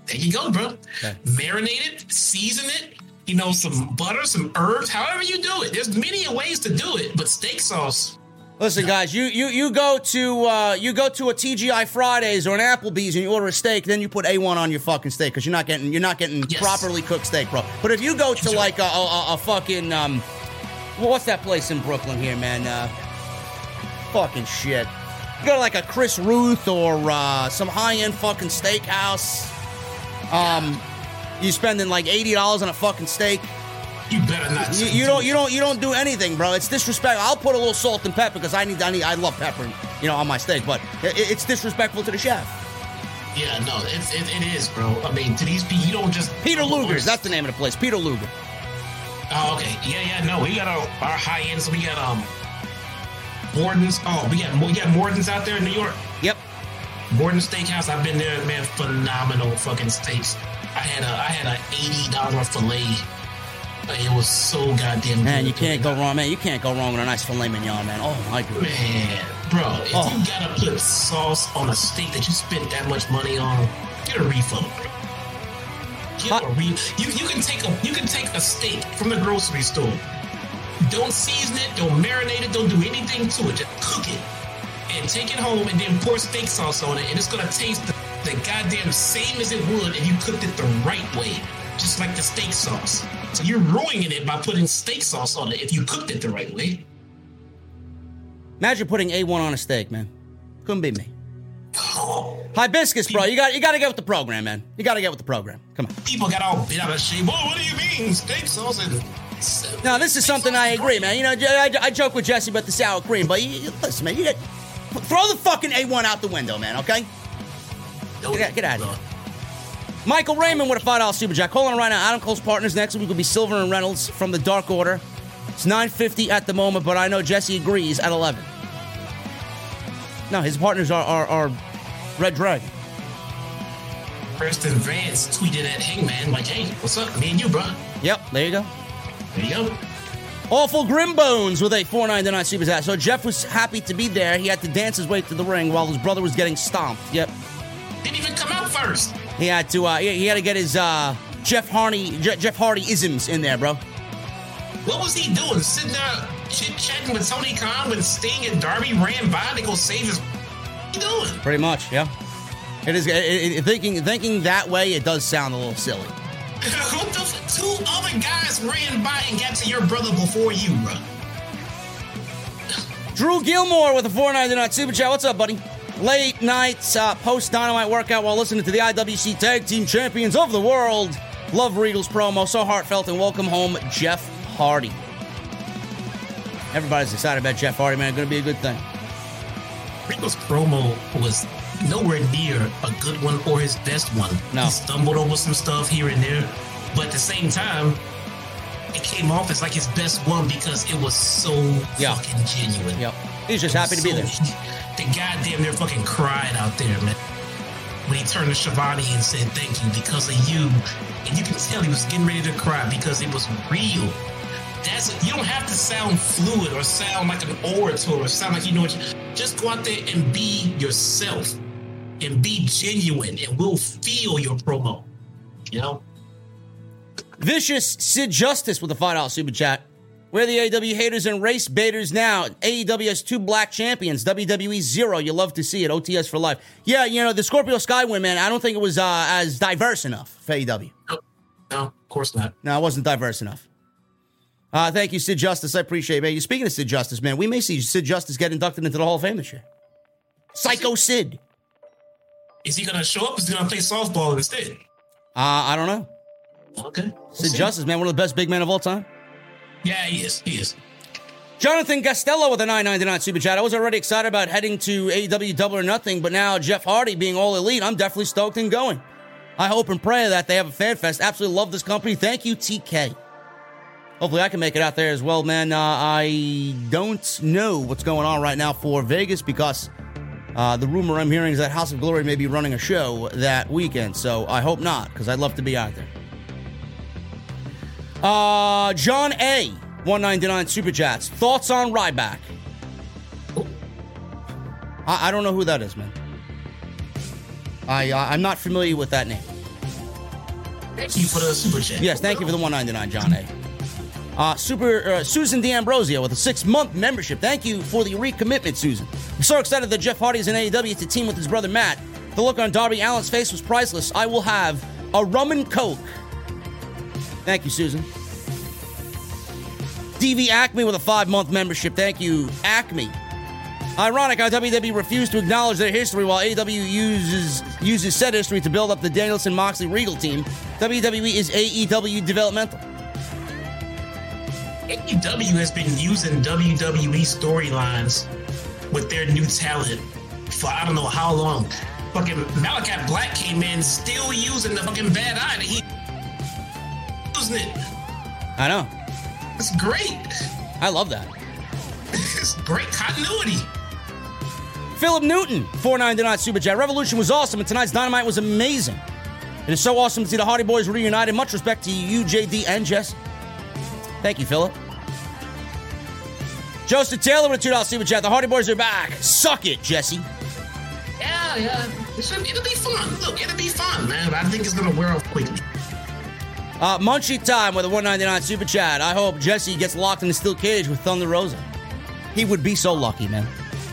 There you go, bro. Okay. Marinate it, season it. You know, some butter, some herbs, however you do it. There's many ways to do it, but steak sauce. Listen, guys, you you you go to uh, you go to a TGI Fridays or an Applebee's and you order a steak, then you put A1 on your fucking steak because you're not getting you're not getting Yes. properly cooked steak, bro. But if you go to Sure. like a, a, a- a fucking um, what's that place in Brooklyn here, man? Uh, fucking shit. You go to like a Chris Ruth or uh, some high end fucking steakhouse. Um, you spending like eighty dollars on a fucking steak. You better not. You, you don't you don't you don't do anything, bro. It's disrespectful. I'll put a little salt and pepper because I need I need I love pepper, you know, on my steak. But it, it's disrespectful to the chef. Yeah, no, it's, it, it is, bro. I mean, to these people, you don't just. Peter Luger's, that's the name of the place. Peter Luger. Oh, okay. Yeah, yeah, no, we got our, our high ends. We got um, Morton's. Oh, we got we got Morton's out there in New York. Morton Steakhouse. I've been there, man. Phenomenal fucking steaks. I had a I had a eighty dollar fillet. It was so goddamn Man, good. you can't go wrong, man. You can't go wrong with a nice filet mignon, man. Oh my god. Man, bro, if Oh. you gotta put sauce on a steak that you spent that much money on, get a refund, bro. Get a re- you you can take a you can take a steak from the grocery store. Don't season it, don't marinate it, don't do anything to it. Just cook it and take it home and then pour steak sauce on it, and it's gonna taste the, the goddamn same as it would if you cooked it the right way, just like the steak sauce. So you're ruining it by putting steak sauce on it if you cooked it the right way. Imagine putting A1 on a steak, man. Couldn't be me. [SIGHS] Hibiscus, bro. You got you got to get with the program, man. You got to get with the program. Come on. people got all bent out of shape. Well, what do you mean steak sauce and? No, this is something I agree, man. You know, I, I joke with Jesse about the sour cream, but you, listen, man. You get throw the fucking A1 out the window, man. Okay. Get, get out of here. Michael Raymond with a five dollar super jack. Calling right now. Adam Cole's partners next week will be Silver and Reynolds from the Dark Order. It's nine fifty at the moment, but I know Jesse agrees at eleven. No, his partners are are, are Red Dragon. Preston Vance tweeted at Hangman like, "Hey, what's up? Me and you, bro. Yep, there you go. There you go." Awful Grimbones with a 499 super chat. So Jeff was happy to be there. He had to dance his way to the ring while his brother was getting stomped. Yep. Didn't even come out first. He had to uh he, had to get his uh Jeff Hardy Je- Jeff Hardy isms in there, bro. What was he doing? Sitting there chit chatting with Tony Khan when Sting and Darby ran by to go save his. What you doing? Pretty much, yeah. It is it, it- thinking thinking that way. It does sound a little silly. What the? F- two other guys ran by and got to your brother before you, bro. Drew Gilmore with a 499 super chat. What's up, buddy? Late nights uh, post dynamite workout while listening to the IWC Tag Team Champions of the World. Love Regal's promo, so heartfelt, and welcome home, Jeff Hardy. Everybody's excited about Jeff Hardy, man. Going to be a good thing. Regal's promo was nowhere near a good one or his best one. No. He stumbled over some stuff here and there, but at the same time, it came off as like his best one because it was so Yeah. fucking genuine. Yep. He's just happy to be there. The goddamn near fucking cried out there, man. When he turned to Schiavone and said, Thank you because of you. And you can tell he was getting ready to cry because it was real. That's you don't have to sound fluid or sound like an orator or sound like you know what you just go out there and be yourself and be genuine and we'll feel your promo. You know? Vicious Sid Justice with a $5 super chat. We're the AW haters and race baiters now. AEW has two black champions. WWE zero. You love to see it. OTS for life. Yeah, you know the Scorpio Skywin man. I don't think it was uh, as diverse enough for AEW. No, of course not. No, it wasn't diverse enough. Uh, thank you, Sid Justice. I appreciate it, man. You speaking of Sid Justice, man, we may see Sid Justice get inducted into the Hall of Fame this year. Psycho Sid. Is he gonna show up? Is he gonna play softball instead? Uh, I don't know. Okay. We'll Sid see. Justice, man, one of the best big men of all time. Yeah, he is. He is. Jonathan Gastello with a 999 super chat. I was already excited about heading to AEW Double or Nothing, but now Jeff Hardy being all elite, I'm definitely stoked and going. I hope and pray that they have a fan fest. Absolutely love this company. Thank you, TK. Hopefully, I can make it out there as well, man. Uh, I don't know what's going on right now for Vegas because uh, the rumor I'm hearing is that House of Glory may be running a show that weekend. So I hope not because I'd love to be out there. Uh, John A. 199 Super Chats. Thoughts on Ryback? I, I don't know who that is, man. I uh, I'm not familiar with that name. Thank you for the super chat. Yes, thank you for the 199, John A. Uh, Super uh, Susan D'Ambrosio with a six month membership. Thank you for the recommitment, Susan. I'm so excited that Jeff Hardy is in AEW to team with his brother Matt. The look on Darby Allin's face was priceless. I will have a rum and coke. Thank you, Susan. DV Acme with a five month membership. Thank you, Acme. Ironic how WWE refused to acknowledge their history while AEW uses uses said history to build up the Danielson Moxley Regal team. WWE is AEW developmental. AEW has been using WWE storylines with their new talent for I don't know how long. Fucking Malachi Black came in still using the fucking bad eye that he using it. I know. It's great. I love that. [LAUGHS] It's great continuity. Philip Newton, 499 Super Chat. Revolution was awesome, and tonight's Dynamite was amazing. It is so awesome to see the Hardy Boys reunited. Much respect to you, JD, and Jess. Thank you, Philip. Joseph Taylor with a $2 Super Chat. The Hardy Boys are back. Suck it, Jesse. Yeah, yeah. Should, it'll be fun. Look, it'll be fun, man. I think it's gonna wear off quickly. Uh, Munchie Time with a 199 Super Chat. I hope Jesse gets locked in the steel cage with Thunder Rosa. He would be so lucky, man.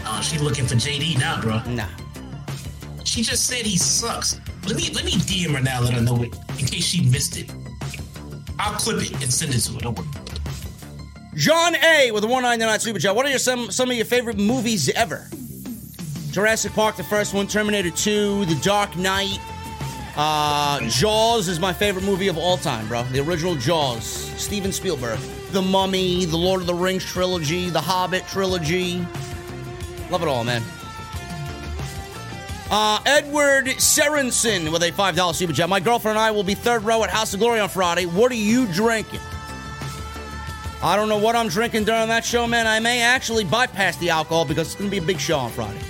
Oh, she looking for JD now, bro. Nah. She just said he sucks. Let me let me DM her now. Let her know it in case she missed it. I'll clip it and send it to her. Don't worry. John A with a 199 Super Chat. What are your, some, some of your favorite movies ever? Jurassic Park, the first one, Terminator 2, The Dark Knight. Uh, Jaws is my favorite movie of all time, bro. The original Jaws. Steven Spielberg. The Mummy, the Lord of the Rings trilogy, the Hobbit trilogy. Love it all, man. Uh, Edward Serenson with a $5 super chat. My girlfriend and I will be third row at House of Glory on Friday. What are you drinking? I don't know what I'm drinking during that show, man. I may actually bypass the alcohol because it's going to be a big show on Friday.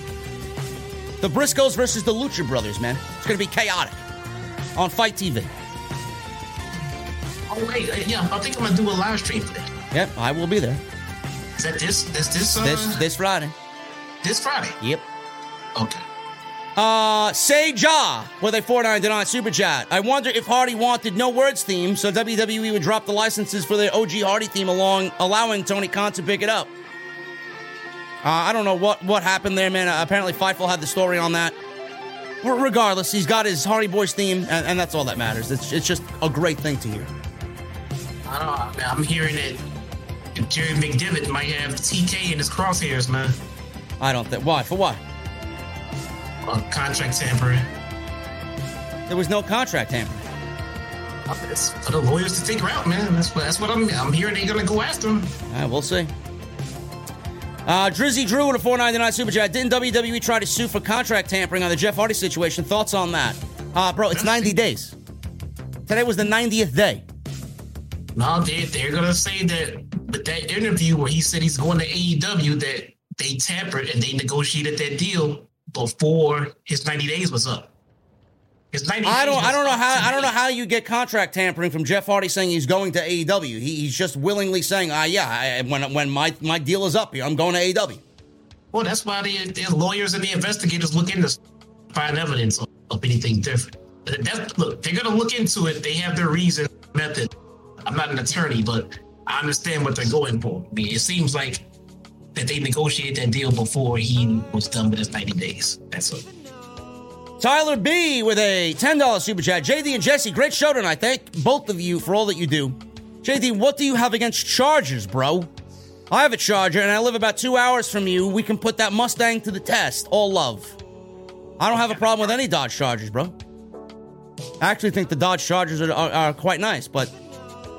The Briscoes versus the Lucha Brothers, man. It's going to be chaotic on FITE TV. Oh wait, uh, yeah. I think I'm gonna do a live stream for that. Yep, I will be there Is that this? This this uh, this this Friday. this Friday? Yep. Okay. Uh, Say Ja with a 499 super chat. I wonder if Hardy wanted no words theme, so WWE would drop the licenses for their OG Hardy theme along, allowing Tony Khan to pick it up. Uh, I don't know what what happened there, man. Uh, apparently, Fightful had the story on that. But regardless, he's got his Hardy Boys theme, and, and that's all that matters. It's, it's just a great thing to hear. I don't know. I'm hearing that Jerry McDevitt might have TK in his crosshairs, man. I don't think. Why? For what? Uh, contract tampering. There was no contract tampering. It's for the lawyers to figure out, man. That's what that's what I'm I'm hearing. They're gonna go after him. All right, we'll see. Uh, Drizzy Drew with a 499 super chat. Didn't WWE try to sue for contract tampering on the Jeff Hardy situation? Thoughts on that? Uh, bro, it's 90 days. Today was the 90th day. No, they they're gonna say that with that interview where he said he's going to AEW that they tampered and they negotiated that deal before his 90 days was up. His 90 I don't. days I don't know how. I don't know how you get contract tampering from Jeff Hardy saying he's going to AEW. He, he's just willingly saying, "Ah, yeah, I, when when my my deal is up here, I'm going to AEW." Well, that's why the, the lawyers and the investigators look into find evidence of, anything different. That's, look, they're gonna look into it. They have their reason method. I'm not an attorney, but I understand what they're going for. I mean, it seems like that they negotiated that deal before he was done with his 90 days. That's it. Tyler B with a $10 super chat. JD and Jesse, great show tonight. Thank both of you for all that you do. JD, what do you have against Chargers, bro? I have a Charger and I live about two hours from you. We can put that Mustang to the test. All love. I don't have a problem with any Dodge Chargers, bro. I actually think the Dodge Chargers are, are, are quite nice, but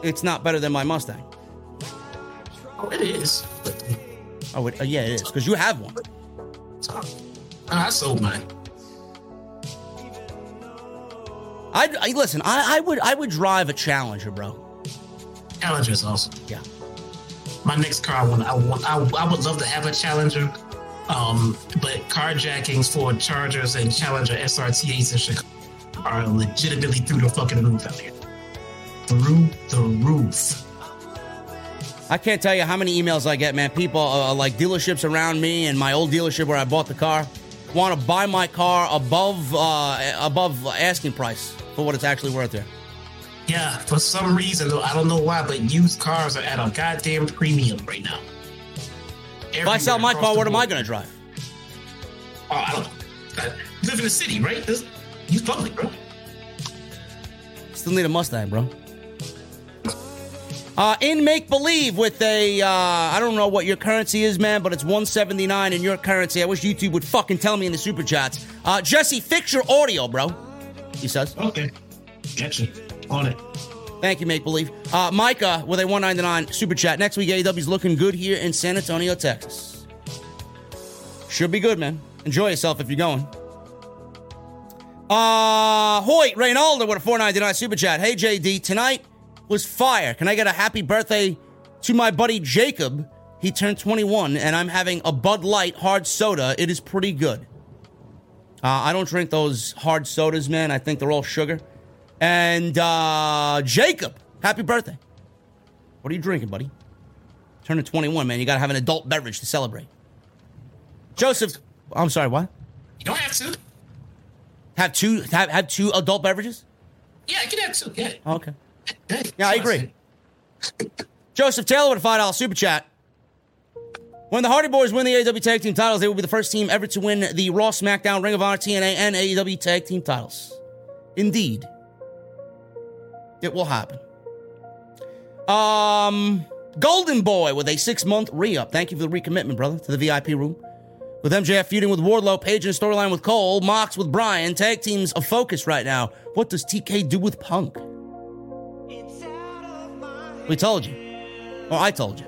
it's not better than my Mustang. Oh, it is. Oh, it, uh, yeah, it is because you have one. I sold mine. I, I listen. I, I would I would drive a Challenger, bro. Challenger is awesome. Yeah. My next car, I want, I want, I, I would love to have a Challenger, um, but carjackings for Chargers and Challenger SRTs in Chicago are legitimately through the fucking roof out here. Through the roof. I can't tell you how many emails I get, man. People uh, like dealerships around me and my old dealership where I bought the car want to buy my car above uh, above asking price for what it's actually worth there. Yeah, for some reason though, I don't know why, but used cars are at a goddamn premium right now. If I sell my car, what am I going to drive? Oh, I don't know. I live in the city, right? This, use public, bro. Still need a Mustang, bro. Uh, in make believe with a, uh, I don't know what your currency is, man, but it's 179 in your currency. I wish YouTube would fucking tell me in the super chats. Uh, Jesse, fix your audio, bro. He says. Okay. Gotcha. On it. Thank you, Make Believe. Uh, Micah with a 199 super chat. Next week, AEW's looking good here in San Antonio, Texas. Should be good, man. Enjoy yourself if you're going. Uh, Hoyt Reynaldo with a 499 super chat. Hey, JD, tonight was fire. Can I get a happy birthday to my buddy Jacob? He turned 21, and I'm having a Bud Light hard soda. It is pretty good. Uh, I don't drink those hard sodas, man. I think they're all sugar. And uh, Jacob, happy birthday. What are you drinking, buddy? Turning 21, man. You got to have an adult beverage to celebrate. Joseph, I'm sorry, what? You don't have to. Have two have, have two adult beverages? Yeah, I can have two. Yeah. Okay. Yeah, I agree. Joseph Taylor with a five dollar super chat. When the Hardy Boys win the AEW Tag Team titles, they will be the first team ever to win the Raw, SmackDown, Ring of Honor, TNA, and AEW Tag Team titles. Indeed, it will happen. Um, Golden Boy with a six month re up. Thank you for the recommitment, brother, to the VIP room. With MJF feuding with Wardlow, Page in storyline with Cole, Mox with Bryan, tag teams of focus right now. What does TK do with Punk? We told you. Or I told you.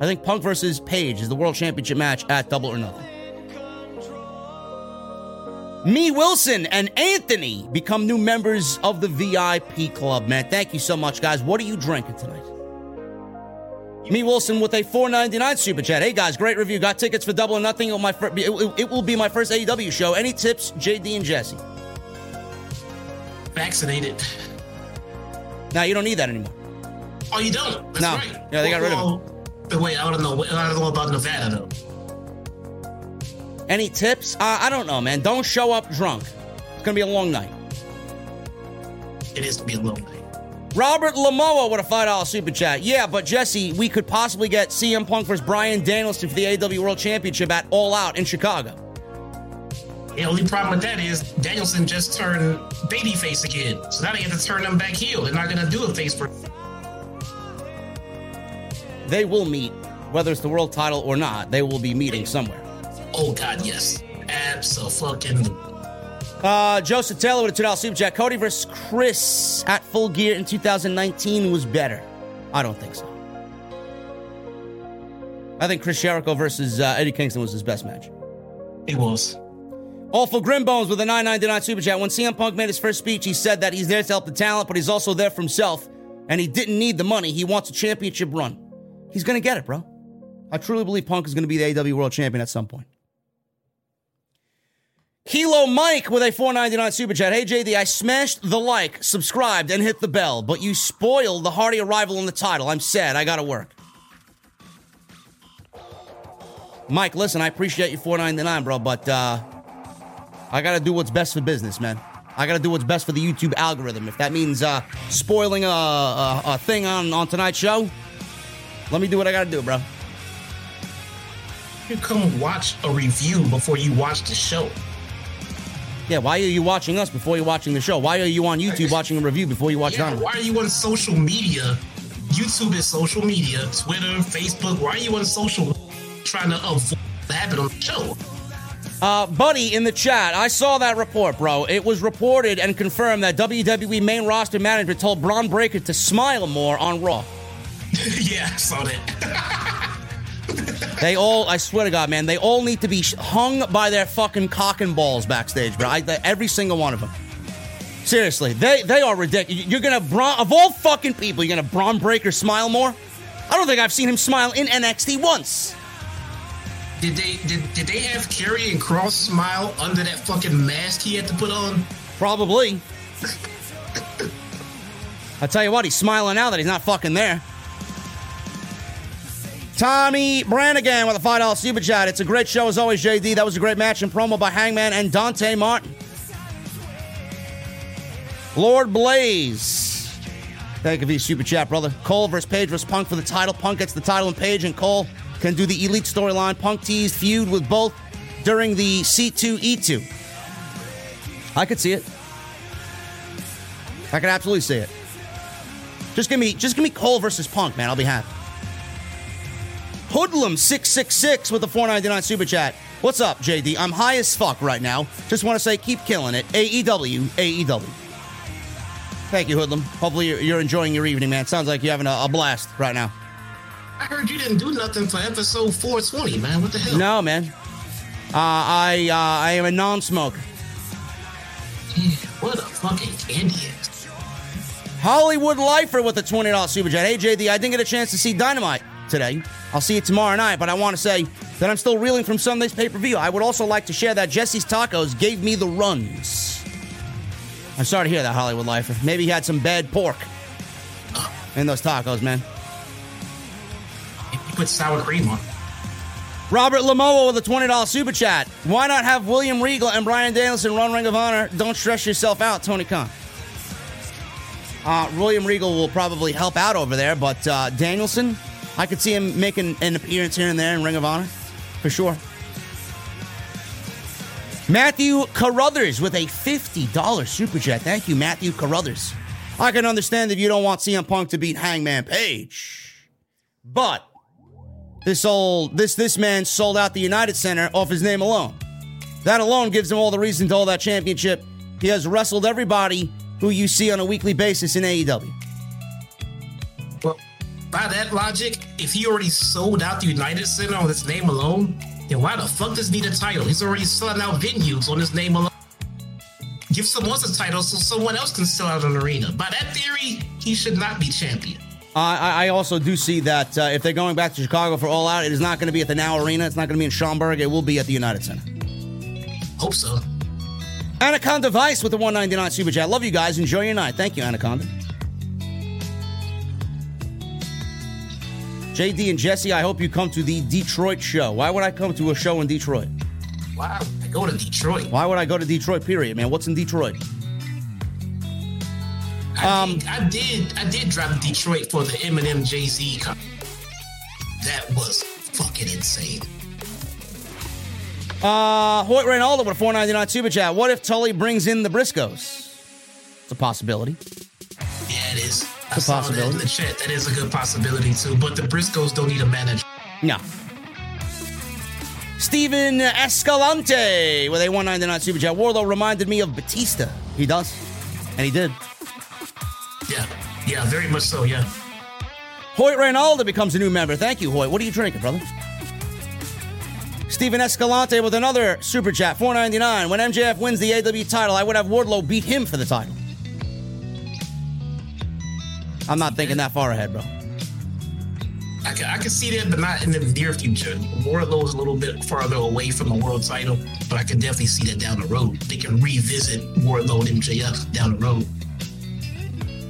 I think Punk versus Page is the world championship match at Double or Nothing. Me Wilson and Anthony become new members of the VIP club, man. Thank you so much, guys. What are you drinking tonight? Me Wilson with a 4.99 super chat. Hey guys, great review. Got tickets for Double or Nothing. It will, my fir- it will be my first AEW show. Any tips, JD and Jesse? Vaccinated. Now you don't need that anymore. Oh, you don't? That's No. right. Yeah, they got rid of well, But wait, I don't know. I don't know about Nevada though. Any tips? Uh, I don't know, man. Don't show up drunk. It's gonna be a long night. It is to be a long night. Robert Lamoa with a five dollar super chat. Yeah, but Jesse, we could possibly get CM Punk versus Bryan Danielson for the AW World Championship at All Out in Chicago. The only problem with that is Danielson just turned babyface again. So now they have to turn him back heel. They're not gonna do a face for They will meet, whether it's the world title or not. They will be meeting somewhere. Oh god, yes. Absolutely. Uh, Joseph Taylor with a two dollar super chat. Cody versus Chris at Full Gear in 2019 was better. I don't think so. I think Chris Jericho versus uh, Eddie Kingston was his best match. It was. Awful Grimbones with a 999 super chat. When CM Punk made his first speech, he said that he's there to help the talent, but he's also there for himself, and he didn't need the money. He wants a championship run. He's going to get it, bro. I truly believe Punk is going to be the AW World Champion at some point. Kilo Mike with a 499 super chat. Hey JD, I smashed the like, subscribed, and hit the bell, but you spoiled the Hardy arrival in the title. I'm sad. I gotta work. Mike, listen, I appreciate you 499, bro, but uh I gotta do what's best for business, man. I gotta do what's best for the YouTube algorithm. If that means uh spoiling a, a, a thing on, on tonight's show, let me do what I gotta do, bro. You come watch a review before you watch the show. Yeah, why are you watching us before you're watching the show? Why are you on YouTube watching a review before you watch Yeah, why are you on social media? YouTube is social media. Twitter, Facebook. Why are you on social trying to avoid the habit on the show? Uh, buddy, in the chat, I saw that report, bro. It was reported and confirmed that WWE main roster management told Bron Breakker to smile more on Raw. [LAUGHS] yeah, I saw that. [LAUGHS] They all, I swear to God, man, they all need to be hung by their fucking cock and balls backstage, bro. I, the- every single one of them. Seriously, they they are ridiculous. You're gonna Bron, of all fucking people, you're gonna Bron Breakker smile more? I don't think I've seen him smile in NXT once. did they did, did they have Karrion Kross smile under that fucking mask he had to put on? Probably. [LAUGHS] I tell you what, he's smiling now that he's not fucking there. Tommy Brannigan with a $5 super chat. It's a great show as always, JD. That was a great match and promo by Hangman and Dante Martin. Lord Blaze. Thank you for your super chat, brother. Cole versus Page versus Punk for the title. Punk gets the title and Page and Cole can do the elite storyline. Punk teased feud with both during the C2E2. I could see it. I could absolutely see it. Just give me just give me Cole versus Punk, man. I'll be happy. Hoodlum six six six with the four ninety nine super chat. What's up, JD? I'm high as fuck right now. Just want to say, keep killing it. AEW, AEW. Thank you, Hoodlum. Hopefully you're, enjoying your evening, man. Sounds like you're having a, a blast right now. I heard you didn't do nothing for episode 420, man. What the hell? No, man. Uh, I uh, I am a non-smoker. What a fucking candy ass. Hollywood Lifer with a $20 super chat. Hey, JD, I didn't get a chance to see Dynamite today. I'll see you tomorrow night, but I want to say that I'm still reeling from Sunday's pay per view. I would also like to share that Jesse's Tacos gave me the runs. I'm sorry to hear that, Hollywood Lifer. Maybe he had some bad pork in those tacos, man. You put sour cream on. Robert Lamoa with a $20 super chat. Why not have William Regal and Bryan Danielson run Ring of Honor? Don't stress yourself out, Tony Khan. Uh, William Regal will probably help out over there, but uh, Danielson, I could see him making an appearance here and there in Ring of Honor, for sure. Matthew Carruthers with a $50 super chat. Thank you, Matthew Carruthers. I can understand if you don't want CM Punk to beat Hangman Page, but this old this this man sold out the United Center off his name alone. That alone gives him all the reason to hold that championship. He has wrestled everybody who you see on a weekly basis in AEW. By that logic, if he already sold out the United Center on his name alone, then why the fuck does he need a title? He's already selling out venues on his name alone. Give someone else a title so someone else can sell out an arena. By that theory, he should not be champion. Uh, I, I also do see that uh, if they're going back to Chicago for All Out, it is not going to be at the Now Arena. It's not going to be in Schaumburg. It will be at the United Center. Hope so. Anaconda Vice with the 199 Super Chat. Love you guys. Enjoy your night. Thank you, Anaconda. JD and Jesse, I hope you come to the Detroit show. Why would I come to a show in Detroit? Wow, I go to Detroit. Why would I go to Detroit, period, man? What's in Detroit? I, Um, did, I did I did drive to Detroit for the Eminem Jay Z That was fucking insane. Uh, Hoyt Reynaldo with a 499 Super Chat. What if Tully brings in the Briscoes? It's a possibility. Yeah, it is. I saw that possibility. in the chat. That is a good possibility too. But the Briscoes don't need a manager. No. Steven Escalante with a 199 Super Chat. Wardlow reminded me of Batista. He does. And he did. Yeah, yeah, very much so. Yeah. Hoyt Reynaldo becomes a new member. Thank you, Hoyt. What are you drinking, brother? Steven Escalante with another super chat, 499. When MJF wins the AW title, I would have Wardlow beat him for the title. I'm not thinking that far ahead, bro. I can, I can see that, but not in the near future. Wardlow is a little bit farther away from the world title, but I can definitely see that down the road. They can revisit Wardlow and MJF down the road.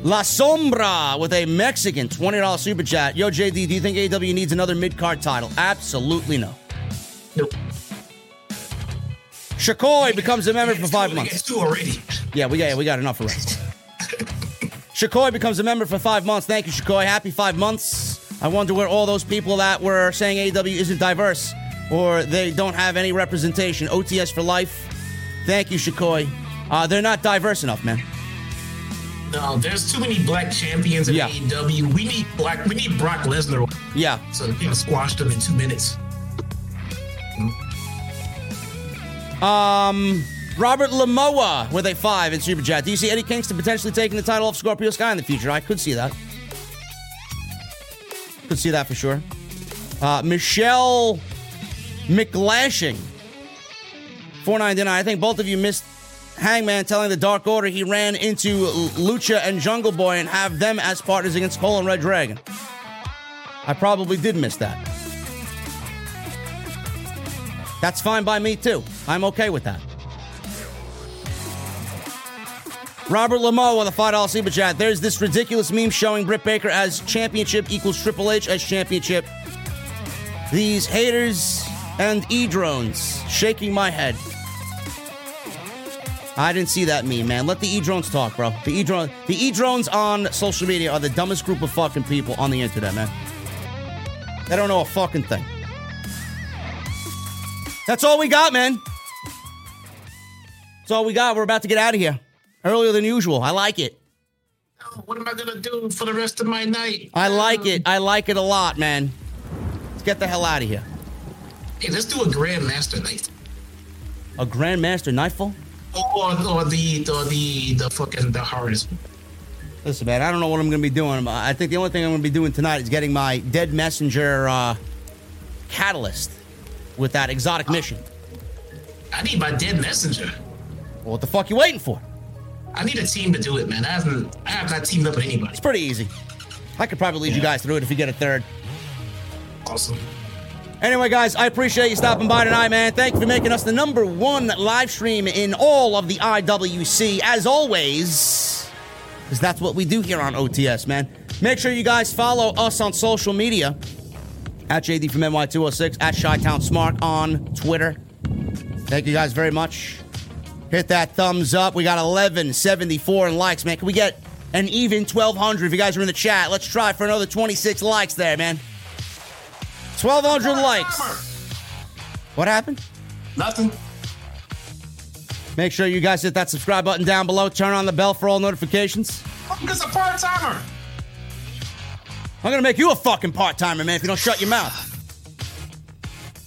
La Sombra with a Mexican $20 super chat. Yo, JD, do you think AW needs another mid card title? Absolutely no. Nope. Shakoi becomes a member for five months. two already. Yeah, we got we got enough already. Shakoi becomes a member for five months. Thank you, Shakoi. Happy five months. I wonder where all those people that were saying AW isn't diverse or they don't have any representation. OTS for life. Thank you, Shakoi. Uh, they're not diverse enough, man. No, there's too many black champions in Yeah. AEW. We need black. We need Brock Lesnar. Yeah. So they can squash them in two minutes. Um, Robert Lamoa with a five in Super Chat. Do you see Eddie Kingston potentially taking the title off Scorpio Sky in the future? I could see that. Could see that for sure. Uh, Michelle McLashing, four ninety nine. I think both of you missed Hangman telling the Dark Order he ran into Lucha and Jungle Boy and have them as partners against Cole and Red Dragon. I probably did miss that. That's fine by me too. I'm okay with that. Robert Lamo on the five dollar super chat. There's this ridiculous meme showing Britt Baker as championship equals Triple H as championship. These haters and e drones shaking my head. I didn't see that meme, man. Let the e drones talk, bro. The e drone, the e drones on social media are the dumbest group of fucking people on the internet, man. They don't know a fucking thing. That's all we got, man. That's all we got. We're about to get out of here earlier than usual. I like it. Oh, What am I gonna do for the rest of my night? I like it. I like it a lot, man. Let's get the hell out of here. Hey, let's do a Grandmaster night. A Grandmaster Nightfall? Or, or the or the the fucking the hardest. Listen, man, I don't know what I'm going to be doing. I think the only thing I'm going to be doing tonight is getting my Dead Messenger uh, catalyst with that exotic mission. I need my dead messenger. Well, what the fuck you waiting for? I need a team to do it, man. I haven't I have not teamed up with anybody. It's pretty easy. I could probably lead you guys through it if you get a third. Awesome. Anyway, guys, I appreciate you stopping by tonight, man. Thank you for making us the number one live stream in all of the IWC. As always, because that's what we do here on OTS, man. Make sure you guys follow us on social media at JD from NY206, at Chi-Town Smart on Twitter. Thank you guys very much. Hit that thumbs up. We got 1174 in likes, man. Can we get an even 1200 if you guys are in the chat? Let's try for another 26 likes there, man. 1200 likes. What happened? Nothing. Make sure you guys hit that subscribe button down below. Turn on the bell for all notifications. I'm just a part timer. I'm gonna make you a fucking part timer, man, if you don't shut your mouth.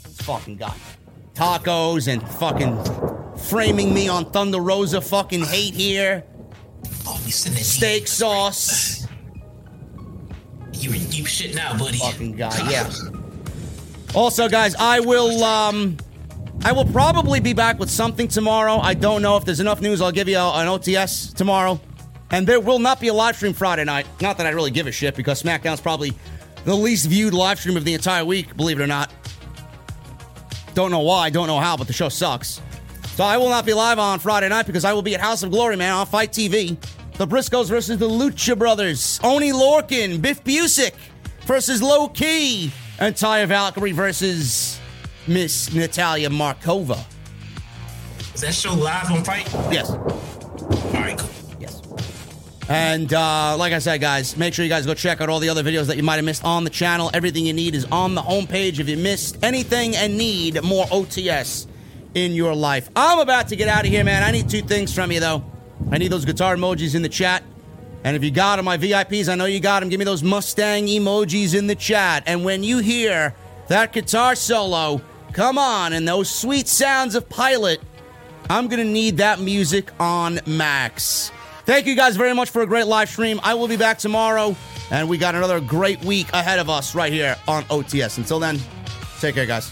This fucking guy. Tacos and fucking framing me on Thunder Rosa fucking hate here. You sending Steak sauce. You're in deep shit now, buddy. Fucking guy, yeah. [LAUGHS] Also, guys, I will um I will probably be back with something tomorrow. I don't know if there's enough news. I'll give you a- an OTS tomorrow. And there will not be a live stream Friday night. Not that I really give a shit because SmackDown's probably the least viewed live stream of the entire week, believe it or not. Don't know why, don't know how, but the show sucks. So I will not be live on Friday night because I will be at House of Glory, man, on FITE TV. The Briscoes versus the Lucha Brothers. Oni Lorkin, Biff Busick versus Low Key. And Taya Valkyrie versus Miss Natalia Markova. Is that show live on FITE? Yes. All right, cool. Yes. And uh, like I said, guys, make sure you guys go check out all the other videos that you might have missed on the channel. Everything you need is on the homepage. If you missed anything and need more OTS in your life, I'm about to get out of here, man. I need two things from you, though. I need those guitar emojis in the chat. And if you got them, my VIPs, I know you got them. Give me those Mustang emojis in the chat. And when you hear that guitar solo, come on, and those sweet sounds of Pilot, I'm going to need that music on max. Thank you guys very much for a great live stream. I will be back tomorrow, and we got another great week ahead of us right here on OTS. Until then, take care, guys.